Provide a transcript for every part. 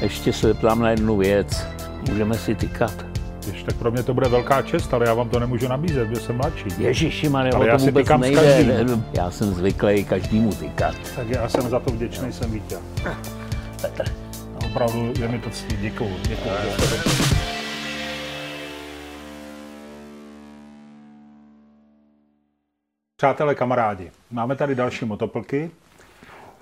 ještě se zeptám na jednu věc. Můžeme si tykat. Jež, tak pro mě to bude velká čest, ale já vám to nemůžu nabízet, protože jsem mladší. Ježiši, ale Ale já si vůbec tykám s nejde. každým. Já jsem zvyklý každému tykat. Tak já jsem za to vděčný, jsem Vítě. Petr. Opravdu je mi to ctí. Děkuju. Děkuju. Přátelé, kamarádi, máme tady další motoplky.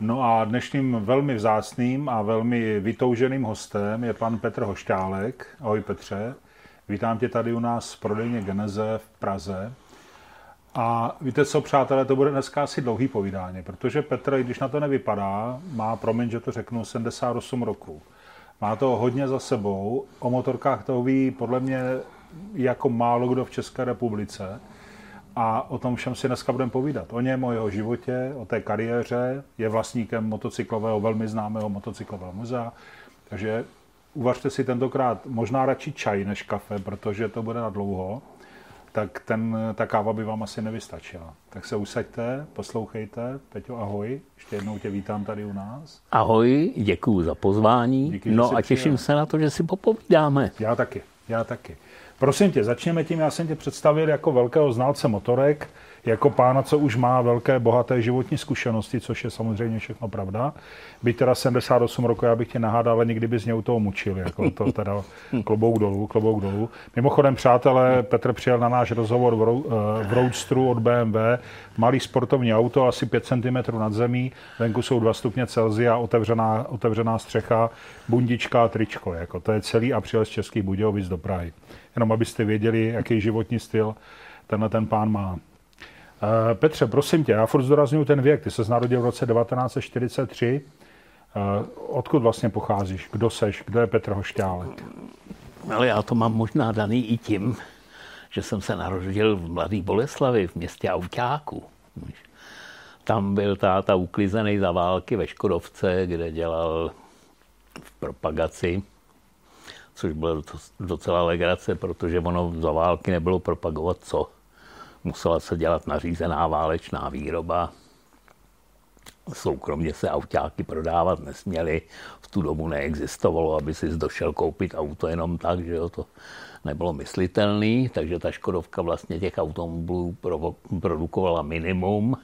No a dnešním velmi vzácným a velmi vytouženým hostem je pan Petr Hošťálek. Ahoj Petře, vítám tě tady u nás v prodejně Geneze v Praze. A víte co, přátelé, to bude dneska asi dlouhý povídání, protože Petr, i když na to nevypadá, má, promiň, že to řeknu, 78 roků. Má to hodně za sebou. O motorkách toho ví podle mě jako málo kdo v České republice. A o tom všem si dneska budeme povídat. O něm, o jeho životě, o té kariéře. Je vlastníkem motocyklového, velmi známého motocyklového muzea. Takže uvařte si tentokrát možná radši čaj než kafe, protože to bude na dlouho. Tak ten, ta káva by vám asi nevystačila. Tak se usaďte, poslouchejte. Peťo, ahoj. Ještě jednou tě vítám tady u nás. Ahoj, děkuji za pozvání. Díky, no a těším přijel. se na to, že si popovídáme. Já taky, já taky. Prosím tě, začněme tím, já jsem tě představil jako velkého znalce motorek, jako pána, co už má velké, bohaté životní zkušenosti, což je samozřejmě všechno pravda. Byť teda 78 roku, já bych tě nahádal, ale nikdy bys mě u toho mučil, jako to teda klobouk dolů, klobouk dolů. Mimochodem, přátelé, Petr přijel na náš rozhovor v, eh, v Roadstru od BMW, malý sportovní auto, asi 5 cm nad zemí, venku jsou 2 stupně Celsia, otevřená, otevřená střecha, bundička a tričko, jako to je celý a přijel z Českých Budějovic do Prahy. Jenom abyste věděli, jaký životní styl tenhle ten pán má. Eh, Petře, prosím tě, já furt zdůraznuju ten věk. Ty se narodil v roce 1943. Eh, Odkud vlastně pocházíš? Kdo seš? Kdo je Petr Hošťálek? Ale já to mám možná daný i tím, že jsem se narodil v Mladé Boleslavi, v městě Auťáku. Tam byl táta uklizený za války ve Škodovce, kde dělal v propagaci, což bylo doc- docela legrace, protože ono za války nebylo propagovat co. Musela se dělat nařízená válečná výroba. Soukromně se autáky prodávat nesměly. V tu dobu neexistovalo, aby si došel koupit auto jenom tak, že jo, to nebylo myslitelný, takže ta Škodovka vlastně těch automobilů produkovala minimum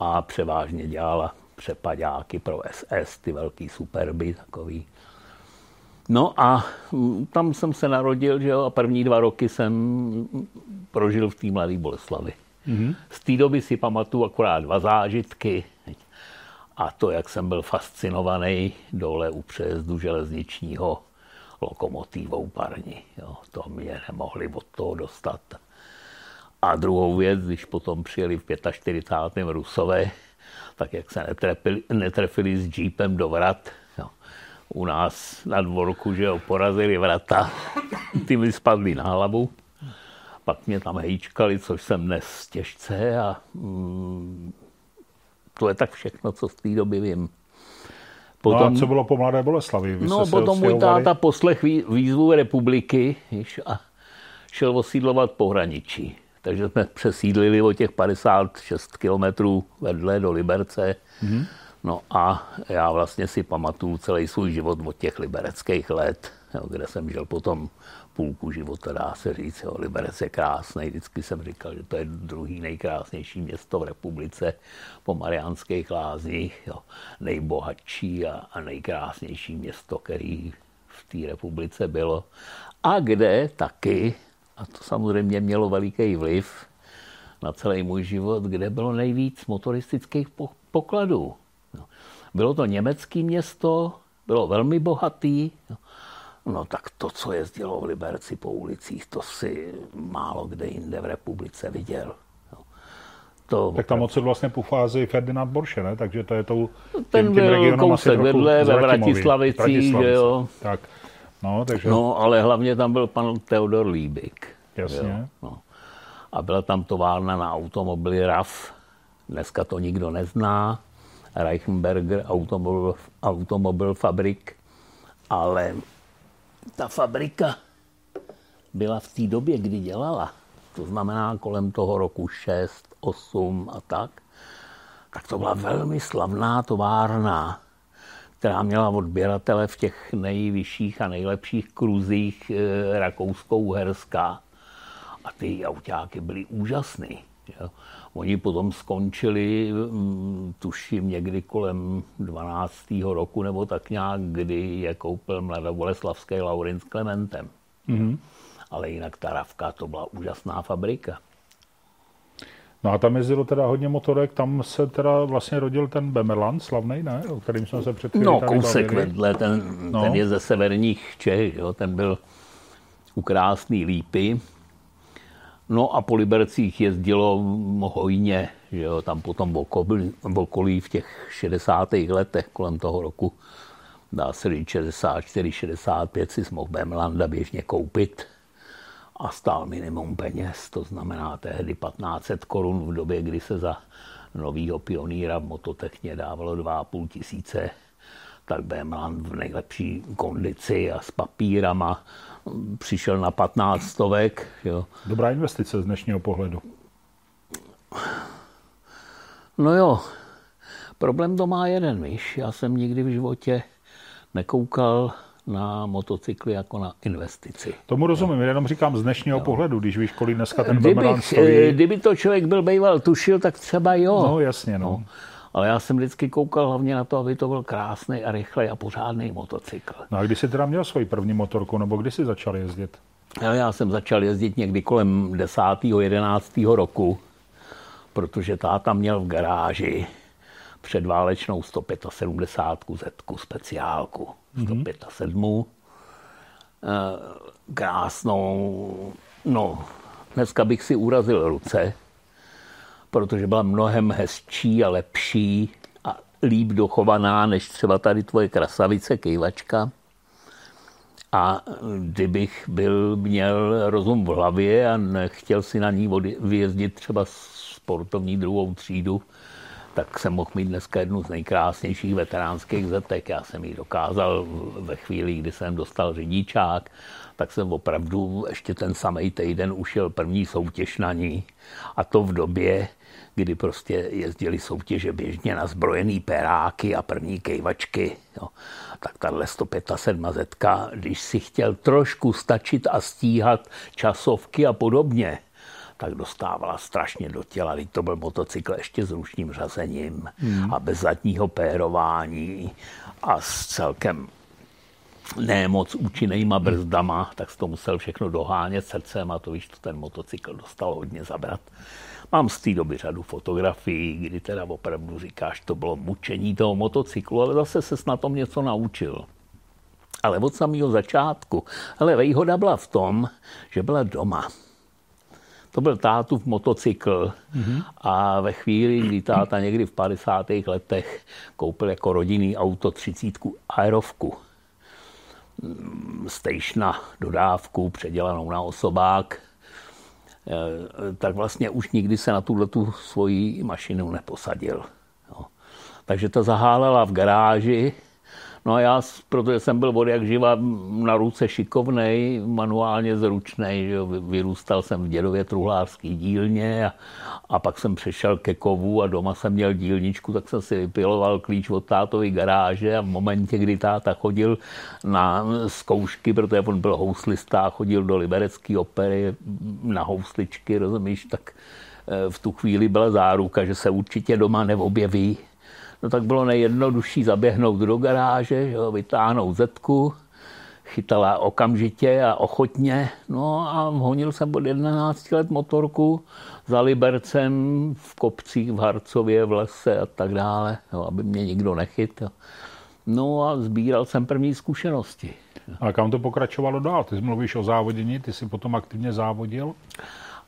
a převážně dělala přepadáky pro SS, ty velký superby takový. No a mm, tam jsem se narodil, že jo, a první dva roky jsem prožil v té mladé Boleslavi. Mm-hmm. Z té doby si pamatuju akorát dva zážitky. A to, jak jsem byl fascinovaný dole u přejezdu železničního lokomotivou parní. Jo, to mě nemohli od toho dostat. A druhou věc, když potom přijeli v 45. Rusové, tak jak se netrefili, netrefili s jeepem do vrat. U nás na dvorku, že jo, porazili vrata, ty mi spadly na hlavu. Pak mě tam hejčkali, což jsem dnes těžce a mm, to je tak všechno, co z té doby vím. Potom, no a co bylo po Mladé Boleslavi? Vy no, potom můj táta poslech vý- výzvu republiky již, a šel osídlovat pohraničí. Takže jsme přesídlili o těch 56 kilometrů vedle do Liberce. Mm-hmm. No a já vlastně si pamatuju celý svůj život od těch libereckých let, jo, kde jsem žil potom půlku života, dá se říct. Jo. Liberec je krásný, vždycky jsem říkal, že to je druhý nejkrásnější město v republice po Mariánských lázních, jo. nejbohatší a, a nejkrásnější město, který v té republice bylo. A kde taky, a to samozřejmě mělo veliký vliv na celý můj život, kde bylo nejvíc motoristických po- pokladů. Jo. Bylo to německé město, bylo velmi bohatý, jo. No tak to, co jezdilo v Liberci po ulicích, to si málo kde jinde v republice viděl. Jo. To Tak tam odsud vlastně pochází Ferdinand Porsche, ne? Takže to je tou, Ten byl kousek vedle, ve Vratislavicích, že jo. Tak, no, takže, No, ale hlavně tam byl pan Theodor Líbik. jasně. Jo, no. A byla tam továrna na automobily RAF. Dneska to nikdo nezná. Reichenberger Automobil, Automobil Fabrik. Ale ta fabrika byla v té době, kdy dělala, to znamená kolem toho roku 6, 8 a tak, tak to byla velmi slavná továrna, která měla odběratele v těch nejvyšších a nejlepších kruzích e, Rakouskou-Herská. A ty autáky byly úžasný. Jo. Oni potom skončili, mm, tuším, někdy kolem 12. roku nebo tak nějak, kdy je koupil mladoboleslavský Laurin s Klementem. Mm-hmm. Ale jinak ta Ravka to byla úžasná fabrika. No a tam jezdilo teda hodně motorek, tam se teda vlastně rodil ten Bemerland slavný, ne? O kterým jsme se před No, kousek bavili. vedle, ten, no. ten je ze severních Čech, jo? ten byl u krásný lípy. No a po Libercích jezdilo hojně, že jo? tam potom v okolí, v okolí v těch 60. letech kolem toho roku dá se říct 64, 65 si mohl Bemlanda běžně koupit a stál minimum peněz, to znamená tehdy 1500 korun v době, kdy se za novýho pionýra v mototechně dávalo 2,5 tisíce, tak Bemland v nejlepší kondici a s papírama přišel na 15 stovek. Jo. Dobrá investice z dnešního pohledu. No jo, problém to má jeden, víš. Já jsem nikdy v životě nekoukal na motocykly jako na investici. Tomu rozumím, jenom říkám z dnešního jo. pohledu, když víš, kolik dneska ten Kdybych, stojí. Eh, kdyby to člověk byl býval tušil, tak třeba jo. No jasně, no. no. Ale já jsem vždycky koukal hlavně na to, aby to byl krásný a rychlej a pořádný motocykl. No a kdy jsi teda měl svoji první motorku, nebo kdy jsi začal jezdit? Já jsem začal jezdit někdy kolem 10. 11. roku, protože táta měl v garáži předválečnou 175 zetku speciálku. 107. Mm-hmm. Krásnou, no, dneska bych si urazil ruce, protože byla mnohem hezčí a lepší a líp dochovaná než třeba tady tvoje krasavice kejvačka. A kdybych byl, měl rozum v hlavě a nechtěl si na ní vyjezdit třeba sportovní druhou třídu, tak jsem mohl mít dneska jednu z nejkrásnějších veteránských zetek. Já jsem ji dokázal ve chvíli, kdy jsem dostal řidičák, tak jsem opravdu ještě ten samý týden ušel první soutěž na ní. A to v době, kdy prostě jezdili soutěže běžně na zbrojený peráky a první kejvačky. Jo. Tak tahle 107 zetka, když si chtěl trošku stačit a stíhat časovky a podobně, tak dostávala strašně do těla. Teď to byl motocykl ještě s ručním řazením hmm. a bez zadního pérování a s celkem ne moc účinnýma brzdama, tak to musel všechno dohánět srdcem a to víš, to ten motocykl dostal hodně zabrat. Mám z té doby řadu fotografií, kdy teda opravdu říkáš, to bylo mučení toho motocyklu, ale zase se na tom něco naučil. Ale od samého začátku. Ale výhoda byla v tom, že byla doma. To byl tátův motocykl mm-hmm. a ve chvíli, kdy táta někdy v 50. letech koupil jako rodinný auto 30 aerovku, stejšna dodávku předělanou na osobák, tak vlastně už nikdy se na tuhle tu svoji mašinu neposadil. Takže ta zahálela v garáži No a já, protože jsem byl od jak živa na ruce šikovnej, manuálně zručnej, že vyrůstal jsem v dědově truhlářský dílně a, a pak jsem přešel ke kovu a doma jsem měl dílničku, tak jsem si vypiloval klíč od tátovy garáže a v momentě, kdy táta chodil na zkoušky, protože on byl houslista chodil do liberecké opery na housličky, rozumíš, tak eh, v tu chvíli byla záruka, že se určitě doma neobjeví no tak bylo nejjednodušší zaběhnout do garáže, jo, vytáhnout zetku, chytala okamžitě a ochotně. No a honil jsem od 11 let motorku za Libercem v kopcích v Harcově, v lese a tak dále, jo, aby mě nikdo nechytil. No a sbíral jsem první zkušenosti. A kam to pokračovalo dál? Ty mluvíš o závodění, ty jsi potom aktivně závodil?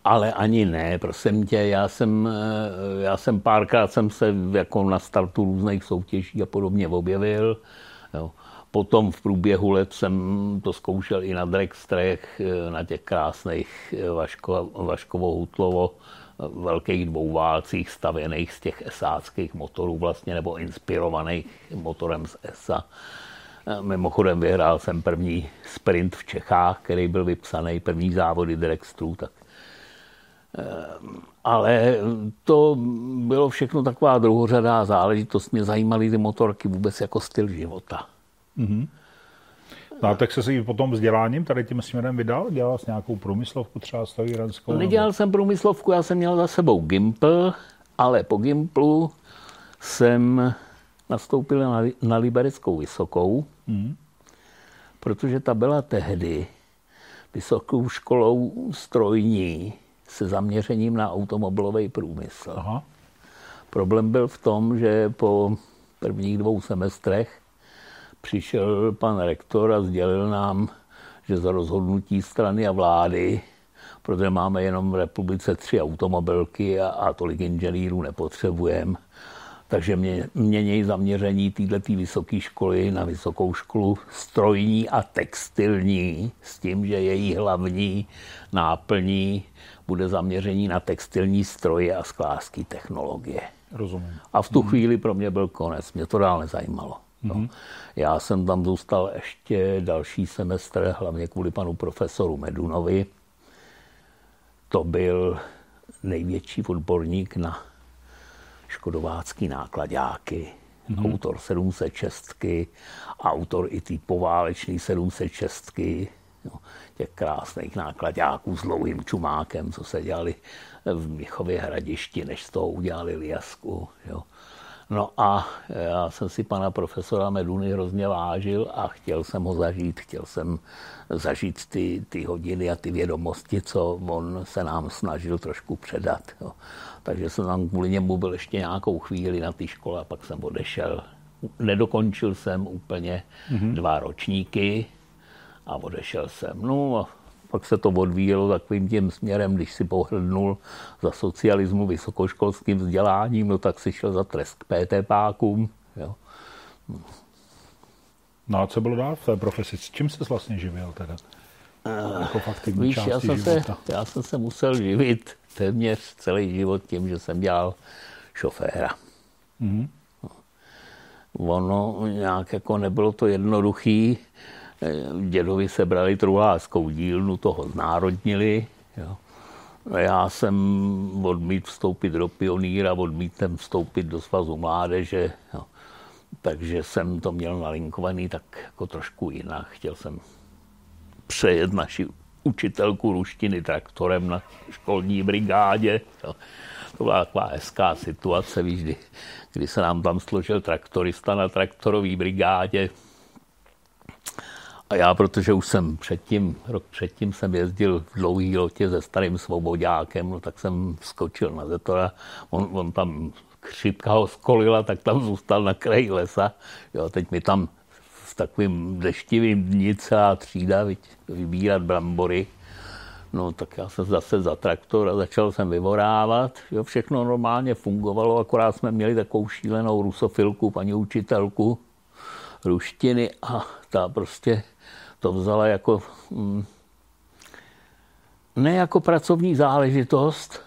Ale ani ne, prosím tě, já jsem, eh, já jsem párkrát jsem se jako na startu různých soutěží a podobně objevil. Jo. Potom v průběhu let jsem to zkoušel i na Dragstrech, eh, na těch krásných eh, Vaško, Vaškovo-Hutlovo, velkých dvouválcích stavěných z těch esáckých motorů vlastně, nebo inspirovaných motorem z ESA. Mimochodem vyhrál jsem první sprint v Čechách, který byl vypsaný, první závody Dragstrů, tak ale to bylo všechno taková druhořadá záležitost. Mě zajímaly ty motorky vůbec jako styl života. Mm-hmm. No a tak se si potom vzděláním tady tím směrem vydal? Dělal jsi nějakou průmyslovku třeba stavíranskou? Nedělal nebo... jsem průmyslovku, já jsem měl za sebou Gimpl, ale po Gimplu jsem nastoupil na, na Libereckou vysokou, mm. protože ta byla tehdy vysokou školou strojní se zaměřením na automobilový průmysl. Aha. Problém byl v tom, že po prvních dvou semestrech přišel pan rektor a sdělil nám, že za rozhodnutí strany a vlády, protože máme jenom v republice tři automobilky a, a tolik inženýrů nepotřebujeme, takže mě, mění zaměření této vysoké školy na vysokou školu strojní a textilní s tím, že její hlavní náplní bude zaměření na textilní stroje a sklářské technologie. Rozumím. A v tu mm. chvíli pro mě byl konec. Mě to dál nezajímalo. No. Mm. Já jsem tam zůstal ještě další semestr, hlavně kvůli panu profesoru Medunovi. To byl největší odborník na škodovácký nákladáky, mm-hmm. autor 706, autor i ty poválečný 706, jo, těch krásných nákladáků s dlouhým čumákem, co se dělali v Michově hradišti, než z toho udělali liasku. Jo. No a já jsem si pana profesora Meduny hrozně vážil a chtěl jsem ho zažít, chtěl jsem zažít ty, ty hodiny a ty vědomosti, co on se nám snažil trošku předat. Jo. Takže jsem tam kvůli němu byl ještě nějakou chvíli na té škole a pak jsem odešel. Nedokončil jsem úplně mm-hmm. dva ročníky a odešel jsem. No a pak se to odvíjelo takovým tím směrem, když si pohrdnul za socialismu vysokoškolským vzděláním, no tak si šel za trest k PT pákům. Jo. No a co bylo dál v té profesi? S čím se vlastně živil teda? Uh, jako víš, já jsem, se, já jsem se musel živit téměř celý život tím, že jsem dělal šoféra. Mm-hmm. Ono nějak jako nebylo to jednoduchý. Dědovi se brali truhlářskou dílnu, toho znárodnili. Jo. Já jsem odmít vstoupit do pioníra, odmítem vstoupit do svazu mládeže. Jo. Takže jsem to měl nalinkovaný tak jako trošku jinak. Chtěl jsem přejet naši učitelku ruštiny traktorem na školní brigádě. To byla taková hezká situace, víš, kdy, kdy se nám tam složil traktorista na traktorové brigádě. A já, protože už jsem předtím, rok předtím jsem jezdil v dlouhý lotě se starým svobodákem, no, tak jsem skočil na zetora. On, on tam křipka ho skolila, tak tam zůstal na kraji lesa. Jo, teď mi tam takovým deštivým dní celá třída vybírat brambory. No tak já jsem zase za traktor a začal jsem vyvorávat. Jo, všechno normálně fungovalo, akorát jsme měli takovou šílenou rusofilku, paní učitelku ruštiny a ta prostě to vzala jako mm, ne jako pracovní záležitost,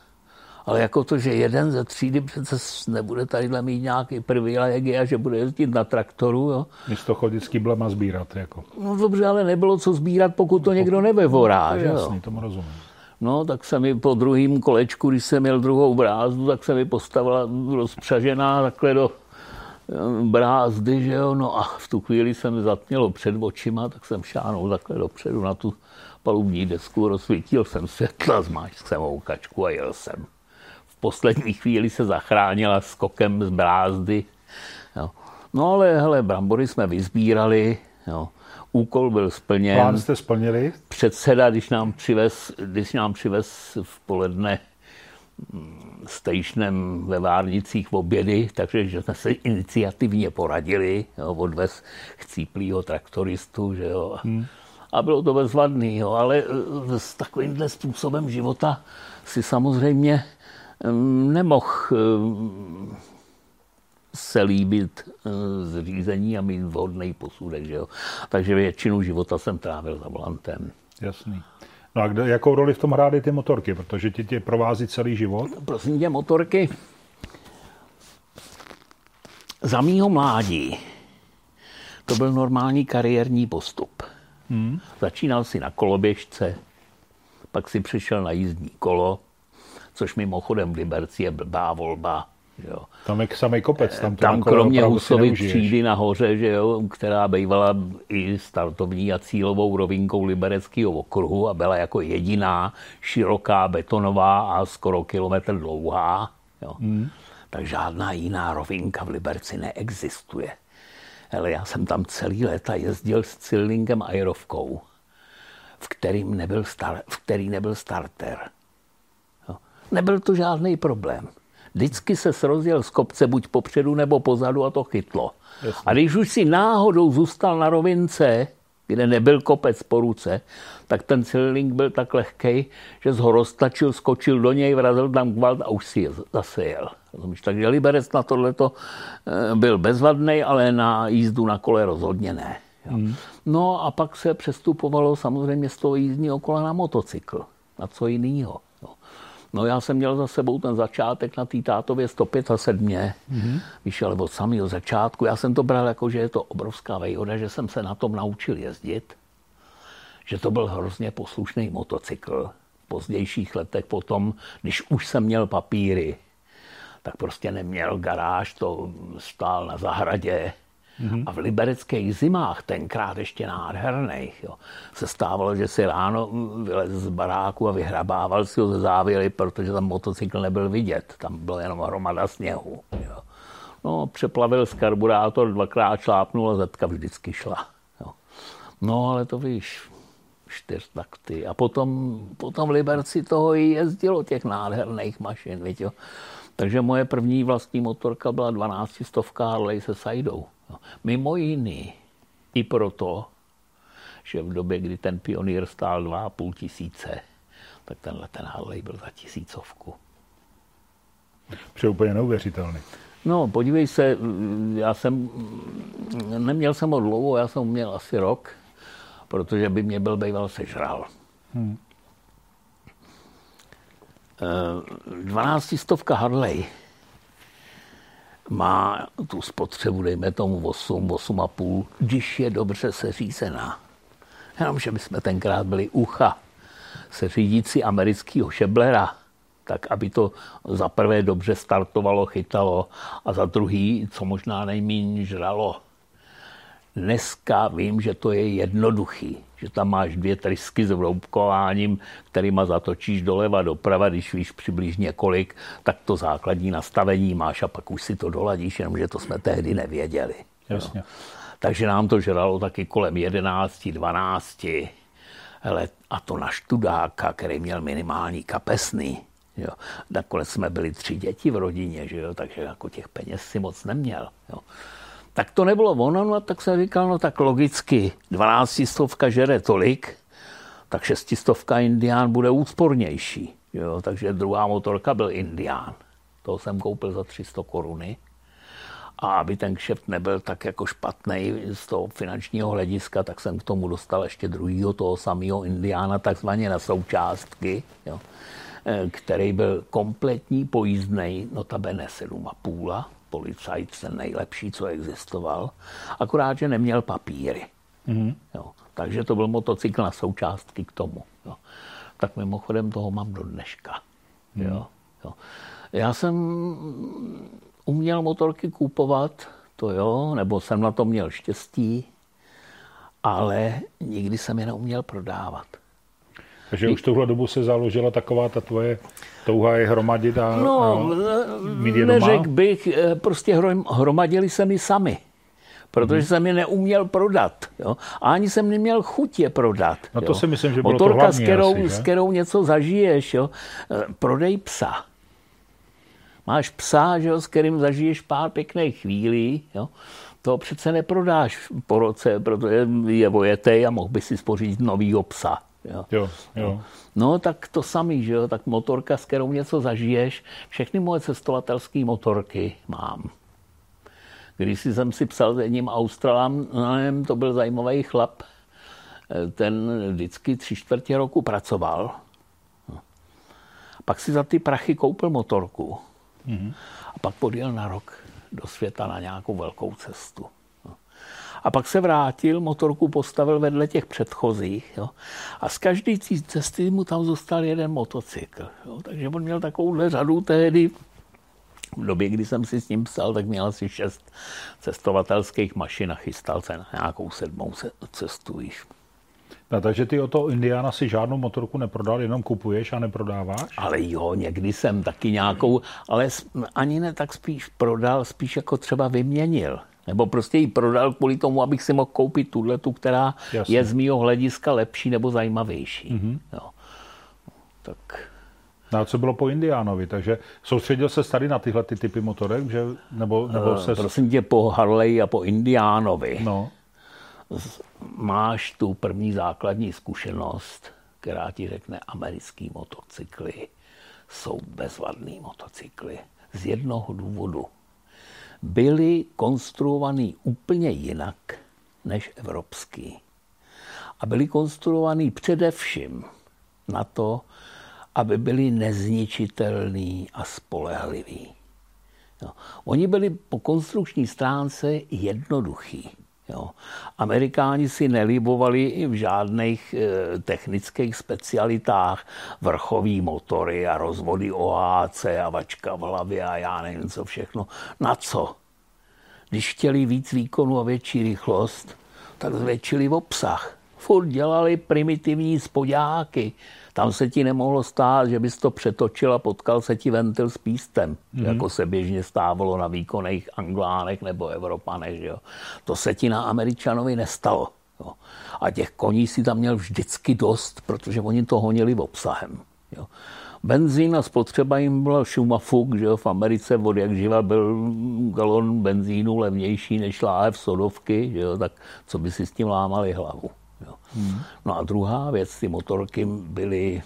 ale jako to, že jeden ze třídy přece nebude tady mít nějaký privilegie a že bude jezdit na traktoru. Jo. Místo chodit s kyblema sbírat. Jako. No dobře, ale nebylo co sbírat, pokud to někdo nevevorá. No, to je jasný, tomu rozumím. No, tak se mi po druhém kolečku, když jsem měl druhou brázdu, tak se mi postavila rozpřažená takhle do brázdy, že jo, no a v tu chvíli jsem zatmělo před očima, tak jsem šánul takhle dopředu na tu palubní desku, rozsvítil jsem světla, zmáčkl jsem kačku a jel jsem poslední chvíli se zachránila skokem z brázdy. Jo. No ale hele, brambory jsme vyzbírali, jo. úkol byl splněn. Plán jste splnili? Předseda, když nám přivez, když nám přivez v poledne stationem ve Várnicích v obědy, takže že jsme se iniciativně poradili, jo, odvez chcíplýho traktoristu, že jo. Hmm. A bylo to bezvadný, jo, ale e, s takovýmhle způsobem života si samozřejmě nemohl se líbit eh, zřízení a mít vhodný posudek. Že jo? Takže většinu života jsem trávil za volantem. Jasný. No a kde, jakou roli v tom hrály ty motorky? Protože ti tě provází celý život. Prosím tě, motorky za mýho mládí to byl normální kariérní postup. Hmm. Začínal si na koloběžce, pak si přišel na jízdní kolo, což mimochodem v Liberci je blbá volba. Jo. Tam je samý kopec. Tam, to tam kromě Husovy třídy nahoře, že jo, která bývala i startovní a cílovou rovinkou libereckého okruhu a byla jako jediná široká, betonová a skoro kilometr dlouhá. Jo. Hmm. Tak žádná jiná rovinka v Liberci neexistuje. Ale já jsem tam celý léta jezdil s Cillingem Aerovkou, v, kterým nebyl star, v který nebyl starter. Jo. Nebyl to žádný problém. Vždycky se srozjel z kopce buď popředu nebo pozadu a to chytlo. Jasně. A když už si náhodou zůstal na rovince, kde nebyl kopec po ruce, tak ten Cillink byl tak lehký, že z ho roztačil, skočil do něj, vrazil tam kvalt a už si je zase jel. Rozumíš? Takže Liberec na tohleto eh, byl bezvadný, ale na jízdu na kole rozhodně ne. Hmm. No a pak se přestupovalo samozřejmě z toho jízdního kola na motocykl. Na co jiného. No já jsem měl za sebou ten začátek na té tátově 107. Mm-hmm. Víš, ale od samého začátku. Já jsem to bral jako, že je to obrovská výhoda, že jsem se na tom naučil jezdit. Že to byl hrozně poslušný motocykl. V pozdějších letech potom, když už jsem měl papíry, tak prostě neměl garáž, to stál na zahradě Mm-hmm. A v libereckých zimách, tenkrát ještě nádherných, jo, se stávalo, že si ráno vylez z baráku a vyhrabával si ho ze závěry, protože tam motocykl nebyl vidět. Tam byla jenom hromada sněhu. Jo. No, přeplavil z karburátor, dvakrát šlápnul a zetka vždycky šla. Jo. No, ale to víš, čtyř takty. A potom, potom v Liberci toho i jezdilo těch nádherných mašin, víš, jo. Takže moje první vlastní motorka byla 12 stovka Harley se Sajdou. No, mimo jiný i proto, že v době, kdy ten pionýr stál 2,5 tisíce, tak tenhle ten Harley byl za tisícovku. Pře úplně neuvěřitelný. No, podívej se, já jsem, neměl jsem ho dlouho, já jsem měl asi rok, protože by mě byl býval sežral. Hmm. 12 stovka Harley má tu spotřebu, dejme tomu 8, 8,5, když je dobře seřízená. Jenomže my jsme tenkrát byli ucha se řídící amerického šeblera, tak aby to za prvé dobře startovalo, chytalo a za druhý, co možná nejméně žralo. Dneska vím, že to je jednoduchý, že tam máš dvě trysky s vroubkováním, kterýma zatočíš doleva, doprava, když víš přibližně kolik, tak to základní nastavení máš a pak už si to doladíš, jenomže to jsme tehdy nevěděli. Jasně. No. Takže nám to žralo taky kolem 11, 12. Hele, a to na študáka, který měl minimální kapesný. Jo. Nakonec jsme byli tři děti v rodině, že jo, takže jako těch peněz si moc neměl. Jo. Tak to nebylo ono, no tak jsem říkal, no tak logicky, 12 stovka žere tolik, tak šestistovka Indián bude úspornější. Jo, takže druhá motorka byl Indián. To jsem koupil za 300 koruny. A aby ten kšeft nebyl tak jako špatný z toho finančního hlediska, tak jsem k tomu dostal ještě druhýho toho samého Indiána, takzvaně na součástky, jo, eh, který byl kompletní pojízdný, notabene 7,5 policajt, ten nejlepší, co existoval, akorát, že neměl papíry. Mm-hmm. Jo. Takže to byl motocykl na součástky k tomu. Jo. Tak mimochodem toho mám do dneška. Mm. Jo. Jo. Já jsem uměl motorky kupovat, to jo, nebo jsem na to měl štěstí, ale nikdy jsem je neuměl prodávat. Takže už tuhle dobu se založila taková ta tvoje touha je hromadit a, no, a mít je doma? neřekl bych, eh, prostě hromadili se mi sami. Protože hmm. jsem je neuměl prodat. Jo? A ani jsem neměl chuť je prodat. No to jo? si myslím, že bylo Motorka, to hlavní s kterou, asi, s kterou něco zažiješ. Jo? Eh, prodej psa. Máš psa, že jo, s kterým zažiješ pár pěkných chvílí. Jo? To přece neprodáš po roce, protože je vojetej a mohl by si spořit novýho psa. Jo. Jo, jo. No tak to samý, že jo, tak motorka, s kterou něco zažiješ, všechny moje cestovatelské motorky mám. Když jsem si psal s jedním Australanem, to byl zajímavý chlap, ten vždycky tři čtvrtě roku pracoval. Pak si za ty prachy koupil motorku. Mm-hmm. A pak podjel na rok do světa na nějakou velkou cestu. A pak se vrátil, motorku postavil vedle těch předchozích. Jo. A z každé cesty mu tam zůstal jeden motocykl. Jo. Takže on měl takovouhle řadu tehdy v době, kdy jsem si s ním psal, tak měl asi šest cestovatelských mašin a chystal se na nějakou sedmou cestu již. No, takže ty o to Indiana si žádnou motorku neprodal, jenom kupuješ a neprodáváš? Ale jo, někdy jsem taky nějakou, ale ani ne tak spíš prodal, spíš jako třeba vyměnil. Nebo prostě ji prodal kvůli tomu, abych si mohl koupit tuhle, tu, která Jasně. je z mého hlediska lepší nebo zajímavější. Mm-hmm. Jo. Tak No a co bylo po Indiánovi? Takže soustředil se tady na tyhle ty typy motorek? Že, nebo, nebo eh, se... Prosím tě, po Harley a po Indiánovi no. máš tu první základní zkušenost, která ti řekne, americký motocykly jsou bezvadný motocykly. Z jednoho důvodu. Byly konstruovaný úplně jinak než evropský. A byly konstruovaný především na to, aby byli nezničitelní a spolehliví. Jo. Oni byli po konstrukční stránce jednoduchý. Jo. Amerikáni si nelibovali v žádných e, technických specialitách, vrchový motory a rozvody OAC a vačka v hlavě a já nevím co všechno. Na co? Když chtěli víc výkonu a větší rychlost, tak zvětšili obsah. Furt dělali primitivní spodáky, tam se ti nemohlo stát, že bys to přetočil a potkal se ti ventil s pístem, mm-hmm. jako se běžně stávalo na výkonných Anglánech nebo Evropanech. Jo. To se ti na Američanovi nestalo. Jo. A těch koní si tam měl vždycky dost, protože oni to honili obsahem. Jo. Benzín a spotřeba jim byla šumafuk, že jo, v Americe od jak živa byl galon benzínu levnější než láhev sodovky, že jo, tak co by si s tím lámali hlavu. Hmm. No a druhá věc, ty motorky byly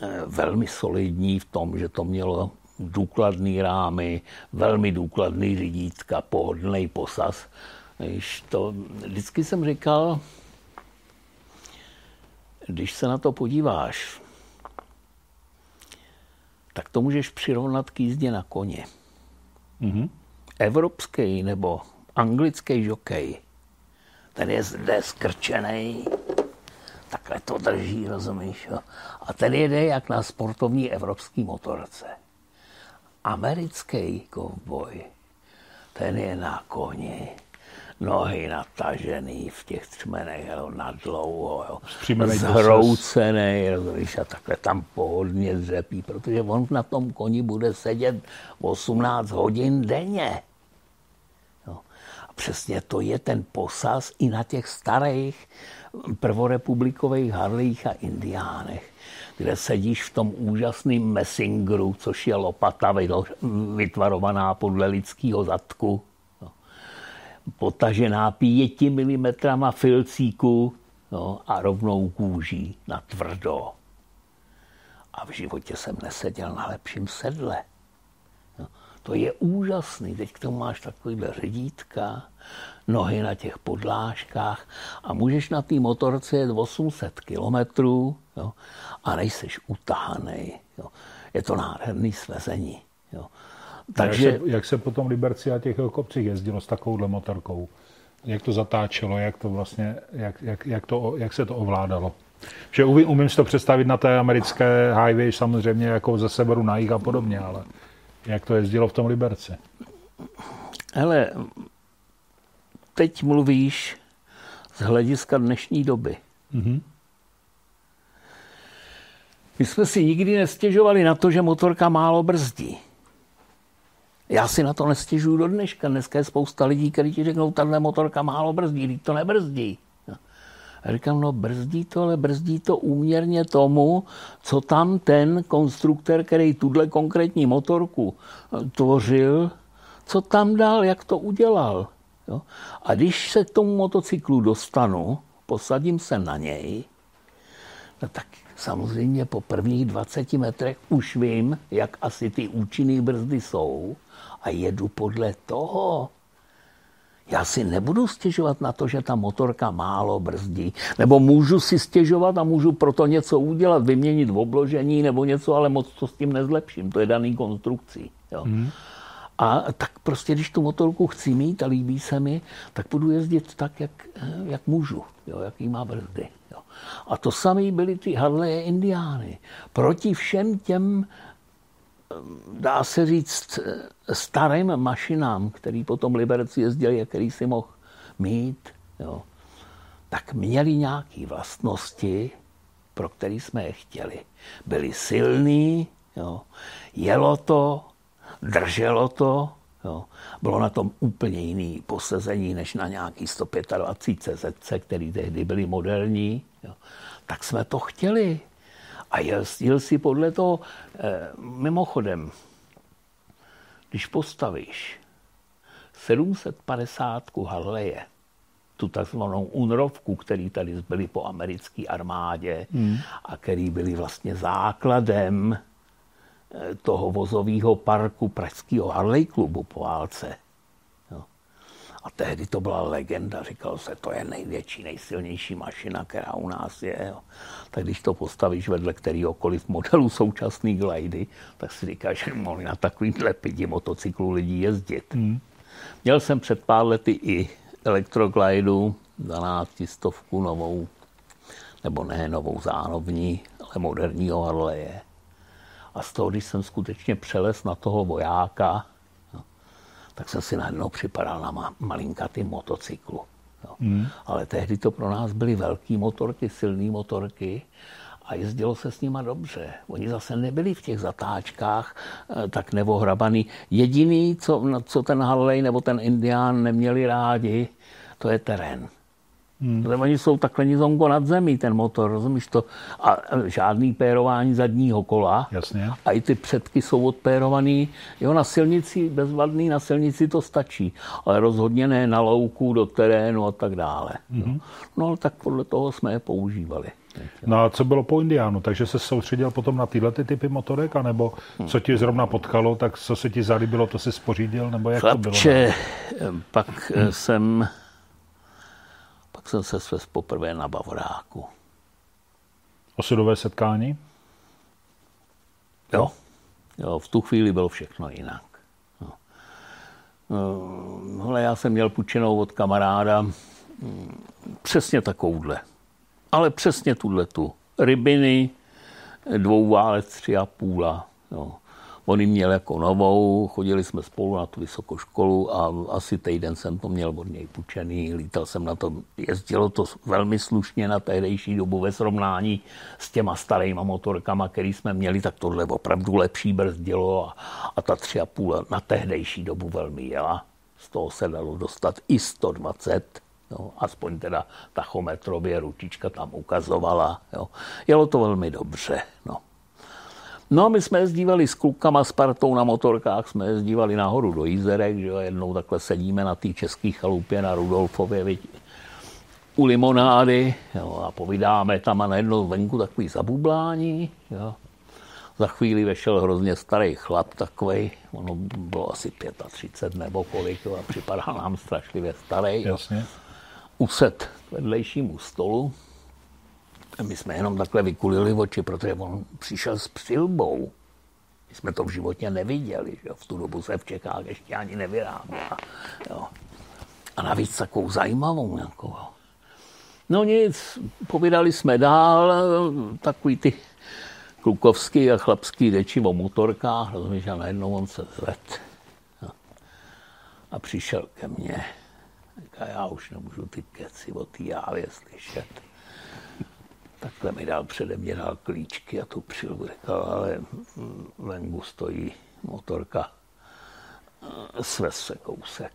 eh, velmi solidní v tom, že to mělo důkladný rámy, velmi důkladný řídítka, pohodlný posaz. Když to, vždycky jsem říkal, když se na to podíváš, tak to můžeš přirovnat k jízdě na koně. Mm-hmm. Evropský nebo anglický žokej ten je zde skrčený, takhle to drží, rozumíš? Jo? A ten jede jak na sportovní evropský motorce. Americký kovboj, ten je na koni, nohy natažený v těch třmenech, jo, na dlouho, jo, zhroucený, rozumíš, a takhle tam pohodně dřepí, protože on na tom koni bude sedět 18 hodin denně přesně to je ten posaz i na těch starých prvorepublikových Harlích a Indiánech, kde sedíš v tom úžasném messingru, což je lopata vytvarovaná podle lidského zadku, no. potažená pěti milimetrama filcíku no, a rovnou kůží na tvrdo. A v životě jsem neseděl na lepším sedle. To je úžasný. Teď k tomu máš takovýhle řidítka, nohy na těch podlážkách a můžeš na té motorce jet 800 kilometrů jo, a nejseš utahaný. Jo. Je to nádherný svezení. Jo. Takže... Jak, se, jak se potom Liberci a těch kopcích jezdilo s takovouhle motorkou? Jak to zatáčelo, jak to vlastně, jak, jak, jak, to, jak se to ovládalo? Že umím, umím si to představit na té americké highway samozřejmě jako ze severu na jih a podobně, ale jak to jezdilo v tom Liberci? Hele, teď mluvíš z hlediska dnešní doby. Mm-hmm. My jsme si nikdy nestěžovali na to, že motorka málo brzdí. Já si na to nestěžuju do dneška. Dneska je spousta lidí, kteří ti řeknou, tahle motorka málo brzdí, to nebrzdí. A říkám, no brzdí to, ale brzdí to úměrně tomu, co tam ten konstruktor, který tuhle konkrétní motorku eh, tvořil, co tam dal, jak to udělal. Jo? A když se k tomu motocyklu dostanu, posadím se na něj, no tak samozřejmě po prvních 20 metrech už vím, jak asi ty účinné brzdy jsou a jedu podle toho. Já si nebudu stěžovat na to, že ta motorka málo brzdí. Nebo můžu si stěžovat a můžu proto něco udělat, vyměnit v obložení nebo něco, ale moc to s tím nezlepším. To je daný konstrukcí. Jo. Mm. A tak prostě, když tu motorku chci mít a líbí se mi, tak budu jezdit tak, jak, jak můžu, jo, jaký má brzdy. Jo. A to samé byly ty Harley Indiány. Proti všem těm, dá se říct, starým mašinám, který potom Liberci jezdili a který si mohl mít, jo, tak měli nějaké vlastnosti, pro které jsme je chtěli. Byli silní, jo, jelo to, drželo to, jo. bylo na tom úplně jiný posezení než na nějaký 125 CZC, který tehdy byly moderní. Jo. Tak jsme to chtěli. A jel, jel si podle toho, mimochodem, když postavíš 750 Harleje, tu takzvanou unrovku, který tady zbyly po americké armádě hmm. a který byly vlastně základem eh, toho vozového parku Pražského Harley klubu po válce. A tehdy to byla legenda, říkal se, to je největší, nejsilnější mašina, která u nás je. Jo. Tak když to postavíš vedle kterýhokoliv modelu současné glajdy, tak si říkáš, že mohli na takovýhle pidi motocyklu lidí jezdit. Hmm. Měl jsem před pár lety i elektroglidu, 12 stovku novou, nebo ne novou zánovní, ale moderního Harleje. A z toho, když jsem skutečně přeles na toho vojáka, tak jsem si najednou připadal na ma- malinkatý motocyklu. No. Hmm. Ale tehdy to pro nás byly velké motorky, silné motorky a jezdilo se s nima dobře. Oni zase nebyli v těch zatáčkách eh, tak nevohrabaný. Jediný, co, co ten Harley nebo ten Indián neměli rádi, to je terén. Hmm. Protože oni jsou takhle nizonko nad zemí, ten motor, rozumíš to? A žádný pérování zadního kola. Jasně. A i ty předky jsou odpérovaný. Jo, na silnici, bezvadný, na silnici to stačí. Ale rozhodně ne na louku, do terénu a tak dále. Hmm. No, ale tak podle toho jsme je používali. No a co bylo po Indiánu? Takže se soustředil potom na tyhle ty typy motorek, anebo co ti zrovna potkalo, tak co se ti zalíbilo, to si spořídil, nebo jak Chlapče, to bylo? pak hmm. jsem pak jsem se svez poprvé na Bavoráku. Osudové setkání? Jo. jo, v tu chvíli bylo všechno jinak. No. No, já jsem měl půjčenou od kamaráda mm, přesně takovouhle. Ale přesně tuhle tu. Rybiny, dvou válec, tři a půla. Jo. On ji měl jako novou, chodili jsme spolu na tu vysokou školu a asi týden jsem to měl od něj půjčený, lítal jsem na to, jezdilo to velmi slušně na tehdejší dobu ve srovnání s těma starýma motorkama, který jsme měli, tak tohle opravdu lepší brzdilo a, a ta tři a půl na tehdejší dobu velmi jela. Z toho se dalo dostat i 120, jo, aspoň teda tachometrově ručička tam ukazovala. Jo. Jelo to velmi dobře. No. No, my jsme jezdívali s klukama, s partou na motorkách, jsme jezdívali nahoru do Jízerek, že jo, jednou takhle sedíme na té české chalupě na Rudolfově, viď, u limonády jo, a povídáme tam a najednou venku takový zabublání. Jo. Za chvíli vešel hrozně starý chlap takový, ono bylo asi 35 nebo kolik jo, a připadal nám strašlivě starý. Jasně. Uset vedlejšímu stolu, my jsme jenom takhle vykulili oči, protože on přišel s přilbou. My jsme to v životě neviděli, že v tu dobu se v Čechách ještě ani nevyráběla. A navíc takovou zajímavou nějakou. No nic, povídali jsme dál, takový ty klukovský a chlapský řeči o motorkách, rozumíš, a najednou on se zved. A přišel ke mně. Říká, já už nemůžu ty keci o té jávě slyšet. Takhle mi dal přede mě dal klíčky a tu přilbu říkal, ale venku stojí motorka, svez se kousek.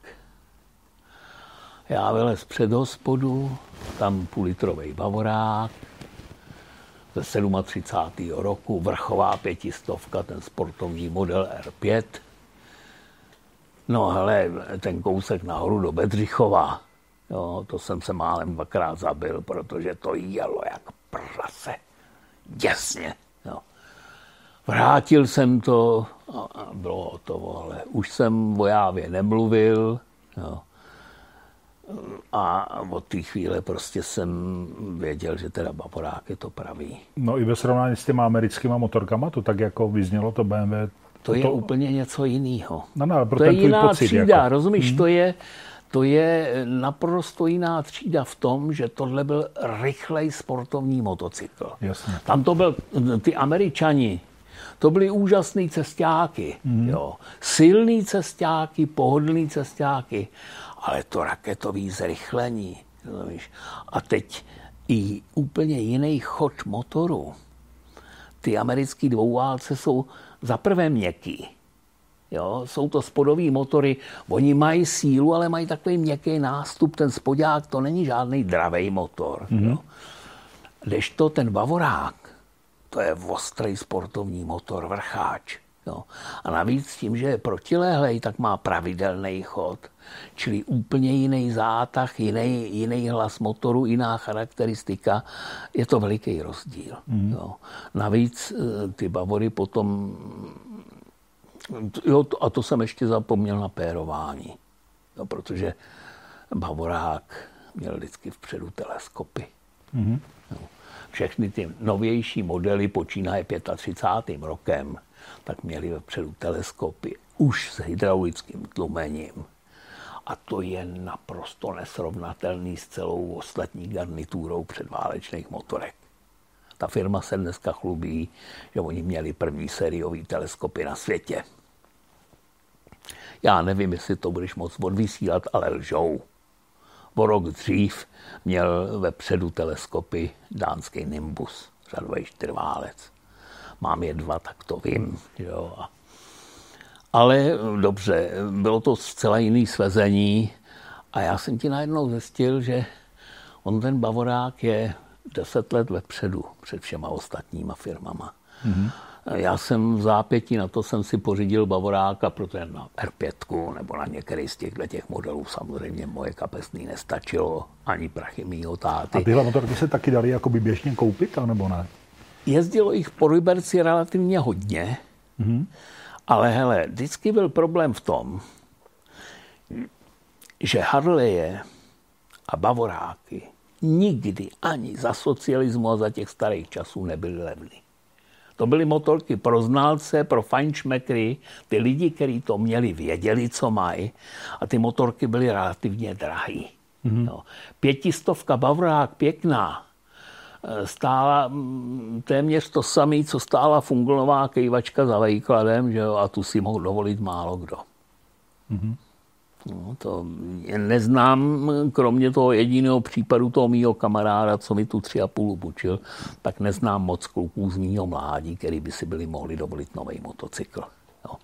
Já vylez před hospodu, tam půlitrový bavorák, ze 37. roku, vrchová pětistovka, ten sportovní model R5. No hele, ten kousek nahoru do Bedřichova, jo, to jsem se málem dvakrát zabil, protože to jelo jak prase. Jasně. Jo. Vrátil jsem to a bylo hotovo, ale už jsem o Jávě nemluvil. Jo. A od té chvíle prostě jsem věděl, že teda Bavorák je to pravý. No i ve srovnání s těma americkými motorkama, to tak jako vyznělo to BMW to je to... úplně něco jiného. No, no, to je jiná pocit, třída, jako... rozumíš, hmm. to je, to je naprosto jiná třída v tom, že tohle byl rychlej sportovní motocykl. Jasně. Tam to byl, ty američani, to byly úžasné cestáky. Mm. Jo. Silný cestáky, pohodlný cestáky, ale to raketový zrychlení. Rozumíš? A teď i úplně jiný chod motoru. Ty americké dvouválce jsou za prvé měkký. Jo, jsou to spodové motory, oni mají sílu, ale mají takový měkký nástup. Ten spodák to není žádný dravý motor. Mm-hmm. Jo. to ten Bavorák, to je ostrý sportovní motor, vrcháč. Jo. A navíc tím, že je protilehlej, tak má pravidelný chod, čili úplně jiný zátah, jiný, jiný hlas motoru, jiná charakteristika. Je to veliký rozdíl. Mm. Jo. Navíc eh, ty Bavory potom... Jo, a to jsem ještě zapomněl na pérování, jo, protože Bavorák měl vždycky vpředu teleskopy. Mm. Jo. Všechny ty novější modely počínaje 35. rokem tak měli vepředu teleskopy už s hydraulickým tlumením. A to je naprosto nesrovnatelný s celou ostatní garnitúrou předválečných motorek. Ta firma se dneska chlubí, že oni měli první sériový teleskopy na světě. Já nevím, jestli to budeš moc odvysílat, ale lžou. O rok dřív měl vepředu teleskopy dánský Nimbus, řadový čtyřválec mám je dva, tak to vím. Jo. Ale dobře, bylo to zcela jiný svezení a já jsem ti najednou zjistil, že on ten Bavorák je deset let vepředu před všema ostatníma firmama. Mm-hmm. Já jsem v zápětí na to jsem si pořídil Bavoráka, protože na R5 nebo na některý z těchto těch modelů samozřejmě moje kapesný nestačilo, ani prachy mýho táty. A tyhle motorky se taky dali jako by běžně koupit, anebo ne? jezdilo jich po Liberci relativně hodně, mm-hmm. ale hele, vždycky byl problém v tom, že Harleje a Bavoráky nikdy ani za socialismu a za těch starých časů nebyly levný. To byly motorky pro znalce, pro fajnšmekry, ty lidi, kteří to měli, věděli, co mají a ty motorky byly relativně drahé. Mm-hmm. Pětistovka Bavorák pěkná, stála mm, téměř to samé, co stála fungolová kejvačka za vejkladem, že jo, a tu si mohl dovolit málo kdo. Mm-hmm. No, to neznám, kromě toho jediného případu toho mýho kamaráda, co mi tu tři a půl bučil, tak neznám moc kluků z mýho mládí, který by si byli mohli dovolit nový motocykl. Jo.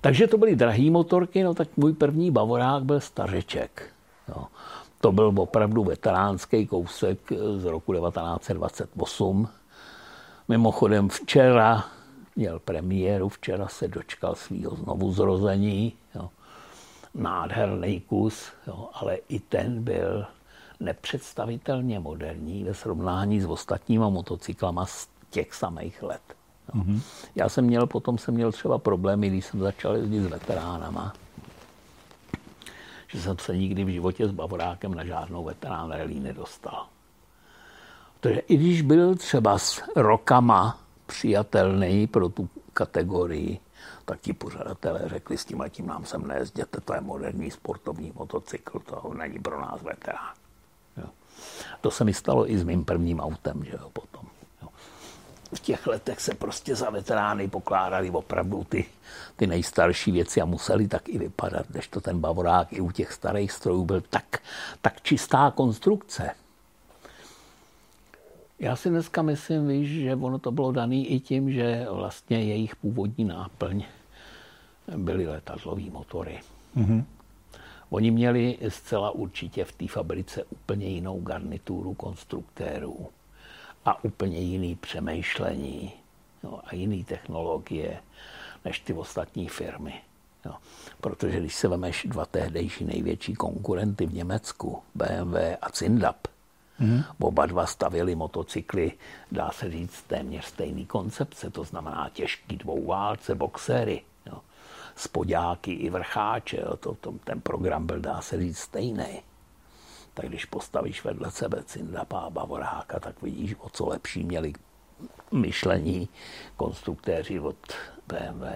Takže to byly drahé motorky, no tak můj první bavorák byl stařeček. Jo to byl opravdu veteránský kousek z roku 1928. Mimochodem včera měl premiéru, včera se dočkal svého znovu zrození. Nádherný kus, jo, ale i ten byl nepředstavitelně moderní ve srovnání s ostatníma motocyklama z těch samých let. Jo. Mm-hmm. Já jsem měl, potom jsem měl třeba problémy, když jsem začal jezdit s veteránama že jsem se nikdy v životě s Bavorákem na žádnou veterán rally nedostal. Protože i když byl třeba s rokama přijatelný pro tu kategorii, tak ti pořadatelé řekli, s tím tím nám sem nejezděte, to je moderní sportovní motocykl, to není pro nás veterán. Jo. To se mi stalo i s mým prvním autem, že jo, potom v těch letech se prostě za veterány pokládali opravdu ty, ty nejstarší věci a museli tak i vypadat, než to ten Bavorák i u těch starých strojů byl tak, tak čistá konstrukce. Já si dneska myslím, víš, že ono to bylo dané i tím, že vlastně jejich původní náplň byly letadlové motory. Mm-hmm. Oni měli zcela určitě v té fabrice úplně jinou garnituru konstruktérů a úplně jiný přemýšlení jo, a jiný technologie než ty ostatní firmy. Jo. Protože když se vemeš dva tehdejší největší konkurenty v Německu, BMW a Zindap, mm-hmm. oba dva stavili motocykly, dá se říct, téměř stejný koncepce, to znamená těžký dvouválce, boxery, jo. Spodáky i vrcháče, jo. To, to, ten program byl, dá se říct, stejný tak když postavíš vedle sebe Cindapa a Bavoráka, tak vidíš, o co lepší měli myšlení konstruktéři od BMW.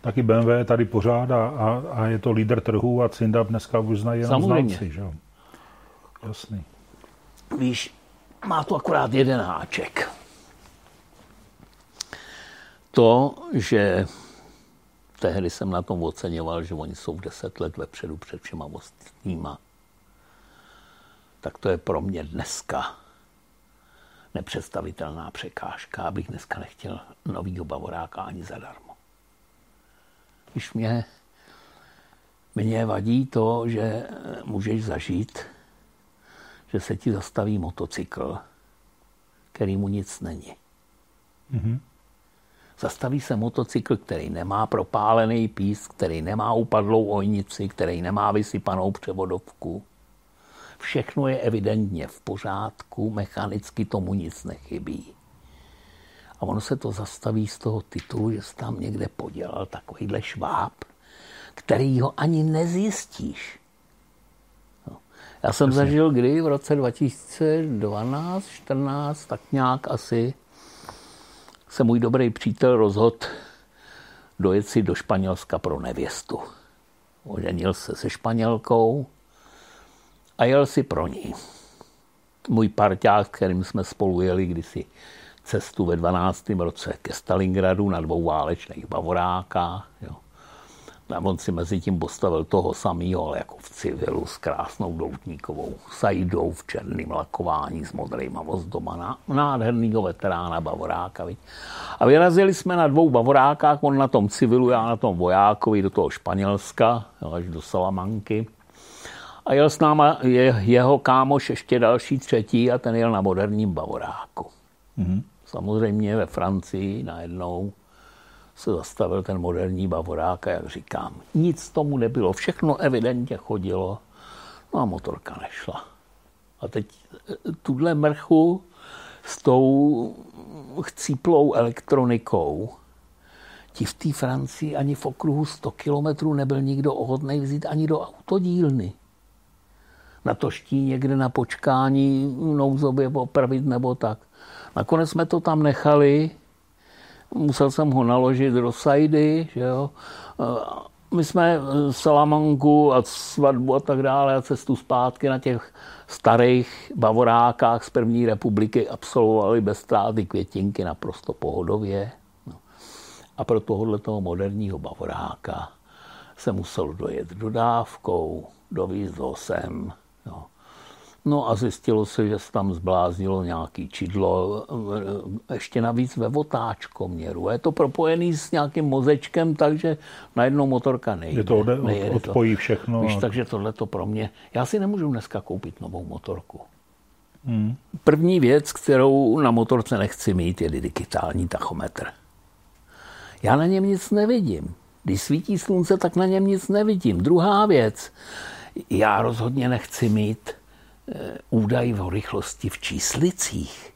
Taky BMW je tady pořád a, a, je to líder trhu a Cindab dneska už znají jenom Samozřejmě. znalci, že? Jasný. Víš, má to akorát jeden háček. To, že tehdy jsem na tom oceňoval, že oni jsou deset let vepředu před všema ostatníma, tak to je pro mě dneska nepředstavitelná překážka, abych dneska nechtěl novýho bavoráka ani zadarmo. Když mě, mě vadí to, že můžeš zažít, že se ti zastaví motocykl, který mu nic není. Mm-hmm. Zastaví se motocykl, který nemá propálený písk, který nemá upadlou ojnici, který nemá vysypanou převodovku. Všechno je evidentně v pořádku, mechanicky tomu nic nechybí. A ono se to zastaví z toho titulu, že se tam někde podělal takovýhle šváb, který ho ani nezjistíš. No. Já jsem Jasně. zažil kdy v roce 2012, 14, tak nějak asi se můj dobrý přítel rozhodl dojet si do Španělska pro nevěstu. Oženil se se Španělkou a jel si pro ní. Můj parťák, kterým jsme spolu jeli kdysi cestu ve 12. roce ke Stalingradu na dvou válečných bavorákách. Jo. A on si mezi tím postavil toho samého, ale jako v civilu s krásnou doutníkovou sajdou v černém lakování s modrýma vozdoma. Na, nádhernýho veterána Bavoráka. Viď? A vyrazili jsme na dvou Bavorákách, on na tom civilu, já na tom vojákovi do toho Španělska, až do Salamanky. A jel s náma je, jeho kámoš ještě další třetí a ten jel na moderním Bavoráku. Mm-hmm. Samozřejmě ve Francii najednou se zastavil ten moderní bavorák a jak říkám, nic tomu nebylo, všechno evidentně chodilo, no a motorka nešla. A teď eh, tuhle mrchu s tou chcíplou elektronikou ti v té Francii ani v okruhu 100 kilometrů nebyl nikdo ochotný vzít ani do autodílny. Na to ští někde na počkání nouzově opravit nebo tak. Nakonec jsme to tam nechali musel jsem ho naložit do sajdy, že jo. My jsme Salamanku a svatbu a tak dále a cestu zpátky na těch starých bavorákách z první republiky absolvovali bez ztráty květinky naprosto pohodově. No. A pro tohohle toho moderního bavoráka se musel dojet dodávkou, dovízt ho sem. No a zjistilo se, že se tam zbláznilo nějaký čidlo, ještě navíc ve otáčkoměru. Je to propojený s nějakým mozečkem, takže najednou motorka nejde. Je to ode, nejde odpojí to. všechno. Víš, takže tohle to pro mě... Já si nemůžu dneska koupit novou motorku. Hmm. První věc, kterou na motorce nechci mít, je digitální tachometr. Já na něm nic nevidím. Když svítí slunce, tak na něm nic nevidím. Druhá věc, já rozhodně nechci mít Eh, údaj o rychlosti v číslicích.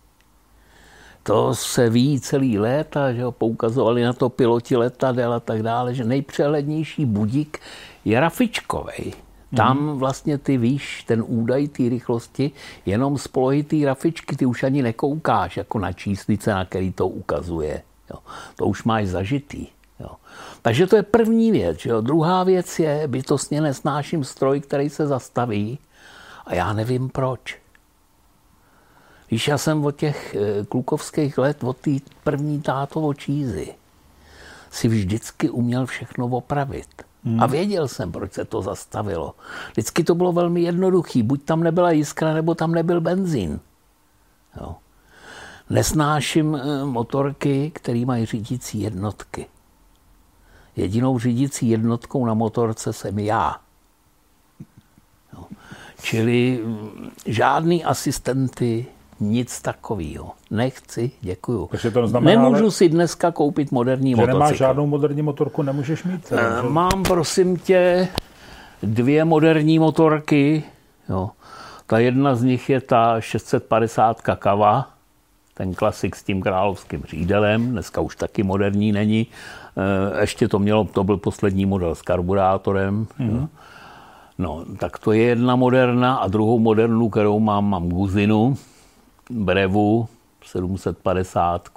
To se ví celý léta, že ho poukazovali na to piloti letadel a tak dále, že nejpřehlednější budík je rafičkovej. Tam mhm. vlastně ty víš ten údaj té rychlosti jenom z polohy té rafičky, ty už ani nekoukáš jako na číslice, na který to ukazuje. Jo. To už máš zažitý. Jo. Takže to je první věc. Jo. Druhá věc je, bytostně nesnáším stroj, který se zastaví a já nevím proč. Víš, já jsem od těch eh, klukovských let, od té první tátovo čízy, si vždycky uměl všechno opravit. Hmm. A věděl jsem, proč se to zastavilo. Vždycky to bylo velmi jednoduché. Buď tam nebyla jiskra, nebo tam nebyl benzín. Jo. Nesnáším eh, motorky, které mají řídící jednotky. Jedinou řídící jednotkou na motorce jsem já. Čili mm, žádný asistenty, nic takového. Nechci, děkuju. to znamená, Nemůžu ale... si dneska koupit moderní že motocykl. nemáš žádnou moderní motorku, nemůžeš mít? Ne, eh, mám, prosím tě, dvě moderní motorky. Jo. Ta jedna z nich je ta 650 Kava, ten klasik s tím královským řídelem, dneska už taky moderní není. Eh, ještě to mělo, to byl poslední model s karburátorem. Mm. Jo. No, tak to je jedna moderna a druhou modernu, kterou mám, mám Guzinu, Brevu 750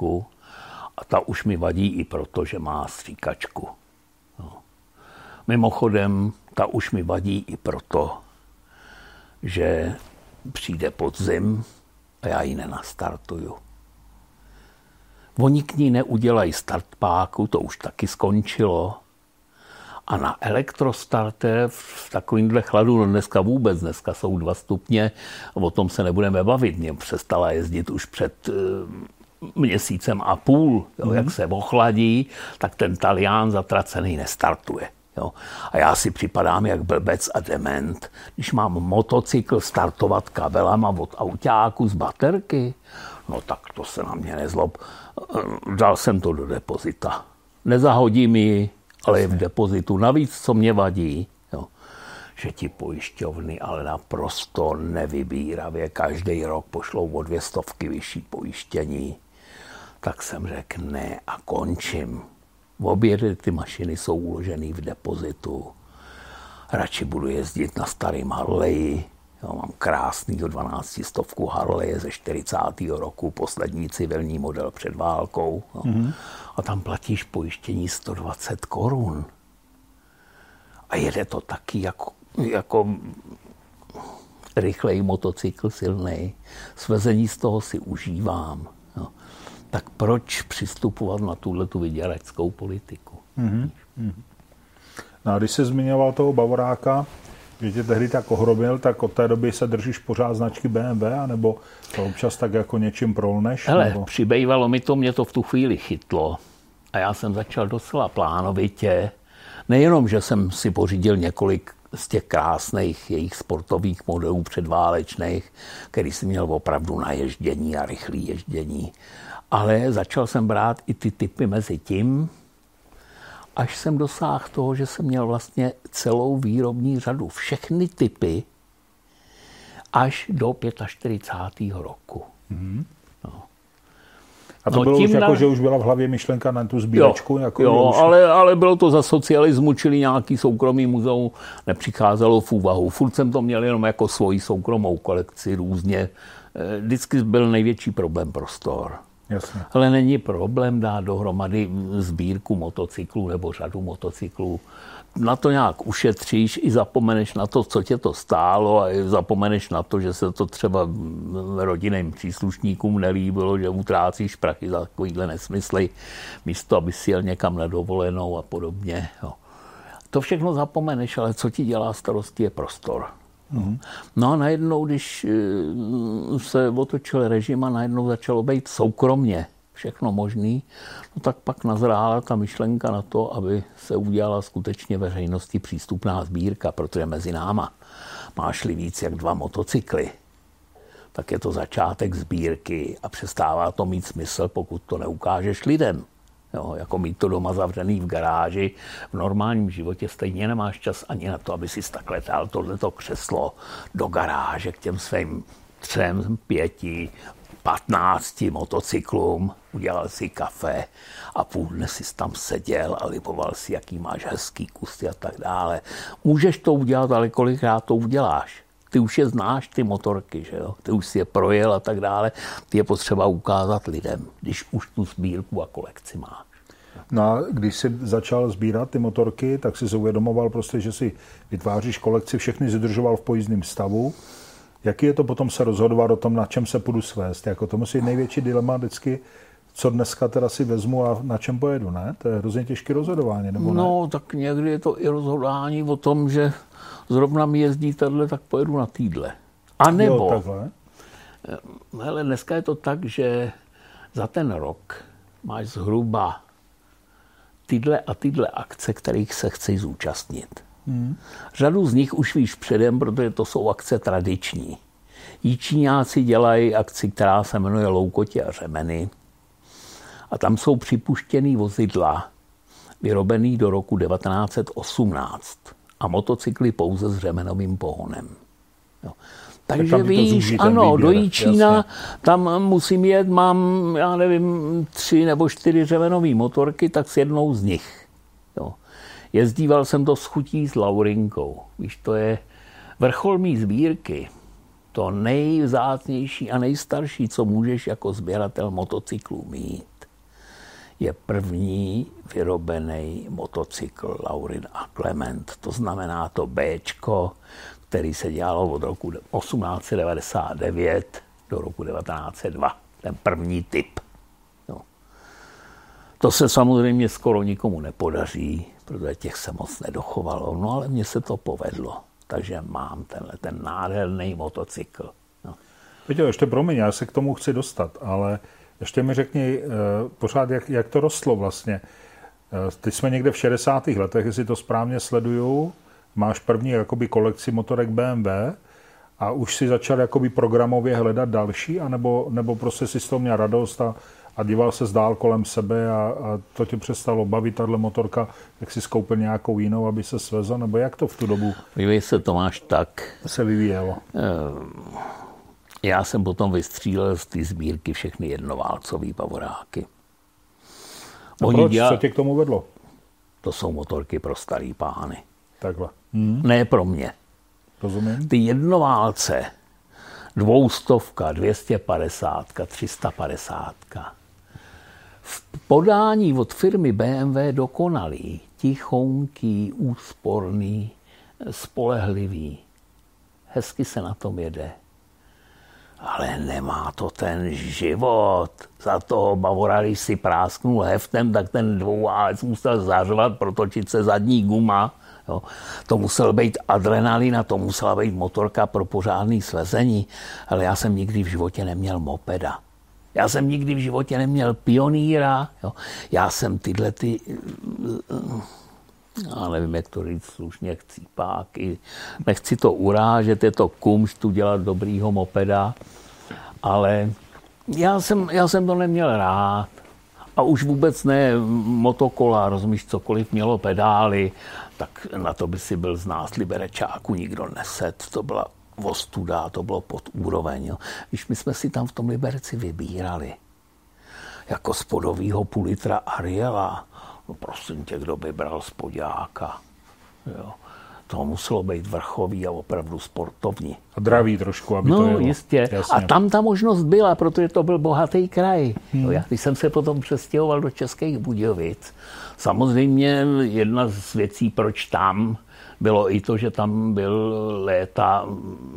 a ta už mi vadí i proto, že má stříkačku. Mimochodem, ta už mi vadí i proto, že přijde podzim a já ji nenastartuju. Oni k ní neudělají startpáku, to už taky skončilo. A na elektrostarter v takovýmhle chladu, no dneska vůbec, dneska jsou dva stupně, o tom se nebudeme bavit. Mě přestala jezdit už před eh, měsícem a půl, jo, mm-hmm. jak se ochladí, tak ten Talián zatracený nestartuje. Jo. A já si připadám jak blbec a dement, když mám motocykl startovat kabelama od autáku z baterky. No tak to se na mě nezlob. Dal jsem to do depozita. Nezahodím ji, ale je v depozitu. Navíc, co mě vadí, jo, že ti pojišťovny ale naprosto nevybíravě každý rok pošlou o dvě stovky vyšší pojištění. Tak jsem řekl ne a končím. Obě ty mašiny jsou uloženy v depozitu. Radši budu jezdit na starým Harley. Jo, mám krásný do 12 stovku Harley ze 40. roku, poslední civilní model před válkou. Jo. Mm-hmm. A tam platíš pojištění 120 korun. A jede to taky jako, jako rychlej motocykl silný. Svezení z toho si užívám tak proč přistupovat na tuhle tu vyděračskou politiku? Mm-hmm. No a když se zmiňoval toho Bavoráka, že tě tehdy tak ohrobil, tak od té doby se držíš pořád značky BMW, anebo to občas tak jako něčím prolneš? Hele, nebo... přibývalo mi to, mě to v tu chvíli chytlo. A já jsem začal docela plánovitě. Nejenom, že jsem si pořídil několik z těch krásných jejich sportových modelů předválečných, který jsem měl opravdu na ježdění a rychlé ježdění, ale začal jsem brát i ty typy mezi tím, až jsem dosáhl toho, že jsem měl vlastně celou výrobní řadu, všechny typy, až do 45. roku. Mm-hmm. A to no, bylo už jako, na... že už byla v hlavě myšlenka na tu sbírečku? Jo, jako jo už... ale, ale bylo to za socialismu, čili nějaký soukromý muzeum nepřicházelo v úvahu. Furt jsem to měl jenom jako svoji soukromou kolekci různě. Eh, vždycky byl největší problém prostor. Jasně. Ale není problém dát dohromady sbírku motocyklů nebo řadu motocyklů. Na to nějak ušetříš i zapomeneš na to, co tě to stálo a zapomeneš na to, že se to třeba rodinným příslušníkům nelíbilo, že utrácíš prachy za takovýhle nesmysly, místo aby si jel někam na dovolenou a podobně. Jo. To všechno zapomeneš, ale co ti dělá starosti je prostor. Mm-hmm. No a najednou, když eh, se otočil režim a najednou začalo být soukromně všechno možný, no tak pak nazrála ta myšlenka na to, aby se udělala skutečně veřejnosti přístupná sbírka, protože mezi náma máš-li víc jak dva motocykly, tak je to začátek sbírky a přestává to mít smysl, pokud to neukážeš lidem. Jo, jako mít to doma zavřený v garáži. V normálním životě stejně nemáš čas ani na to, aby si takhle dal tohleto křeslo do garáže k těm svým třem, pěti, patnácti motocyklům, udělal si kafe a půl dne si tam seděl a lipoval si, jaký máš hezký kusy a tak dále. Můžeš to udělat, ale kolikrát to uděláš. Ty už je znáš, ty motorky, že jo? ty už si je projel a tak dále. Ty je potřeba ukázat lidem, když už tu sbírku a kolekci máš. No a když jsi začal sbírat ty motorky, tak si uvědomoval prostě, že si vytváříš kolekci, všechny zadržoval v pojízdném stavu. Jaký je to potom se rozhodovat o tom, na čem se půjdu svést? Jako to musí největší dilema vždycky, co dneska teda si vezmu a na čem pojedu, ne? To je hrozně těžké rozhodování, nebo ne? No, tak někdy je to i rozhodování o tom, že zrovna mi jezdí tadyhle, tak pojedu na týdle. A nebo, jo, takhle. Eh, hele, dneska je to tak, že za ten rok máš zhruba tyhle a tyhle akce, kterých se chci zúčastnit. Hmm. Řadu z nich už víš předem, protože to jsou akce tradiční. Jíčíňáci dělají akci, která se jmenuje Loukotě a řemeny. A tam jsou připuštěný vozidla, vyrobený do roku 1918 a motocykly pouze s řemenovým pohonem. Jo. Takže tak víš, ano, výběr, do Jíčína, jasně. tam musím jet, mám, já nevím, tři nebo čtyři řemenové motorky, tak s jednou z nich. Jo. Jezdíval jsem to s chutí s Laurinkou. Víš, to je vrchol mý sbírky. To nejvzácnější a nejstarší, co můžeš jako sběratel motocyklů mít, je první vyrobený motocykl Laurin a Clement. To znamená to B, který se dělalo od roku 1899 do roku 1902. Ten první typ. No. To se samozřejmě skoro nikomu nepodaří, protože těch se moc nedochovalo. No ale mně se to povedlo. Takže mám tenhle ten nádherný motocykl. No. Víte, ještě promiň, já se k tomu chci dostat, ale ještě mi řekni uh, pořád, jak, jak to rostlo vlastně. Uh, teď jsme někde v 60. letech, jestli to správně sleduju, máš první jakoby kolekci motorek BMW a už si začal jakoby programově hledat další, anebo, nebo prostě si z toho měl radost a, a díval se zdál kolem sebe a, a to tě přestalo bavit, tahle motorka, jak si skoupil nějakou jinou, aby se svezl, nebo jak to v tu dobu Vyvíjí se Tomáš tak. se vyvíjelo? Eh, já jsem potom vystřílel z té sbírky všechny jednoválcové bavoráky. A proč? Dělal... Co tě k tomu vedlo? To jsou motorky pro starý pány. Takhle. Hmm. Ne pro mě. Rozumím. Ty jednoválce, dvoustovka, 250, 350, v podání od firmy BMW dokonalý, tichonký, úsporný, spolehlivý. Hezky se na tom jede. Ale nemá to ten život. Za toho Bavora, když si prásknul heftem, tak ten dvouválec musel zařvat, protočit se zadní guma Jo. To musel být adrenalin a to musela být motorka pro pořádný svezení, ale já jsem nikdy v životě neměl mopeda. Já jsem nikdy v životě neměl pioníra. Jo. Já jsem tyhle ty, já nevím, jak to říct slušně, chcípáky. Nechci to urážet, je to kumštu dělat dobrýho mopeda, ale já jsem, já jsem to neměl rád. A už vůbec ne motokola, rozumíš, cokoliv mělo pedály, tak na to by si byl z nás liberečáku nikdo neset. To byla ostuda, to bylo pod úroveň. Jo. Když my jsme si tam v tom Liberci vybírali, jako spodovýho půl litra Ariela, no prosím tě, kdo by bral spodňáka. Jo to muselo být vrchový a opravdu sportovní. A dravý trošku, aby no, to jelo. jistě. Jasně. A tam ta možnost byla, protože to byl bohatý kraj. Hmm. No, já, když jsem se potom přestěhoval do Českých Budějovic, samozřejmě jedna z věcí, proč tam, bylo i to, že tam byl léta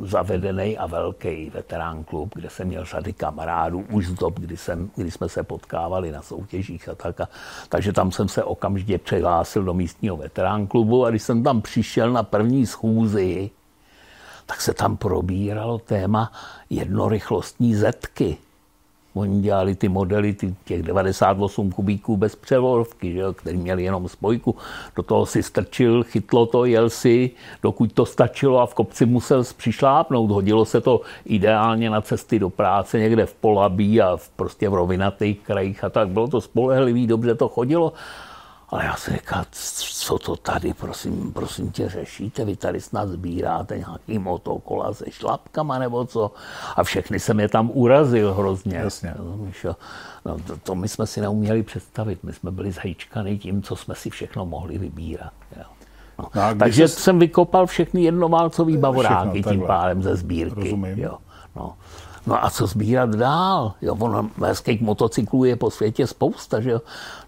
zavedený a velký veterán klub, kde jsem měl řady kamarádů už z dob, kdy, jsem, kdy jsme se potkávali na soutěžích a tak. A, takže tam jsem se okamžitě přihlásil do místního veterán klubu a když jsem tam přišel na první schůzi, tak se tam probíralo téma jednorychlostní zetky. Oni dělali ty modely ty, těch 98 kubíků bez převolovky, že jo, který měli jenom spojku. Do toho si strčil, chytlo to, jel si, dokud to stačilo a v kopci musel přišlápnout. Hodilo se to ideálně na cesty do práce někde v Polabí a v, prostě v rovinatých krajích a tak. Bylo to spolehlivý, dobře to chodilo. Ale já si říkal, co to tady, prosím, prosím tě, řešíte? Vy tady snad sbíráte nějaký motokola se šlapkama nebo co? A všechny jsem je tam urazil hrozně. Jasně. No, to, to, my jsme si neuměli představit. My jsme byli zhejčkaný tím, co jsme si všechno mohli vybírat. Jo. No. No, Takže jsi... jsem vykopal všechny jednoválcový bavoráky tím pádem ze sbírky. Rozumím. Jo. No. No a co sbírat dál? Jo, ono hezkých motocyklů je po světě spousta, že jo.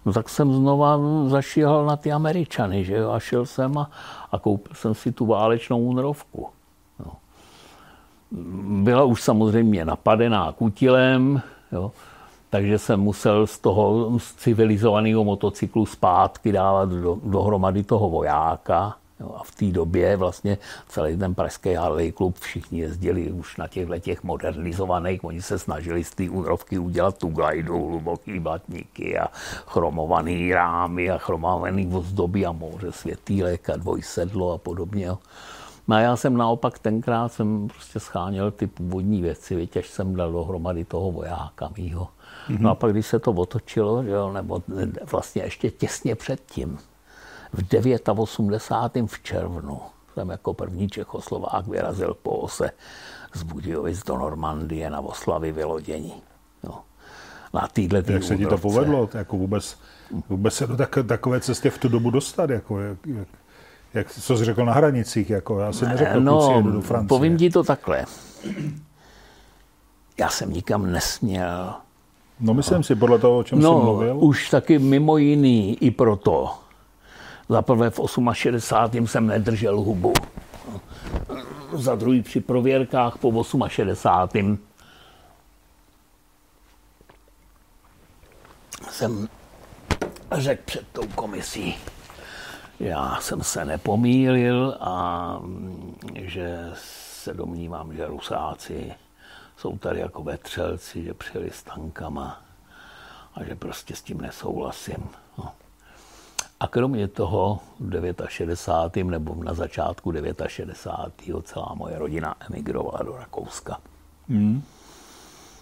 No tak jsem znova zašíhal na ty Američany, že jo, a šel jsem a, a koupil jsem si tu válečnou únrovku. No. Byla už samozřejmě napadená kutilem, jo, takže jsem musel z toho civilizovaného motocyklu zpátky dávat do, dohromady toho vojáka. Jo, a v té době vlastně celý ten pražský Harley klub všichni jezdili už na těchto těch modernizovaných. Oni se snažili z té úrovky udělat tu glajdu, hluboký batníky a chromovaný rámy a chromovaný ozdoby a moře světýlek a dvojsedlo a podobně. Jo. No a já jsem naopak tenkrát jsem prostě scháněl ty původní věci, vytěž jsem dal dohromady toho vojáka mýho. Mm-hmm. No a pak, když se to otočilo, jo, nebo vlastně ještě těsně předtím, v 89. v červnu jsem jako první Čechoslovák vyrazil po ose z Budějovic do Normandie na oslavy vylodění. No. Na týhle Jak se ti to povedlo? Jako vůbec, vůbec se do tak, takové cestě v tu dobu dostat? Jako, jak, jak, jak, co jsi řekl na hranicích? Jako, já si neřekl, no, do Francie. povím ti to takhle. Já jsem nikam nesměl No myslím si, podle toho, o čem no, jsi mluvil. už taky mimo jiný i proto. Za prvé v 68. jsem nedržel hubu. Za druhý při prověrkách po 68. jsem řekl před tou komisí, já jsem se nepomílil a že se domnívám, že Rusáci jsou tady jako vetřelci, že přijeli s tankama a že prostě s tím nesouhlasím. A kromě toho v 69. nebo na začátku 69. celá moje rodina emigrovala do Rakouska. Hmm.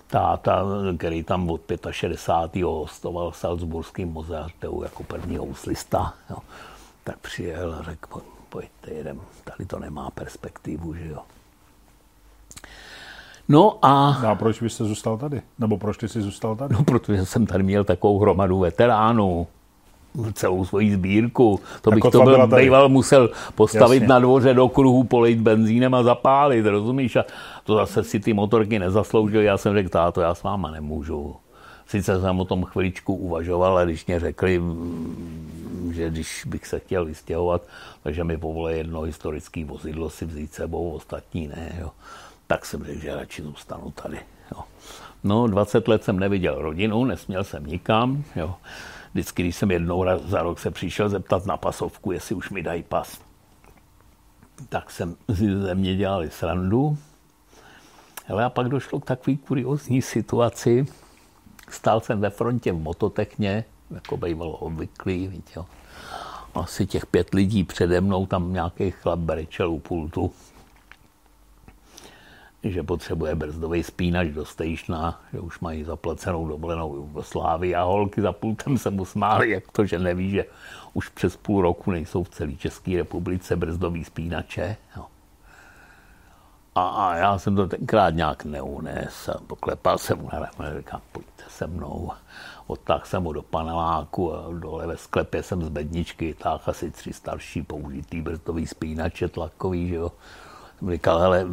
Táta, který tam od 65. hostoval v Salzburském muzeu jako první houslista, jo, tak přijel a řekl, pojďte, jedem, tady to nemá perspektivu, že jo. No a... No a proč byste zůstal tady? Nebo proč ty jsi zůstal tady? No, protože jsem tady měl takovou hromadu veteránů celou svoji sbírku. To bych to byl býval musel postavit Jasně. na dvoře do kruhu, polejt benzínem a zapálit, rozumíš? A to zase si ty motorky nezasloužily. Já jsem řekl, táto, já s váma nemůžu. Sice jsem o tom chviličku uvažoval, ale když mě řekli, že když bych se chtěl vystěhovat, takže mi povolí jedno historické vozidlo si vzít sebou, ostatní ne. Jo. Tak jsem řekl, že radši zůstanu tady. Jo. No, 20 let jsem neviděl rodinu, nesměl jsem nikam. Jo. Vždycky, když jsem jednou za rok se přišel zeptat na pasovku, jestli už mi dají pas, tak jsem ze mě dělali srandu. Ale a pak došlo k takové kuriozní situaci. Stál jsem ve frontě v mototechně, jako bývalo obvyklý, víte, asi těch pět lidí přede mnou, tam nějaký chlap brečel u pultu, že potřebuje brzdový spínač do stejšna, že už mají zaplacenou dovolenou Jugoslávii a holky za pultem se mu smály, jak to, že neví, že už přes půl roku nejsou v celé České republice brzdový spínače. Jo. A, a, já jsem to tenkrát nějak neunes poklepal jsem mu na rameno, říkám, pojďte se mnou odtáhl jsem ho do paneláku a dole ve sklepě jsem z bedničky táhl asi tři starší použitý brzdový spínače tlakový, že jo. Říkal, hele,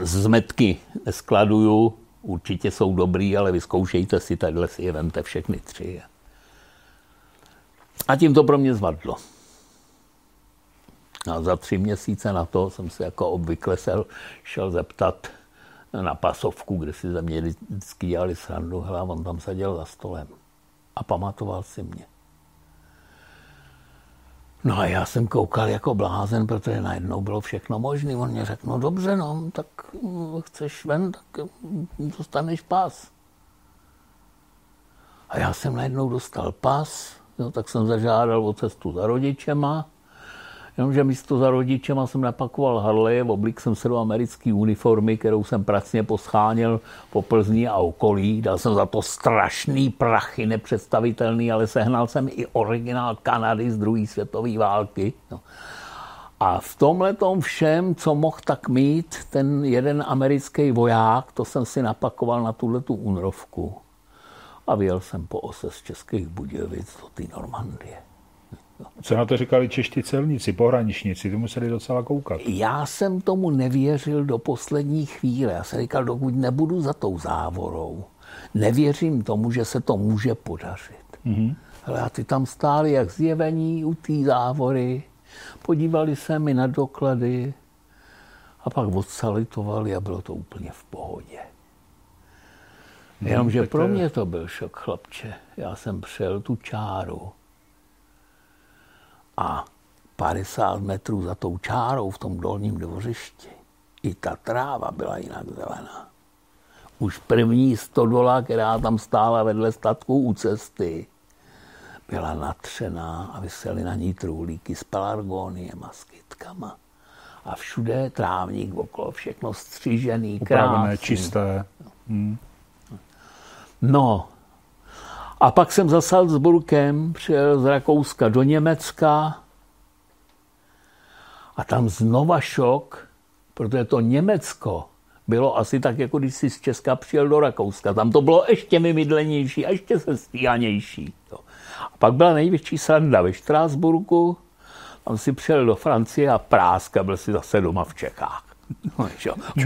zmetky neskladuju, určitě jsou dobrý, ale vyzkoušejte si, takhle si je vemte všechny tři. A tím to pro mě zvadlo. A za tři měsíce na to jsem se jako obvykle šel zeptat na pasovku, kde si ze mě vždycky dělali srandu, hele, on tam seděl za stolem a pamatoval si mě. No a já jsem koukal jako blázen, protože najednou bylo všechno možné. On mě řekl, no dobře, no, tak mm, chceš ven, tak mm, dostaneš pas. A já jsem najednou dostal pas, jo, tak jsem zažádal o cestu za rodičema Jenomže místo za rodičema jsem napakoval Harley, oblik jsem se do americké uniformy, kterou jsem pracně poschánil po Plzni a okolí. Dal jsem za to strašný prachy, nepředstavitelný, ale sehnal jsem i originál Kanady z druhé světové války. No. A v tomhle všem, co mohl tak mít ten jeden americký voják, to jsem si napakoval na tuhle tu únrovku. A vyjel jsem po ose z Českých Budějovic do té Normandie. Co na to říkali čeští celníci, pohraničníci, ty museli docela koukat. Já jsem tomu nevěřil do poslední chvíle. Já jsem říkal, dokud nebudu za tou závorou, nevěřím tomu, že se to může podařit. Mm-hmm. Ale a ty tam stáli jak zjevení u té závory, podívali se mi na doklady a pak odsalitovali a bylo to úplně v pohodě. No, Jenomže pro mě to byl šok, chlapče. Já jsem přel tu čáru a 50 metrů za tou čárou v tom dolním dvořišti i ta tráva byla jinak zelená. Už první stodola, která tam stála vedle statku u cesty, byla natřená a vysely na ní trůlíky s pelargoniem a skytkama. A všude trávník okolo, všechno střížený, krásný. čisté. Hmm. No, a pak jsem za Salzburgem přijel z Rakouska do Německa a tam znova šok, protože to Německo bylo asi tak, jako když si z Česka přijel do Rakouska. Tam to bylo ještě vymydlenější a ještě sestíhanější. A pak byla největší sranda ve Štrásburku, tam si přijel do Francie a práska, byl si zase doma v Čechách. No,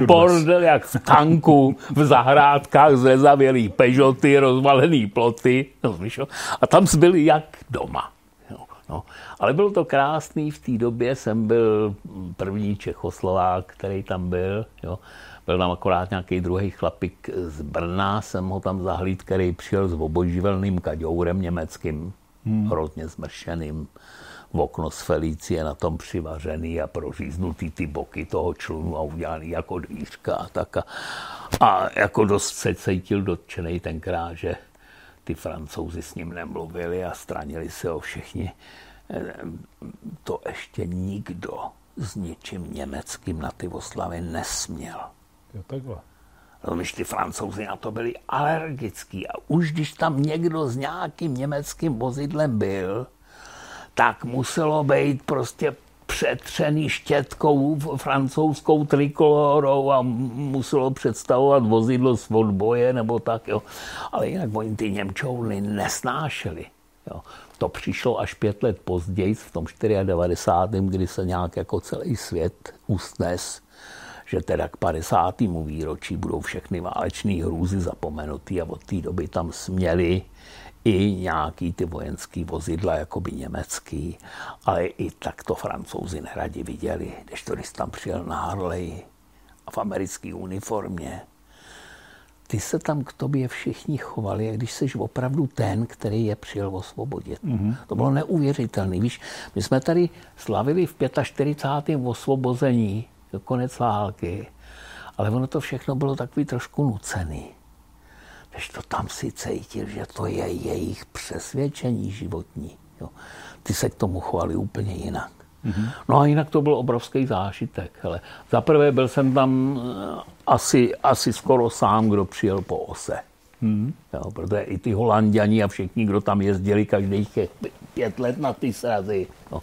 Bordel jak v tanku, v zahrádkách zrezavělý Peugeoty, rozvalený ploty. No, a tam byli jak doma. No. Ale bylo to krásný, v té době jsem byl první Čechoslovák, který tam byl. Jo. Byl tam akorát nějaký druhý chlapík z Brna, jsem ho tam zahlíd, který přijel s oboživelným kaďourem německým, hmm. hrozně zmršeným v okno z Felicie na tom přivařený a proříznutý ty boky toho člunu a udělaný jako dvířka a tak. A, a jako dost se cítil dotčený tenkrát, že ty francouzi s ním nemluvili a stranili se o všichni. To ještě nikdo s ničím německým na ty oslavy nesměl. Jo, takhle. Rozumíš, ty francouzi na to byli alergický a už když tam někdo s nějakým německým vozidlem byl, tak muselo být prostě přetřený štětkou francouzskou trikolorou a muselo představovat vozidlo z odboje nebo tak, jo. Ale jinak oni ty Němčouny nesnášeli. Jo. To přišlo až pět let později, v tom 94., kdy se nějak jako celý svět usnes, že teda k 50. výročí budou všechny válečné hrůzy zapomenutý a od té doby tam směli i nějaký ty vojenský vozidla, jako by německý, ale i tak to francouzi neradi viděli, když to když tam přijel na Harley a v americké uniformě. Ty se tam k tobě všichni chovali, jak když jsi opravdu ten, který je přijel osvobodit. Mm-hmm. To bylo neuvěřitelné. Víš, my jsme tady slavili v 45. osvobození, konec války, ale ono to všechno bylo takový trošku nucený když to tam si cítil, že to je jejich přesvědčení životní. Jo. Ty se k tomu chovali úplně jinak. Mm-hmm. No a jinak to byl obrovský zážitek. Hele. Za prvé byl jsem tam eh, asi, asi skoro sám, kdo přijel po ose. Mm-hmm. Jo, protože i ty holanděni a všichni, kdo tam jezdili každých pět let na ty srazy, jo,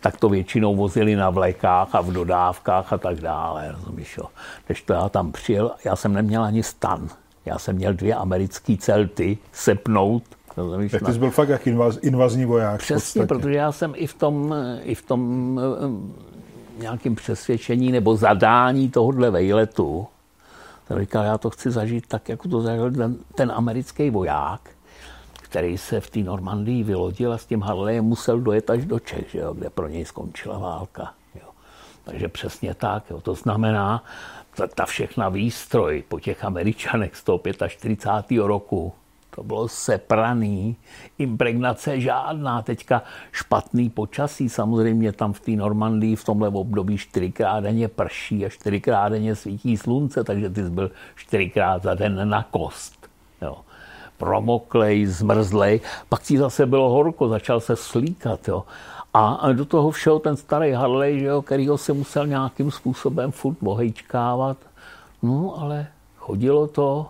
tak to většinou vozili na vlekách a v dodávkách a tak dále. Rozumíš, jo. Když to já tam přijel, já jsem neměl ani stan. Já jsem měl dvě americké celty sepnout. Tak ty jsi byl fakt jak invaz, invazní voják. Přesně, protože já jsem i v tom, i v tom eh, nějakém přesvědčení nebo zadání tohohle vejletu, jsem říkal, já to chci zažít tak, jako to zažil ten, ten americký voják, který se v té Normandii vylodil a s tím Harleyem musel dojet až do Čech, že jo, kde pro něj skončila válka. Jo. Takže přesně tak. Jo. To znamená, ta, ta všechna výstroj po těch Američanech z toho 45. roku, to bylo sepraný, impregnace žádná, teďka špatný počasí, samozřejmě tam v té Normandii v tomhle období čtyřikrát denně prší a čtyřikrát denně svítí slunce, takže ty jsi byl čtyřikrát za den na kost. Jo. Promoklej, zmrzlej, pak ti zase bylo horko, začal se slíkat. Jo. A do toho všeho ten starý Harley, že jo, kterýho se musel nějakým způsobem furt bohejčkávat. No, ale chodilo to.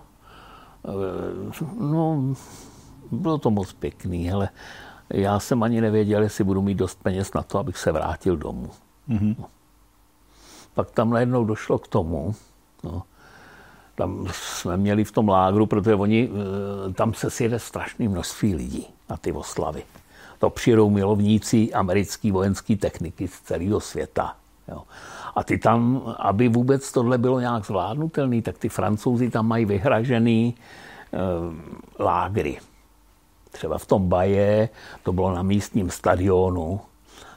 Eh, no, bylo to moc pěkný, ale já jsem ani nevěděl, jestli budu mít dost peněz na to, abych se vrátil domů. Mm-hmm. No. Pak tam najednou došlo k tomu, no, tam jsme měli v tom lágru, protože oni, eh, tam se sjede strašné množství lidí na ty oslavy to přijedou milovníci americké vojenské techniky z celého světa. Jo. A ty tam, aby vůbec tohle bylo nějak zvládnutelné, tak ty francouzi tam mají vyhražený e, lágry. Třeba v tom Baje, to bylo na místním stadionu,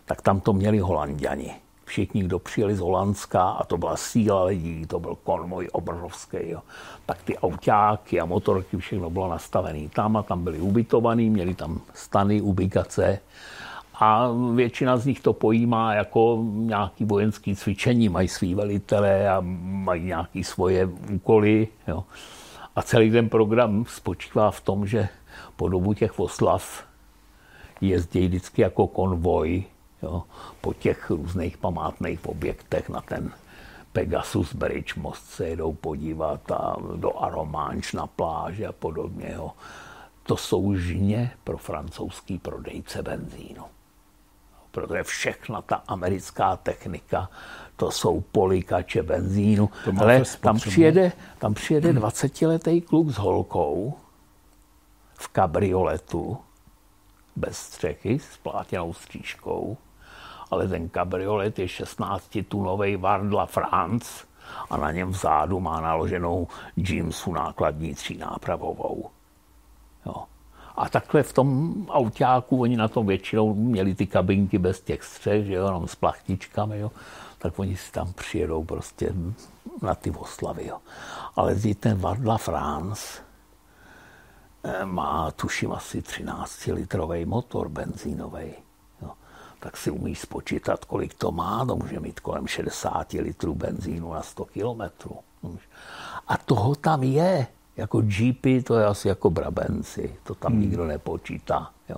tak tam to měli holanděni všichni, kdo přijeli z Holandska, a to byla síla lidí, to byl konvoj obrovský, jo. tak ty autáky a motorky, všechno bylo nastavené tam a tam byli ubytovaní, měli tam stany, ubikace a většina z nich to pojímá jako nějaký vojenský cvičení, mají svý velitele a mají nějaké svoje úkoly. Jo. A celý ten program spočívá v tom, že po dobu těch oslav jezdí vždycky jako konvoj jo, po těch různých památných objektech na ten Pegasus Bridge most se jedou podívat a do Aromanč na pláži a podobně. Jo. To jsou žně pro francouzský prodejce benzínu. Protože všechna ta americká technika, to jsou polikače benzínu. Ale tam přijede, tam přijede 20-letý kluk s holkou v kabrioletu bez střechy s plátěnou střížkou ale ten kabriolet je 16-tunový Vardla France a na něm vzadu má naloženou Jamesu nákladní třínápravovou. Jo. A takhle v tom autáku, oni na tom většinou měli ty kabinky bez těch střech, že jo, jenom s plachtičkami, jo, tak oni si tam přijedou prostě na ty oslavy. Jo. Ale ten Vardla France eh, má, tuším, asi 13-litrový motor benzínový. Tak si umíš spočítat, kolik to má. To může mít kolem 60 litrů benzínu na 100 kilometrů. A toho tam je. Jako GP to je asi jako Brabenci. To tam hmm. nikdo nepočítá. Jo.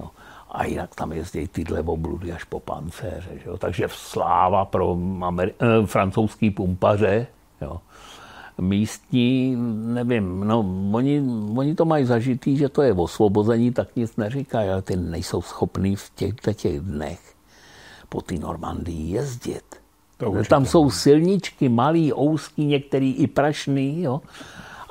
Jo. A jinak tam jezdí tyhle obludy až po pancéře. Že jo. Takže sláva pro Ameri- eh, francouzský pumpaře. Jo místní, nevím, no, oni, oni to mají zažitý, že to je osvobození, tak nic neříkají, ale ty nejsou schopní v těchto těch dnech po té Normandii jezdit. To Tam jsou silničky, malý, ouský, některý i prašný, jo.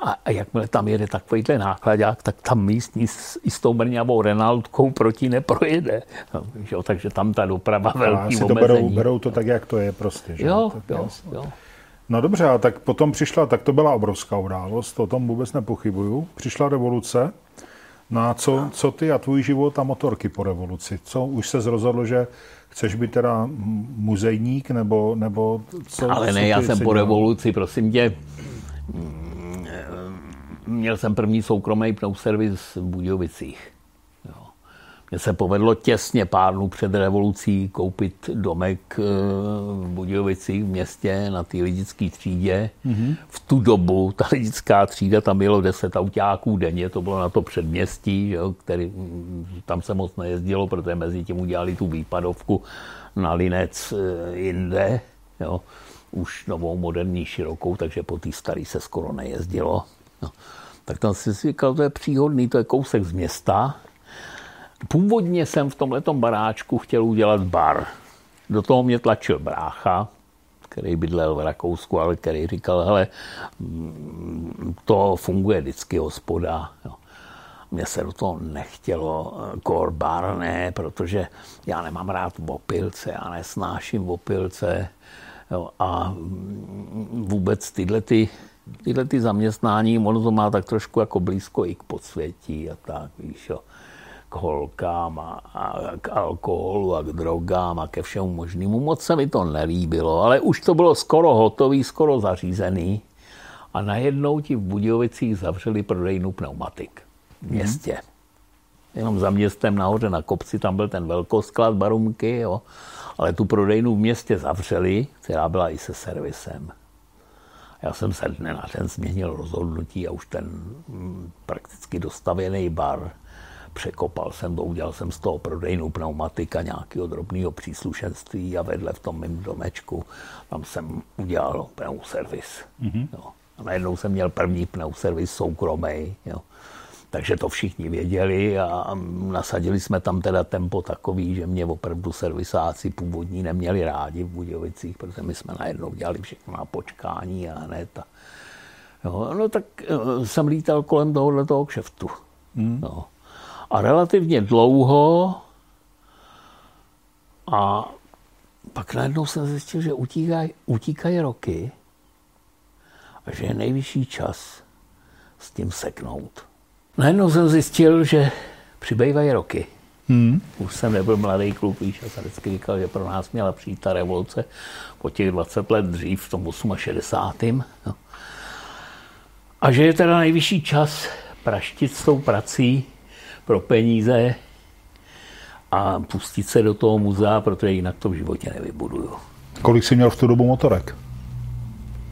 A, a jakmile tam jede takovýhle nákladák, tak tam místní s, i s tou brňavou Renaldkou proti neprojede. Jo, takže tam ta doprava velký omezení. To berou, berou to tak, jak to je prostě. Že? Jo, jo, jo. No dobře, a tak potom přišla, tak to byla obrovská událost, o tom vůbec nepochybuju. Přišla revoluce, no a co, co ty a tvůj život a motorky po revoluci? Co, už se rozhodlo, že chceš být teda muzejník, nebo, nebo co? Ale ne, já jsem po revoluci, prosím tě, měl jsem první soukromý pneuservis v Budějovicích. Mně se povedlo těsně pár dnů před revolucí koupit domek eh, v Budějovicích v městě na té lidické třídě. Mm-hmm. V tu dobu ta lidická třída, tam bylo 10 autáků denně, to bylo na to předměstí, jo, který, tam se moc nejezdilo, protože mezi tím udělali tu výpadovku na Linec eh, jinde. Jo už novou moderní širokou, takže po té staré se skoro nejezdilo. No. Tak tam si říkal, to je příhodný, to je kousek z města, Původně jsem v tomto baráčku chtěl udělat bar. Do toho mě tlačil brácha, který bydlel v Rakousku, ale který říkal, hele, to funguje vždycky hospoda. Jo. Mně se do toho nechtělo kor bar, ne, protože já nemám rád opilce, já nesnáším opilce. Jo, a mm, vůbec tyhle ty, tyhle ty zaměstnání, ono to má tak trošku jako blízko i k podsvětí a tak, víš, jo k holkám a, a k alkoholu a k drogám a ke všemu možnému. Moc se mi to nelíbilo, ale už to bylo skoro hotový, skoro zařízený. A najednou ti v Budějovicích zavřeli prodejnu pneumatik v mhm. městě. Hmm. Jenom za městem nahoře na kopci, tam byl ten velkosklad barumky, jo. ale tu prodejnu v městě zavřeli, která byla i se servisem. Já jsem se dne na den změnil rozhodnutí a už ten mm, prakticky dostavěný bar překopal jsem to, udělal jsem z toho prodejnou pneumatika nějakého drobného příslušenství a vedle v tom mém domečku tam jsem udělal pneuservis. Mm-hmm. Jo. A najednou jsem měl první pneuservis soukromý. Jo. Takže to všichni věděli a nasadili jsme tam teda tempo takový, že mě opravdu servisáci původní neměli rádi v Budějovicích, protože my jsme najednou dělali všechno na počkání a hned. A, jo, no tak eh, jsem lítal kolem tohohle toho kšeftu. Mm. Jo a relativně dlouho a pak najednou jsem zjistil, že utíkají, utíkají roky a že je nejvyšší čas s tím seknout. Najednou jsem zjistil, že přibývají roky. Hmm. Už jsem nebyl mladý kluk, víš, a jsem vždycky říkal, že pro nás měla přijít ta revoluce po těch 20 let dřív, v tom 68. No. A že je teda nejvyšší čas praštit s tou prací pro peníze a pustit se do toho muzea, protože jinak to v životě nevybuduju. Kolik jsi měl v tu dobu motorek?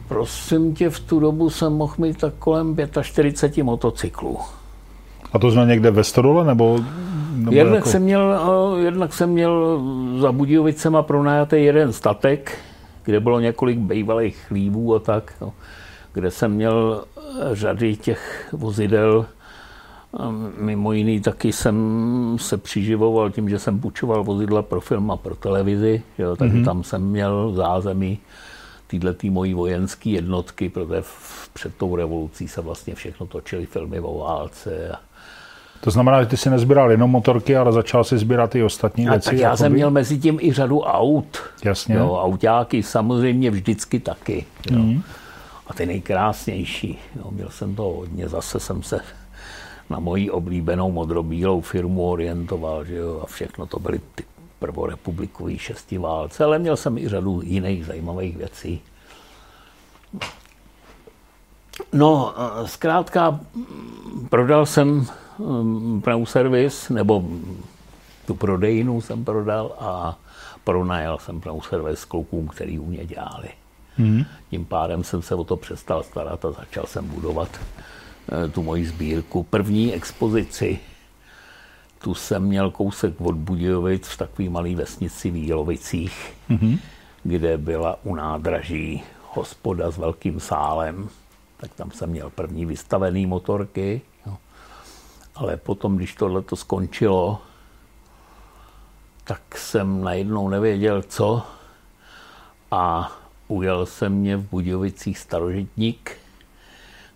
Prosím tě, v tu dobu jsem mohl mít tak kolem 45 motocyklů. A to jsme někde ve Stodole, nebo, nebo jednak, jako... jsem měl, eh, jednak jsem měl za Budějovicema pronajatý jeden statek, kde bylo několik bývalých chlívů a tak, no, kde jsem měl řady těch vozidel, Mimo jiný taky jsem se přiživoval tím, že jsem půjčoval vozidla pro film a pro televizi, jo, takže mm-hmm. tam jsem měl zázemí tyhle tý mojí vojenské jednotky, protože v, před tou revolucí se vlastně všechno točily filmy o válce a To znamená, že ty si nezbíral jenom motorky, ale začal si sbírat i ostatní A věci. tak já jakoby? jsem měl mezi tím i řadu aut. Jasně. Jo, autáky samozřejmě vždycky taky. Jo. Mm. A ty nejkrásnější. Jo, měl jsem to hodně. Zase jsem se na moji oblíbenou modrobílou firmu orientoval. Že jo, a všechno to byly ty prvorepublikový šestiválce. Ale měl jsem i řadu jiných zajímavých věcí. No, zkrátka, prodal jsem mm, pneuservis, nebo tu prodejnu jsem prodal a pronajal jsem pneuservis klukům, který u mě dělali. Mm. Tím pádem jsem se o to přestal starat a začal jsem budovat tu moji sbírku. První expozici, tu jsem měl kousek od Budějovic v takové malé vesnici v Jílovicích, mm-hmm. kde byla u nádraží hospoda s velkým sálem, tak tam jsem měl první vystavený motorky. Jo. Ale potom, když tohle to skončilo, tak jsem najednou nevěděl, co. A ujel jsem mě v Budějovicích starožitník,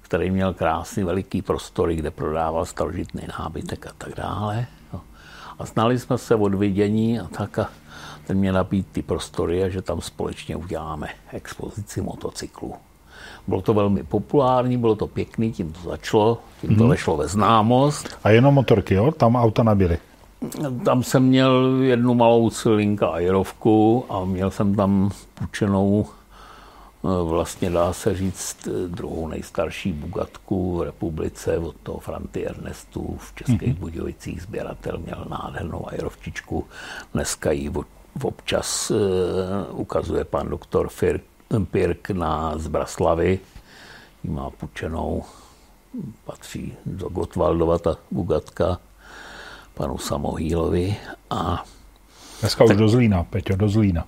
který měl krásný veliký prostory, kde prodával starožitný nábytek a tak dále. Jo. A znali jsme se od vidění a tak a ten mě nabít ty prostory a že tam společně uděláme expozici motocyklů. Bylo to velmi populární, bylo to pěkný, tím to začalo, tím to vešlo ve známost. A jenom motorky, jo? Tam auta nabili. Tam jsem měl jednu malou cylinka aerovku a měl jsem tam půjčenou vlastně dá se říct eh, druhou nejstarší Bugatku v republice od toho Franty Ernestu v Českých mm-hmm. Budějovicích sběratel měl nádhernou aerovčičku. Dneska ji ob- občas uh, ukazuje pan doktor Firk, Pirk na Zbraslavy. Ji má půjčenou, patří do Gotwaldova ta Bugatka panu Samohýlovi a Dneska už do Zlína, Peťo, do Zlína.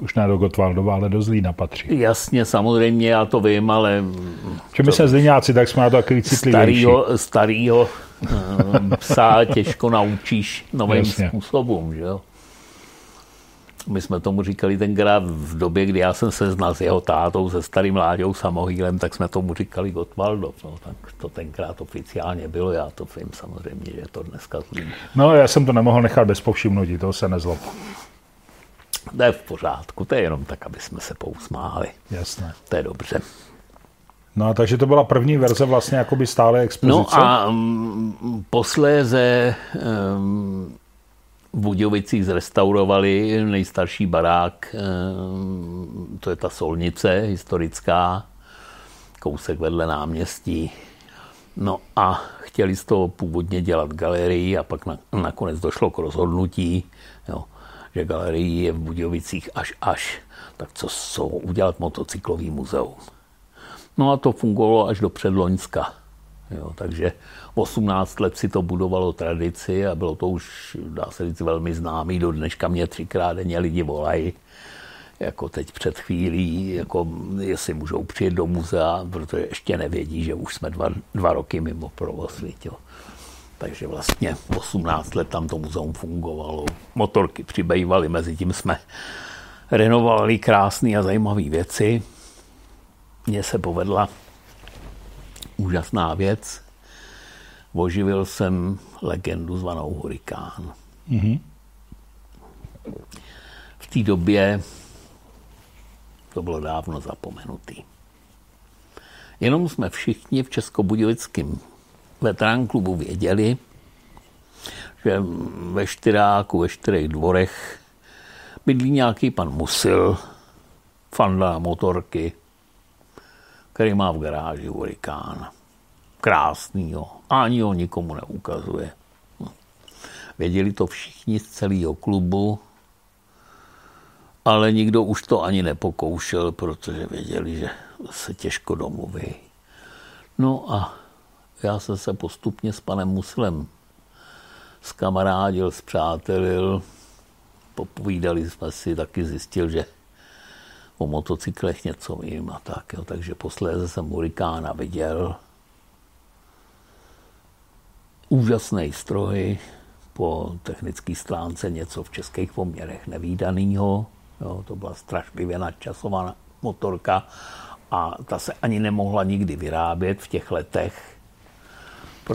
Už ne do Gotwaldova, ale do Zlína patří. jasně, samozřejmě, já to vím, ale Že my jsme Zlíňáci, tak jsme na to takový citlivější. starýho, starýho eh, psa těžko naučíš novým Jasně. způsobům, že jo. My jsme tomu říkali tenkrát v době, kdy já jsem se znal s jeho tátou, se starým Láďou Samohýlem, tak jsme tomu říkali Gottwaldov. No, tak to tenkrát oficiálně bylo, já to vím samozřejmě, že to dneska zlý. No, já jsem to nemohl nechat bez povšimnutí, toho se nezlob. To je v pořádku, to je jenom tak, aby jsme se pousmáli. Jasné. To je dobře. No a takže to byla první verze vlastně jakoby stále expozice. No a um, posléze um, v Budějovicích zrestaurovali nejstarší barák, um, to je ta solnice historická, kousek vedle náměstí. No a chtěli z toho původně dělat galerii a pak na, nakonec došlo k rozhodnutí, jo, že galerii je v Budějovicích až až, tak co jsou udělat motocyklový muzeum. No a to fungovalo až do předloňska. Jo, takže 18 let si to budovalo tradici a bylo to už, dá se říct, velmi známý. Do dneška mě třikrát denně lidi volají, jako teď před chvílí, jako jestli můžou přijet do muzea, protože ještě nevědí, že už jsme dva, dva roky mimo provoz. Jo. Takže vlastně 18 let tam to muzeum fungovalo. Motorky přibývaly, mezi tím jsme renovovali krásné a zajímavé věci. Mně se povedla úžasná věc. Oživil jsem legendu zvanou Hurikán. Mhm. V té době to bylo dávno zapomenutý. Jenom jsme všichni v Českobudějovickém veterán klubu věděli, že ve Štyráku, ve čtyřech dvorech bydlí nějaký pan Musil, fanda motorky, který má v garáži hurikán. Krásnýho. Ani ho nikomu neukazuje. Věděli to všichni z celého klubu, ale nikdo už to ani nepokoušel, protože věděli, že se těžko domluví. No a já jsem se postupně s panem Muslem skamarádil, zpřátelil, popovídali jsme si, taky zjistil, že o motocyklech něco vím a tak, jo. takže posléze jsem Hurikána viděl. Úžasný stroj, po technické stránce něco v českých poměrech nevýdanýho. Jo, to byla strašlivě nadčasovaná motorka a ta se ani nemohla nikdy vyrábět v těch letech,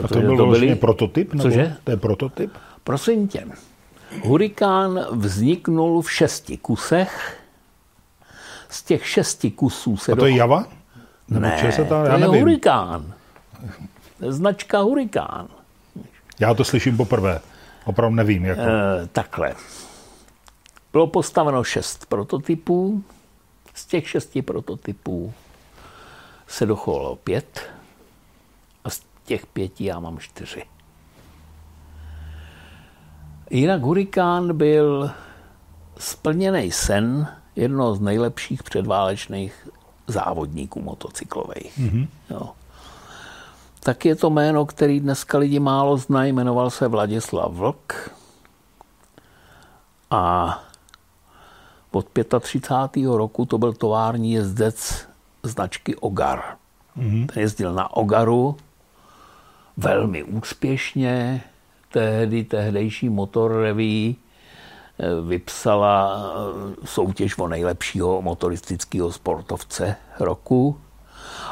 A to byl to byly... prototyp? Nebo Cože? To je prototyp? Prosím tě, Hurikán vzniknul v šesti kusech. Z těch šesti kusů se... A to do... je Java? Nebo ne, se to, já to je nevím. Hurikán. Značka Hurikán. Já to slyším poprvé. Opravdu nevím. Jako. E, takhle. Bylo postaveno šest prototypů. Z těch šesti prototypů se dochovalo pět. Těch pěti já mám čtyři. Jinak Hurikán byl splněný sen jednoho z nejlepších předválečných závodníků motocyklových. Mm-hmm. Jo. Tak je to jméno, který dneska lidi málo znají, jmenoval se Vladislav Vlk. A od 35. roku to byl tovární jezdec značky Ogar. Mm-hmm. Ten jezdil na Ogaru velmi úspěšně. Tehdy tehdejší motor reví eh, vypsala eh, soutěž o nejlepšího motoristického sportovce roku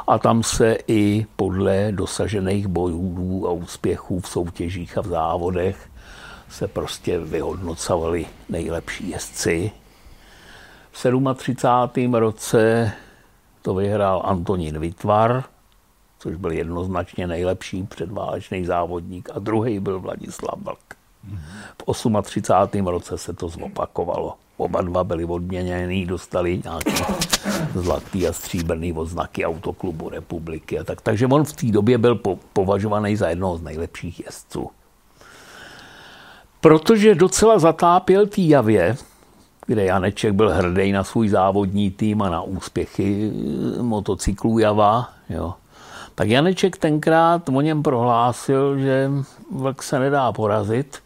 a tam se i podle dosažených bojů a úspěchů v soutěžích a v závodech se prostě vyhodnocovali nejlepší jezdci. V 37. roce to vyhrál Antonín Vitvar, což byl jednoznačně nejlepší předválečný závodník a druhý byl Vladislav Blk. V 38. roce se to zopakovalo. Oba dva byli odměněný, dostali nějaký zlatý a stříbrný odznaky Autoklubu republiky. A tak. Takže on v té době byl po, považovaný za jednoho z nejlepších jezdců. Protože docela zatápěl té javě, kde Janeček byl hrdý na svůj závodní tým a na úspěchy motocyklů Java, jo, tak Janeček tenkrát o něm prohlásil, že vlk se nedá porazit,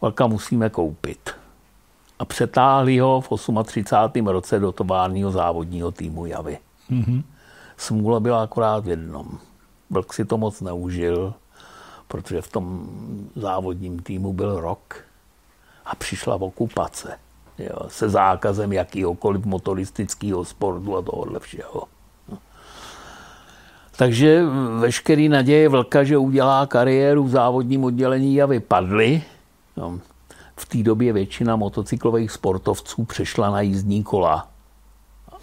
vlka musíme koupit. A přetáhli ho v 38. roce do továrního závodního týmu Javy. Mm-hmm. Smůla byla akorát v jednom. Vlk si to moc neužil, protože v tom závodním týmu byl rok a přišla okupace. Jo, se zákazem jakýhokoliv motoristického sportu a tohohle všeho. Takže veškerý naděje Vlka, že udělá kariéru v závodním oddělení a vypadly. No, v té době většina motocyklových sportovců přešla na jízdní kola.